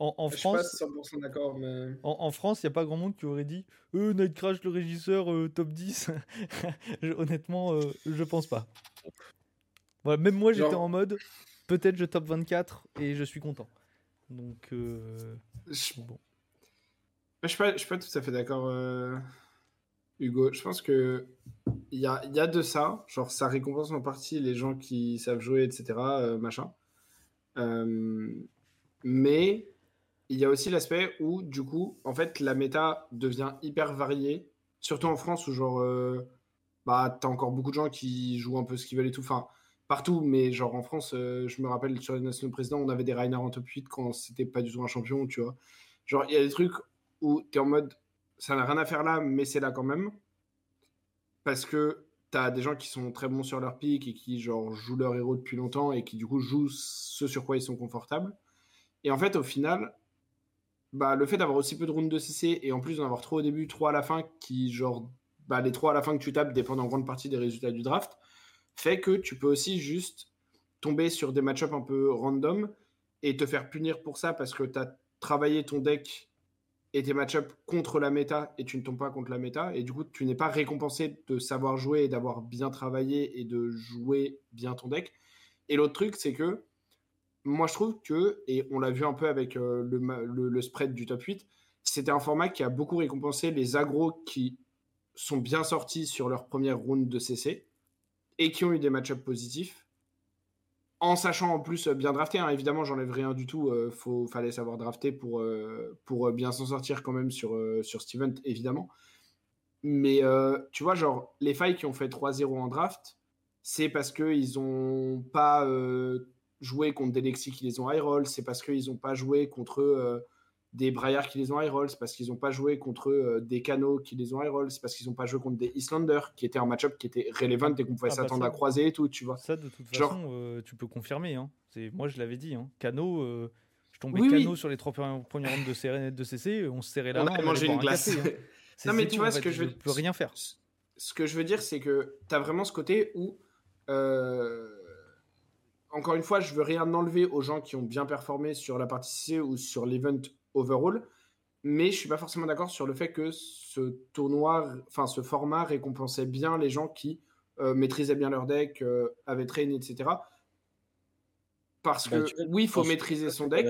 en, en Je suis pas France, 100% d'accord, mais. En, en France, il n'y a pas grand monde qui aurait dit euh, Night Crash, le régisseur, euh, top 10. Je- honnêtement, euh, je pense pas. Voilà, même moi, j'étais en mode peut-être je top 24 et je suis content. Donc, euh, Je bon. Je suis pas, je suis pas tout à fait d'accord, euh, Hugo. Je pense que il y a, y a de ça. Genre, ça récompense en partie les gens qui savent jouer, etc. euh, machin. Euh, mais il y a aussi l'aspect où, du coup, en fait, la méta devient hyper variée. Surtout en France où, genre, euh, bah, t'as encore beaucoup de gens qui jouent un peu ce qu'ils veulent et tout. Enfin, partout, mais genre en France, je me rappelle sur les nationaux présidents, on avait des Rainer en top 8 quand c'était pas du tout un champion, tu vois. Genre, il y a des trucs où tu es en mode, ça n'a rien à faire là, mais c'est là quand même. Parce que tu as des gens qui sont très bons sur leur pic et qui, genre, jouent leur héros depuis longtemps et qui, du coup, jouent ce sur quoi ils sont confortables. Et en fait, au final, bah, le fait d'avoir aussi peu de rounds de CC et en plus d'en avoir trop au début, trop à la fin, qui, genre, bah, les trois à la fin que tu tapes dépendent en grande partie des résultats du draft, fait que tu peux aussi juste tomber sur des match-ups un peu random et te faire punir pour ça parce que tu as travaillé ton deck et tes match-ups contre la méta et tu ne tombes pas contre la méta et du coup tu n'es pas récompensé de savoir jouer et d'avoir bien travaillé et de jouer bien ton deck. Et l'autre truc c'est que moi je trouve que, et on l'a vu un peu avec euh, le, spread du top 8, c'était un format qui a beaucoup récompensé les agros qui sont bien sortis sur leur première round de CC et qui ont eu des match-ups positifs en sachant en plus euh, bien drafter. hein. Évidemment, j'enlève rien du tout. Il faut fallait savoir drafter pour, euh, pour euh, bien s'en sortir quand même sur, euh, sur Steven, évidemment. Mais euh, tu vois, genre, les failles qui ont fait 3-0 en draft, c'est parce qu'ils n'ont pas euh, joué contre des Lexi qui les ont high roll, c'est parce qu'ils n'ont pas joué contre euh, des Braillard qui les ont high roll, c'est parce qu'ils n'ont pas joué contre euh, des Cano qui les ont high roll, c'est parce qu'ils n'ont pas joué contre des Islanders qui étaient un match-up qui était relevant et qu'on pouvait Ah bah s'attendre à croiser et tout, tu vois. Ça, de toute Genre- façon, euh, tu peux confirmer. Hein. C'est- Moi, je l'avais dit. Hein. Cano, euh, je tombais Oui, oui. Cano sur les trois premières rounds de, CR de CC, on se serrait la On main. on allait une un glace. café, hein. Non, mais tu tout, vois ce fait, que je veux peux rien faire. Ce que je veux dire, c'est que tu as vraiment ce côté où, encore une fois, je veux rien enlever aux gens qui ont bien performé sur la partie C ou sur l'event overall, mais je suis pas forcément d'accord sur le fait que ce tournoi, enfin ce format récompensait bien les gens qui euh, maîtrisaient bien leur deck, euh, avaient train, etc. Parce Bah, que oui, il faut maîtriser son deck,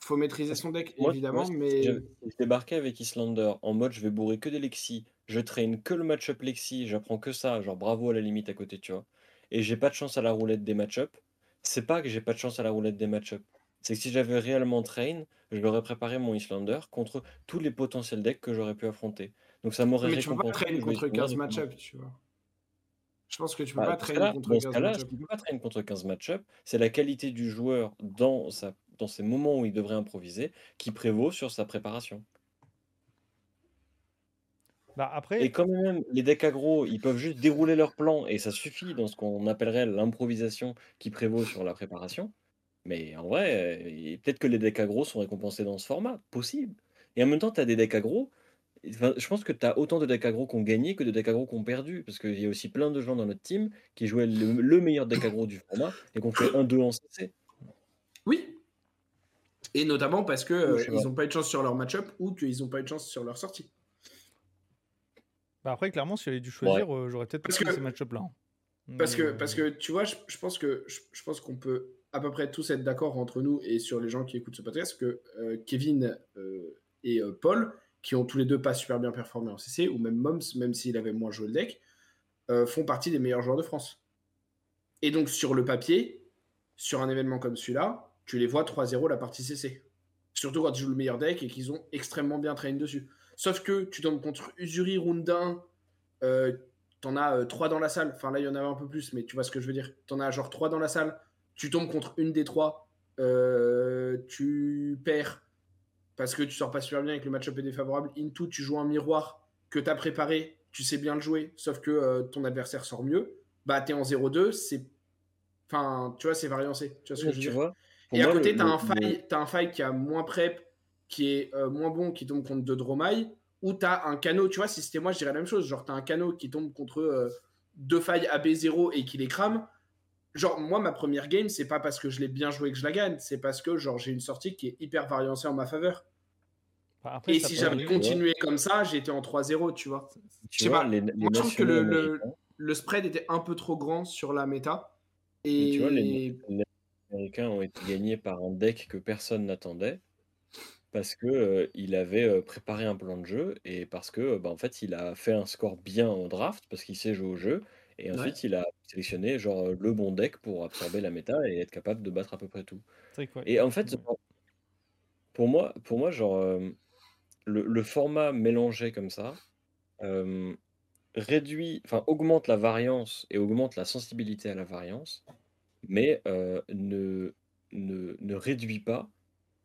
faut maîtriser son deck Moi, évidemment, moi, mais je débarquais avec Islander en mode je vais bourrer que des Lexi, je traîne que le match-up Lexi, j'apprends que ça, genre bravo à la limite à côté, tu vois. Et j'ai pas de chance à la roulette des match-up. C'est pas que j'ai pas de chance à la roulette des match-up. C'est que si j'avais réellement train, je l'aurais préparé mon Islander contre tous les potentiels decks que j'aurais pu affronter. Donc ça m'aurait mais tu peux pas récompensé. train contre Islander 15 de comment- match-up, tu vois. Je pense que tu peux Bah, pas train contre dans ce 15 cas-là, match-up. je peux pas traîner contre 15 match-up. C'est la qualité du joueur dans, sa, dans ces moments où il devrait improviser qui prévaut sur sa préparation. Bah, après, Et quand même, les decks aggro, ils peuvent juste dérouler leur plan et ça suffit dans ce qu'on appellerait l'improvisation qui prévaut sur la préparation. Mais en vrai, euh, peut-être que les decks aggro sont récompensés dans ce format, possible. Et en même temps, tu as des decks aggro. Enfin, je pense que tu as autant de decks aggro qui ont gagné que de decks aggro qui ont perdu. Parce qu'il y a aussi plein de gens dans notre team qui jouaient le, le meilleur deck aggro du format et qui ont fait 1-2 en CC. Oui. Et notamment parce que euh, ils pas. n'ont pas eu de chance sur leur match-up ou qu'ils n'ont pas eu de chance sur leur sortie. bah, après, clairement, si j'avais dû choisir, euh, j'aurais peut-être pris que- ces match-up-là. hein. Parce Mais, que, parce que tu vois, je, je pense que je, je pense qu'on peut à peu près tous être d'accord entre nous et sur les gens qui écoutent ce podcast que euh, Kevin euh, et euh, Paul, qui ont tous les deux pas super bien performé en CC, ou même Moms, même s'il avait moins joué le deck, font partie des meilleurs joueurs de France. Et donc sur le papier, sur un événement comme celui-là, tu les vois 3-0 la partie CC. Surtout quand ils jouent le meilleur deck et qu'ils ont extrêmement bien traîné dessus. Sauf que tu tombes contre Usuri Round 1, euh, t'en as euh, trois dans la salle. Enfin, là, il y en avait un peu plus, mais tu vois ce que je veux dire. T'en as genre trois dans la salle. Tu tombes contre une des trois. euh, tu perds parce que tu sors pas super bien avec le match-up est défavorable. Into, tu joues un miroir que t'as préparé. Tu sais bien le jouer, sauf que euh, ton adversaire sort mieux. Bah, t'es en 0-2. C'est. Enfin, tu vois, c'est variancé. Tu vois ce que je veux tu dire? Et à côté, le- t'as un, le- faille, t'as un faille qui a moins prep, qui est euh, moins bon, qui tombe contre deux Dromaille, ou t'as un canot, tu vois, si c'était moi, je dirais la même chose. Genre, t'as un canot qui tombe contre deux failles AB0 et qui les crame. Genre, moi, ma première game, c'est pas parce que je l'ai bien joué que je la gagne, c'est parce que genre j'ai une sortie qui est hyper variancée en ma faveur. Enfin, après, Et si j'avais continué comme ça, j'étais en 3-0, tu vois. tu je sais vois, pas, les, les moi, je trouve que le- nationaux le- spread était un peu trop grand sur la méta. Et Et, tu vois, les- les Américains ont été gagnés par un deck que personne n'attendait parce que euh, il avait euh, préparé un plan de jeu et parce que euh, bah, en fait il a fait un score bien au draft parce qu'il sait jouer au jeu et ensuite il a sélectionné genre le bon deck pour absorber la méta et être capable de battre à peu près tout. Et en fait, pour moi, pour moi genre, euh, le, le format mélangé comme ça euh, réduit, enfin, augmente la variance et augmente la sensibilité à la variance, mais euh, ne, ne, ne réduit pas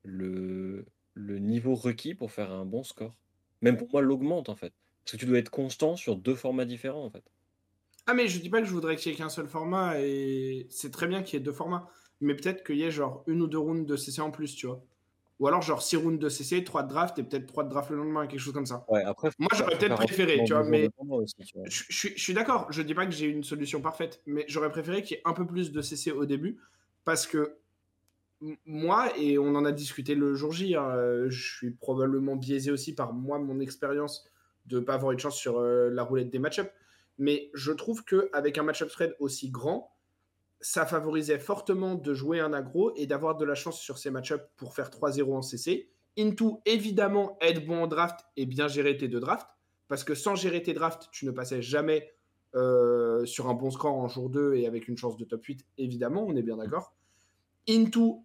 le, le niveau requis pour faire un bon score. Même pour moi, l'augmente en fait. Parce que tu dois être constant sur deux formats différents en fait. Ah, mais je dis pas que je voudrais qu'il y ait qu'un seul format et c'est très bien qu'il y ait deux formats. Mais peut-être qu'il y ait genre une ou deux rounds de CC en plus, tu vois. Ou alors genre six rounds de CC, trois de draft et peut-être trois de draft le lendemain, quelque chose comme ça. Ouais, après, Moi, j'aurais peut-être préféré, tu vois, mais- indépendants aussi, tu vois. Je, je suis- je suis d'accord, je dis pas que j'ai une solution parfaite, mais j'aurais préféré qu'il y ait un peu plus de CC au début parce que moi, et on en a discuté le jour J, hein, euh, je suis probablement biaisé aussi par moi, mon expérience de pas avoir une chance sur euh, la roulette des match-ups. Mais je trouve qu'avec un match-up spread aussi grand, ça favorisait fortement de jouer un aggro et d'avoir de la chance sur ces match-ups pour faire 3-0 en CC. Into, évidemment, être bon en draft et bien gérer tes deux drafts. Parce que sans gérer tes drafts, tu ne passais jamais euh, sur un bon score en jour 2 et avec une chance de top 8, évidemment, on est bien d'accord. Into,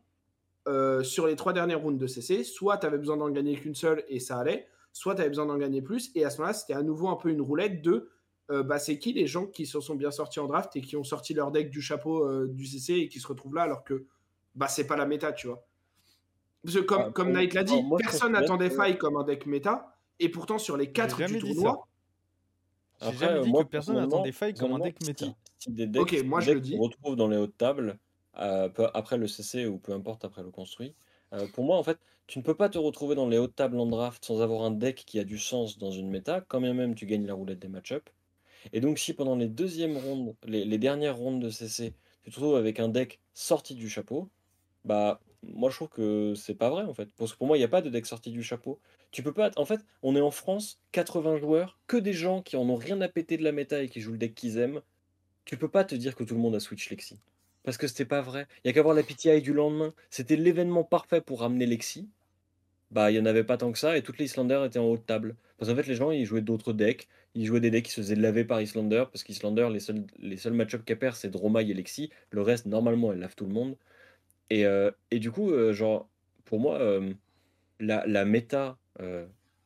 euh, sur les trois dernières rounds de CC, soit tu avais besoin d'en gagner qu'une seule et ça allait, soit tu avais besoin d'en gagner plus. Et à ce moment-là, c'était à nouveau un peu une roulette de euh, bah, c'est qui les gens qui se sont bien sortis en draft et qui ont sorti leur deck du chapeau euh, du CC et qui se retrouvent là alors que bah, c'est pas la méta, tu vois. Parce que comme, Ah, comme Knight l'a dit, moi, personne n'attendait Faille comme un deck méta. Et pourtant, sur les quatre jamais du dit tournoi, J'ai jamais dit moi, que personne n'attendait faille comme un deck méta. Si, des decks, Ok, moi, des je le dis. se retrouvent dans les hautes tables, euh, peu- après le CC ou peu importe après le construit, euh, pour moi, en fait, tu ne peux pas te retrouver dans les hautes tables en draft sans avoir un deck qui a du sens dans une méta, quand bien même tu gagnes la roulette des match-up. Et donc, si pendant les deuxièmes rondes, les, dernières rondes de CC, tu te retrouves avec un deck sorti du chapeau, bah, moi je trouve que c'est pas vrai en fait. Parce que pour moi, il n'y a pas de deck sorti du chapeau. Tu peux pas. En fait, on est en France, 80 joueurs, que des gens qui en ont rien à péter de la méta et qui jouent le deck qu'ils aiment. Tu peux pas te dire que tout le monde a Switch Lexi. Parce que c'était pas vrai. Il y a qu'à voir la PTI du lendemain. C'était l'événement parfait pour ramener Lexi. Bah, il y en avait pas tant que ça et toutes les Islanders étaient en haute table. Parce qu'en fait, les gens, ils jouaient d'autres decks. Ils jouaient des decks qui se faisaient laver par Islander. Parce qu'Islander, les seuls, les seuls match-up qu'elle perd, c'est Dromai et Lexi. Le reste, normalement, elle lave tout le monde. Et, euh, et du coup, euh, genre, pour moi, euh, la, la méta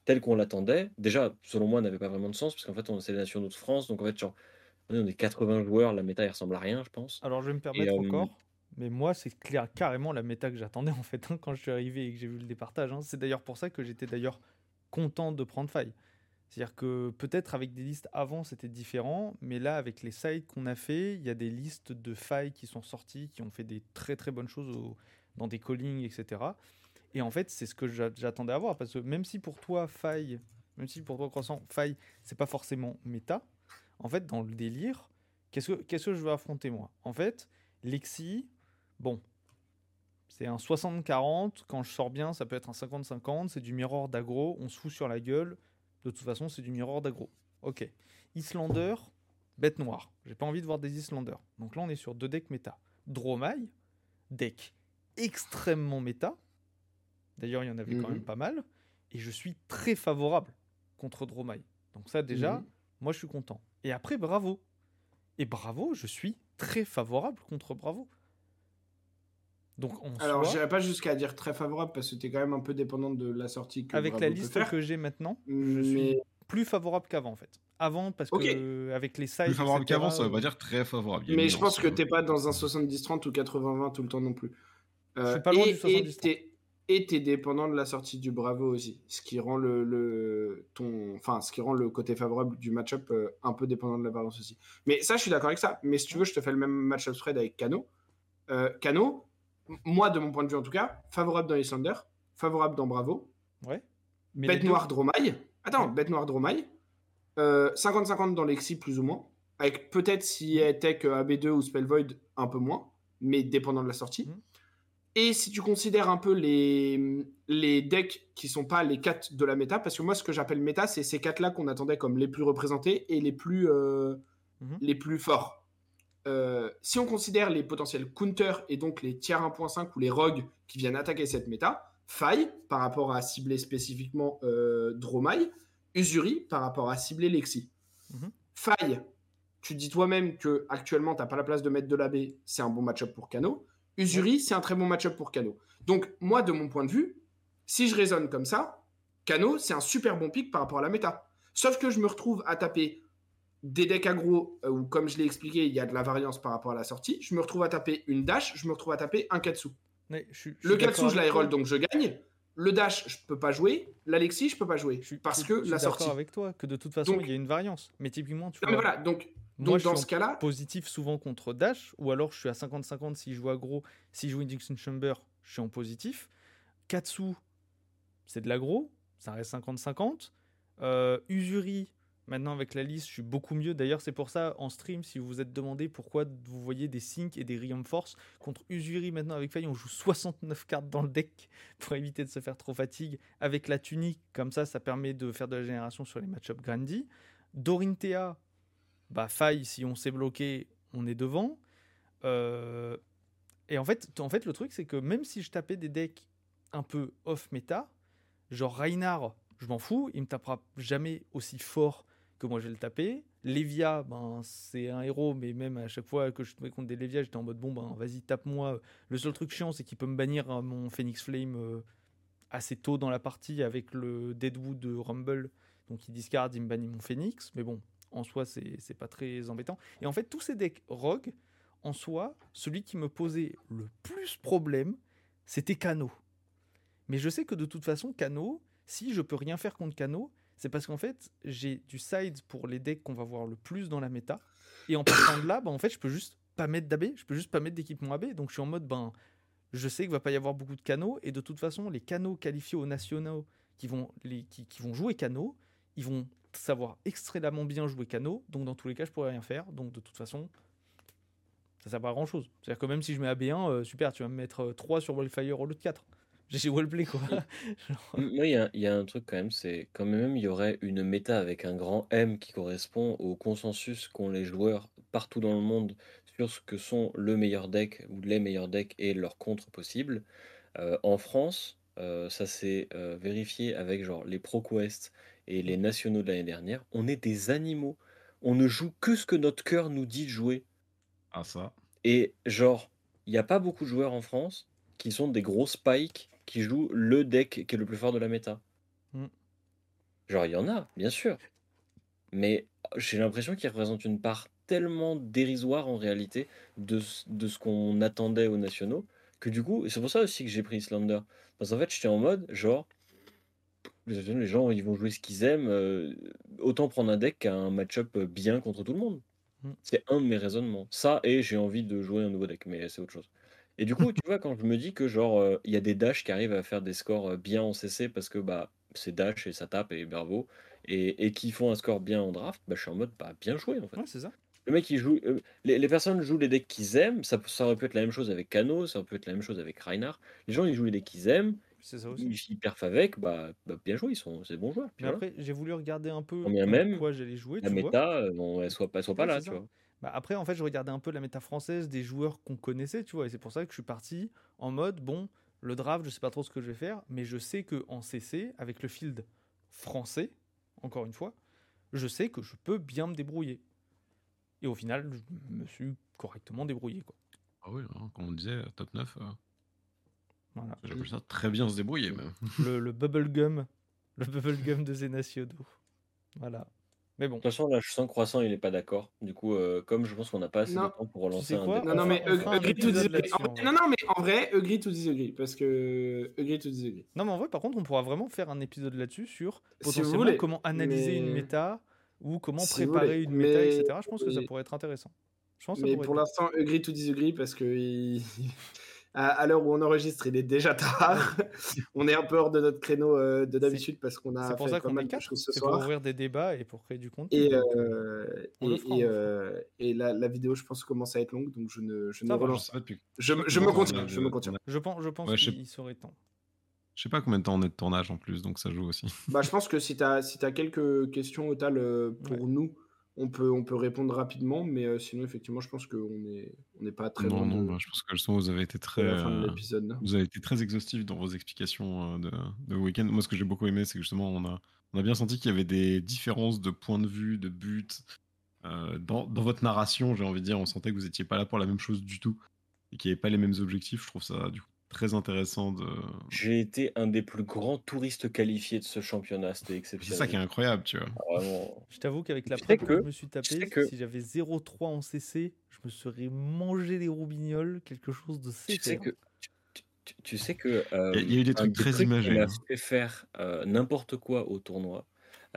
telle qu'on l'attendait, déjà, selon moi, n'avait pas vraiment de sens, parce qu'en fait, on c'est les nationaux de France, donc en fait, genre, on est 80 joueurs, la méta, elle ressemble à rien, je pense. Alors je vais me permettre encore, mais moi c'est clair, carrément la méta que j'attendais en fait hein, quand je suis arrivé et que j'ai vu le départage. hein. C'est d'ailleurs pour ça que j'étais d'ailleurs content de prendre faille. C'est-à-dire que peut-être avec des listes avant c'était différent, mais là avec les sites qu'on a fait, il y a des listes de failles qui sont sorties, qui ont fait des très très bonnes choses dans des callings, etc. Et en fait c'est ce que j'a- j'attendais à voir, parce que même si pour toi faille, même si pour toi croissant faille, c'est pas forcément méta, en fait dans le délire, qu'est-ce que, qu'est-ce que je veux affronter moi? En fait, Lexi, bon, c'est un 60-40, quand je sors bien, ça peut être un 50-50, c'est du mirror d'aggro, on se fout sur la gueule, de toute façon, c'est du mirror d'aggro. Ok. Islander, bête noire. J'ai pas envie de voir des Islanders. Donc là, on est sur deux decks méta. Dromai, deck extrêmement méta. D'ailleurs, il y en avait quand Mhm. même pas mal. Et je suis très favorable contre Dromai. Donc ça, déjà, Mhm. moi, je suis content. Et après, bravo. Et bravo, je suis très favorable contre bravo. Donc, en Alors, soi, j'irai pas jusqu'à dire très favorable parce que tu es quand même un peu dépendante de la sortie que avec Bravo la liste faire. que j'ai maintenant, je suis plus favorable qu'avant en fait. Avant, parce Ok. que avec les sides. Plus favorable qu'avant, ça veut euh, pas dire très favorable. Mais je pense que euh. t'es pas dans un 70-30 ou 80-20 tout le temps non plus. Euh, suis pas loin et, du 70-30. et t'es- dépendant de la sortie du Bravo aussi, ce qui rend le, le ton, enfin, ce qui rend le côté favorable du match-up euh, un peu dépendant de la balance aussi. Mais ça, je suis d'accord avec ça. Mais si tu veux, je te fais le même match-up spread avec Cano. Euh, Cano, moi, de mon point de vue en tout cas, favorable dans Islander, favorable dans Bravo, Ouais. Mais les bête noire Dromaille. Attends, bête noire Dromaille. Euh, 50-50 dans Lexi, plus ou moins. Avec peut-être si elle tech euh, AB2 ou Spell Void, un peu moins. Mais dépendant de la sortie. Mhm. Et si tu considères un peu les, les decks qui sont pas les 4 de la méta, parce que moi, ce que j'appelle méta, c'est ces 4-là qu'on attendait comme les plus représentés et les plus, euh, Mhm. les plus forts. Euh, si on considère les potentiels counters et donc les tiers 1.5 ou les rogues qui viennent attaquer cette méta, Faille par rapport à cibler spécifiquement euh, Dromai, Usuri par rapport à cibler Lexi. Mhm. Faille, tu dis toi-même que actuellement t'as pas la place de mettre de la c'est un bon match-up pour Kano. Usuri, c'est un très bon match-up pour Kano. Donc moi, de mon point de vue, si je raisonne comme ça, Kano, c'est un super bon pick par rapport à la méta. Sauf que je me retrouve à taper des decks aggro euh, où, comme je l'ai expliqué, il y a de la variance par rapport à la sortie. Je me retrouve à taper une dash, je me retrouve à taper un Katsu. Ouais, je je Le Katsu, je la roll, donc je gagne. Le dash, je peux pas jouer. L'Alexis, je peux pas jouer. Je suis- parce que la d'accord sortie. avec toi que de toute façon Donc- il y a une variance. Mais typiquement, tu Non, mais vois, voilà, donc, moi donc je dans suis ce cas-là, positif souvent contre Dash, ou alors je suis à 50-50 si je joue aggro, si je joue Induction Chamber, je suis en positif. Katsu, c'est de l'aggro, ça reste 50-50. Euh, Usuri, maintenant avec la liste, je suis beaucoup mieux. D'ailleurs, c'est pour ça en stream, si vous vous êtes demandé pourquoi vous voyez des Sync et des Rium Force contre Usuri, maintenant avec Faye, on joue 69 cartes dans le deck pour éviter de se faire trop fatigue. Avec la tunique, comme ça, ça permet de faire de la génération sur les match-up Grandy. Dorinthea, bah Faille, si on s'est bloqué, on est devant. Euh, et en fait, en fait, le truc, c'est que même si je tapais des decks un peu off méta, genre Reinhardt, je m'en fous, il me tapera jamais aussi fort que moi je vais le taper. Lévia, ben, c'est un héros, mais même à chaque fois que je tombais contre des Lévia, j'étais en mode bon, ben, vas-y, tape-moi. Le seul truc chiant, c'est qu'il peut me bannir euh, mon Phoenix Flame euh, assez tôt dans la partie avec le Deadwood de Rumble. Donc il discard, il me bannit mon Phoenix. Mais bon, en soi, c'est pas très embêtant. Et en fait, tous ces decks rogue, en soi, celui qui me posait le plus problème, c'était Kano. Mais je sais que de toute façon, Kano, si je peux rien faire contre Kano, c'est parce qu'en fait, j'ai du side pour les decks qu'on va voir le plus dans la méta. Et en partant de là, bah, en je peux juste pas mettre d'AB, je peux juste pas mettre d'équipement AB. Donc je suis en mode, ben, je sais qu'il va pas y avoir beaucoup de canaux. Et de toute façon, les canaux qualifiés aux nationaux qui vont, jouer canaux, ils vont savoir extrêmement bien jouer canaux. Donc dans tous les cas, je pourrais rien faire. Donc de toute façon, ça sert pas à grand chose. C'est-à-dire que même si je mets AB1, euh, super, tu vas me mettre euh, 3 sur Wildfire au lieu de 4. J'ai Wallplay quoi. Genre, Moi, il y a, il y a un truc quand même, c'est quand même, il y aurait une méta avec un grand M qui correspond au consensus qu'ont les joueurs partout dans le monde sur ce que sont le meilleur deck ou les meilleurs decks et leurs contre possibles. Euh, en France, euh, ça s'est euh, vérifié avec genre les ProQuest et les nationaux de l'année dernière. On est des animaux. On ne joue que ce que notre cœur nous dit de jouer. Ah, ça. Et genre, il n'y a pas beaucoup de joueurs en France qui sont des gros spikes qui jouent le deck qui est le plus fort de la méta. Mm. Genre, il y en a, bien sûr. Mais j'ai l'impression qu'ils représentent une part tellement dérisoire en réalité de, ce- de ce qu'on attendait aux nationaux que du coup, et c'est pour ça aussi que j'ai pris Islander. Parce qu'en fait, j'étais en mode, genre, les gens, ils vont jouer ce qu'ils aiment. euh, autant prendre un deck qu'un match-up bien contre tout le monde. Mm. C'est un de mes raisonnements. Ça, et j'ai envie de jouer un nouveau deck, mais c'est autre chose. Et du coup, tu vois, quand je me dis que genre, euh, il y a des dash qui arrivent à faire des scores euh, bien en CC parce que bah, c'est dash et ça tape et bravo, et, et qui font un score bien en draft, bah, je suis en mode, bah, bien joué en fait. ouais, c'est ça. Le mec, il joue. euh, les, les personnes jouent les decks qu'ils aiment. Ça, ça aurait pu être la même chose avec Kano, ça aurait pu être la même chose avec Reinhardt. Les gens, ils jouent les decks qu'ils aiment. C'est ça aussi. Ils, ils perfent avec. Bah, bah, bien joué, ils sont, c'est joueurs. Puis Mais voilà. après, j'ai voulu regarder un peu Quand bien même, quoi j'allais jouer, la tu vois. méta, euh, bon, elle soit pas, soit pas là, tu vois. Bah, après, en fait, je regardais un peu la méta française des joueurs qu'on connaissait, tu vois, et c'est pour ça que je suis parti en mode, bon, le draft, je sais pas trop ce que je vais faire, mais je sais que en CC, avec le field français, encore une fois, je sais que je peux bien me débrouiller. Et au final, je me suis correctement débrouillé, quoi. Ah oui, hein, comme on disait, top 9, euh, Voilà. j'appelle ça très bien se débrouiller même. Le, le bubblegum, le bubblegum de Zenasiodo. Voilà. Mais bon. De toute façon, là, je sens que Croissant, il est pas d'accord. Du coup, euh, comme je pense qu'on n'a pas assez Non. de temps pour relancer sais un débat. Non, non, On mais agree to disagree. En vrai- vrai. Non, non, mais en vrai, agree to disagree. Parce que agree to disagree. Non, mais en vrai, par contre, on pourra vraiment faire un épisode là-dessus sur Si potentiellement voulez, comment analyser une méta ou comment Si préparer une méta, mais- etc. Je pense que ça pourrait être intéressant. Je pense que ça Mais pour l'instant, agree to disagree parce que il- à, l'heure où on enregistre, il est déjà tard. on est un peu hors de notre créneau euh, de d'habitude parce qu'on a C'est pour fait ça pas qu'on mal est de quatre. choses ce C'est pour ouvrir des débats et pour créer du contenu. Et, euh, et, fera, et, euh, et la, la vidéo, je pense, commence à être longue, donc je ne, je ne va, relance pas. depuis. Je, me- je me a je me contiens. on a- Je pense, je pense Ouais, je sais- qu'il serait temps. Je sais pas combien de temps on est de tournage en plus, donc ça joue aussi. Bah, je pense que si tu as, si as quelques questions au tal euh, pour Ouais. nous, on peut, on peut répondre rapidement, mais euh, sinon, effectivement, je pense qu'on n'est on n'est pas très non, non, de, bah, je pense que justement, vous avez été très, euh, l'épisode. là. vous avez été très exhaustif dans vos explications euh, de, de week-end. Moi, ce que j'ai beaucoup aimé, c'est que justement, on a, on a bien senti qu'il y avait des différences de points de vue, de. Euh, dans, dans votre narration, j'ai envie de dire, on sentait que vous n'étiez pas là pour la même chose du tout et qu'il n'y avait pas les mêmes objectifs. Je trouve ça du coup très intéressant de. J'ai été un des plus grands touristes qualifiés de ce championnat. C'était C'est exceptionnel. ça qui est incroyable, tu vois. Vraiment. Je t'avoue qu'avec la prep que que- je me suis tapé, que- si j'avais 0-3 en CC, je me serais mangé les roubignoles, quelque chose de Tu sais sévère. que. tu- sais que. euh, Il y a- il y a eu des trucs très qui imagés, m'a hein. fait faire euh, n'importe quoi au tournoi,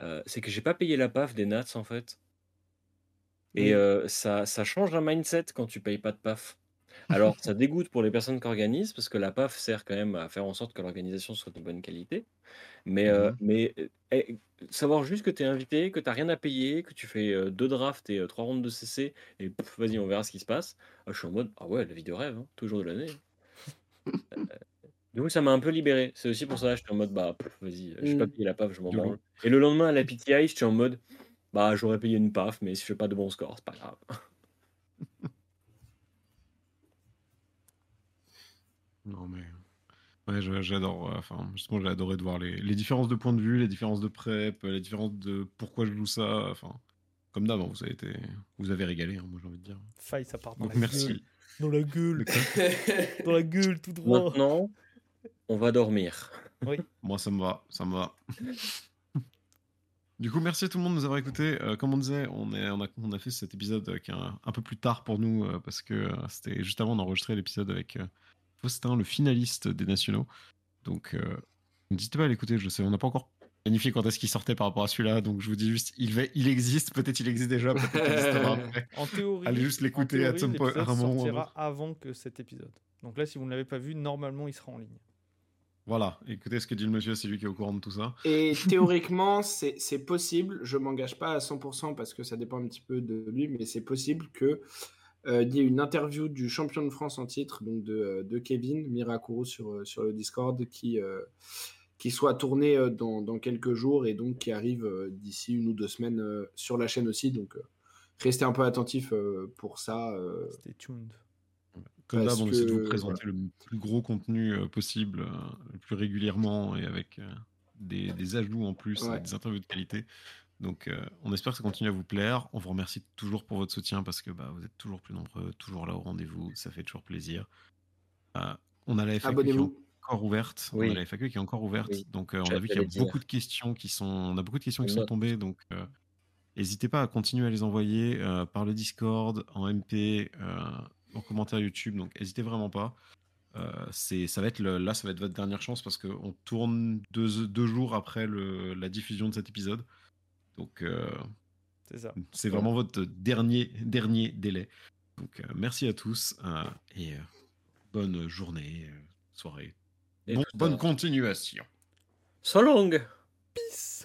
euh, c'est que j'ai pas payé la PAF des Nats en fait. Et Oui. euh, ça, ça change un mindset quand tu payes pas de PAF. Alors, ça dégoûte pour les personnes qui organisent, parce que la PAF sert quand même à faire en sorte que l'organisation soit de bonne qualité. Mais, euh, Mhm. mais euh, eh, savoir juste que tu es invité, que tu rien à payer, que tu fais euh, deux drafts et euh, trois rondes de CC, et pff, vas-y, on verra ce qui se passe. Ah, je suis en mode, ah ouais, la vie de rêve, hein, toujours de l'année. Du coup, ça m'a un peu libéré. C'est aussi pour ça que j'étais en mode, bah, pff, vas-y, je vais pas Mm. payer la PAF, je m'en branle. Et le lendemain, à la PTI, j'étais en mode, bah, j'aurais payé une PAF, mais si je fais pas de bons scores, c'est pas grave. Non, mais. Ouais, j'adore. euh, Enfin, justement, j'ai adoré de voir les, les différences de points de vue, les différences de prep, les différences de pourquoi je joue ça. Enfin, comme d'hab, hein, vous avez été, vous avez régalé, hein, moi j'ai envie de dire. Faille, ça part dans Donc la merci. gueule. Dans la gueule. Dans la gueule, tout droit. Maintenant, on va dormir. Moi, ça me va, ça me va. Du coup, merci à tout le monde de nous avoir écoutés. Euh, comme on disait, on, est, on, a, on a fait cet épisode euh, qui est un, un peu plus tard pour nous euh, parce que euh, c'était juste avant d'enregistrer l'épisode avec euh, Faustin, le finaliste des nationaux. Donc, euh, n'hésitez pas à l'écouter. Je sais, on n'a pas encore planifié quand est-ce qu'il sortait par rapport à celui-là. Donc, je vous dis juste, il, va, il existe. Peut-être il existe déjà. Peut-être existera après. En théorie, Allez juste l'écouter à théorie, some point- à l'épisode un moment sortira avant que cet épisode. Donc là, si vous ne l'avez pas vu, normalement, il sera en ligne. Voilà, écoutez ce que dit le monsieur, c'est lui qui est au courant de tout ça. Et théoriquement, c'est c'est possible, je m'engage pas à 100% parce que ça dépend un petit peu de lui, mais c'est possible que euh, il y ait une interview du champion de France en titre, donc de, euh, de Kevin Mirakuru sur, euh, sur le Discord, qui, euh, qui soit tournée dans, dans quelques jours et donc qui arrive d'ici une ou deux semaines sur la chaîne aussi. Donc restez un peu attentifs pour ça. Stay tuned. Comme d'hab, on essaie de vous que, présenter le plus gros contenu possible, le plus régulièrement et avec des, des ajouts en plus, Ouais. et des interviews de qualité. Donc, euh, on espère que ça continue à vous plaire. On vous remercie toujours pour votre soutien parce que bah, vous êtes toujours plus nombreux, toujours là au rendez-vous. Ça fait toujours plaisir. Euh, on a la FAQ qui est encore ouverte. Oui. On a la FAQ qui est encore ouverte. Oui. Donc, euh, on a vu qu'il y a dire. beaucoup de questions qui sont, on a beaucoup de questions qui On sont note. tombées. Donc, euh, n'hésitez pas à continuer à les envoyer euh, par le Discord, en MP, euh, en commentaire YouTube. Donc, n'hésitez vraiment pas. Euh, c'est, ça va être le- là, ça va être votre dernière chance parce qu'on tourne deux, deux jours après le- la diffusion de cet épisode. Donc, euh, C'est ça. c'est vraiment votre dernier, dernier délai. Donc, euh, merci à tous euh, et euh, bonne journée, euh, soirée. Et Bon- tout bonne continuation. So long Peace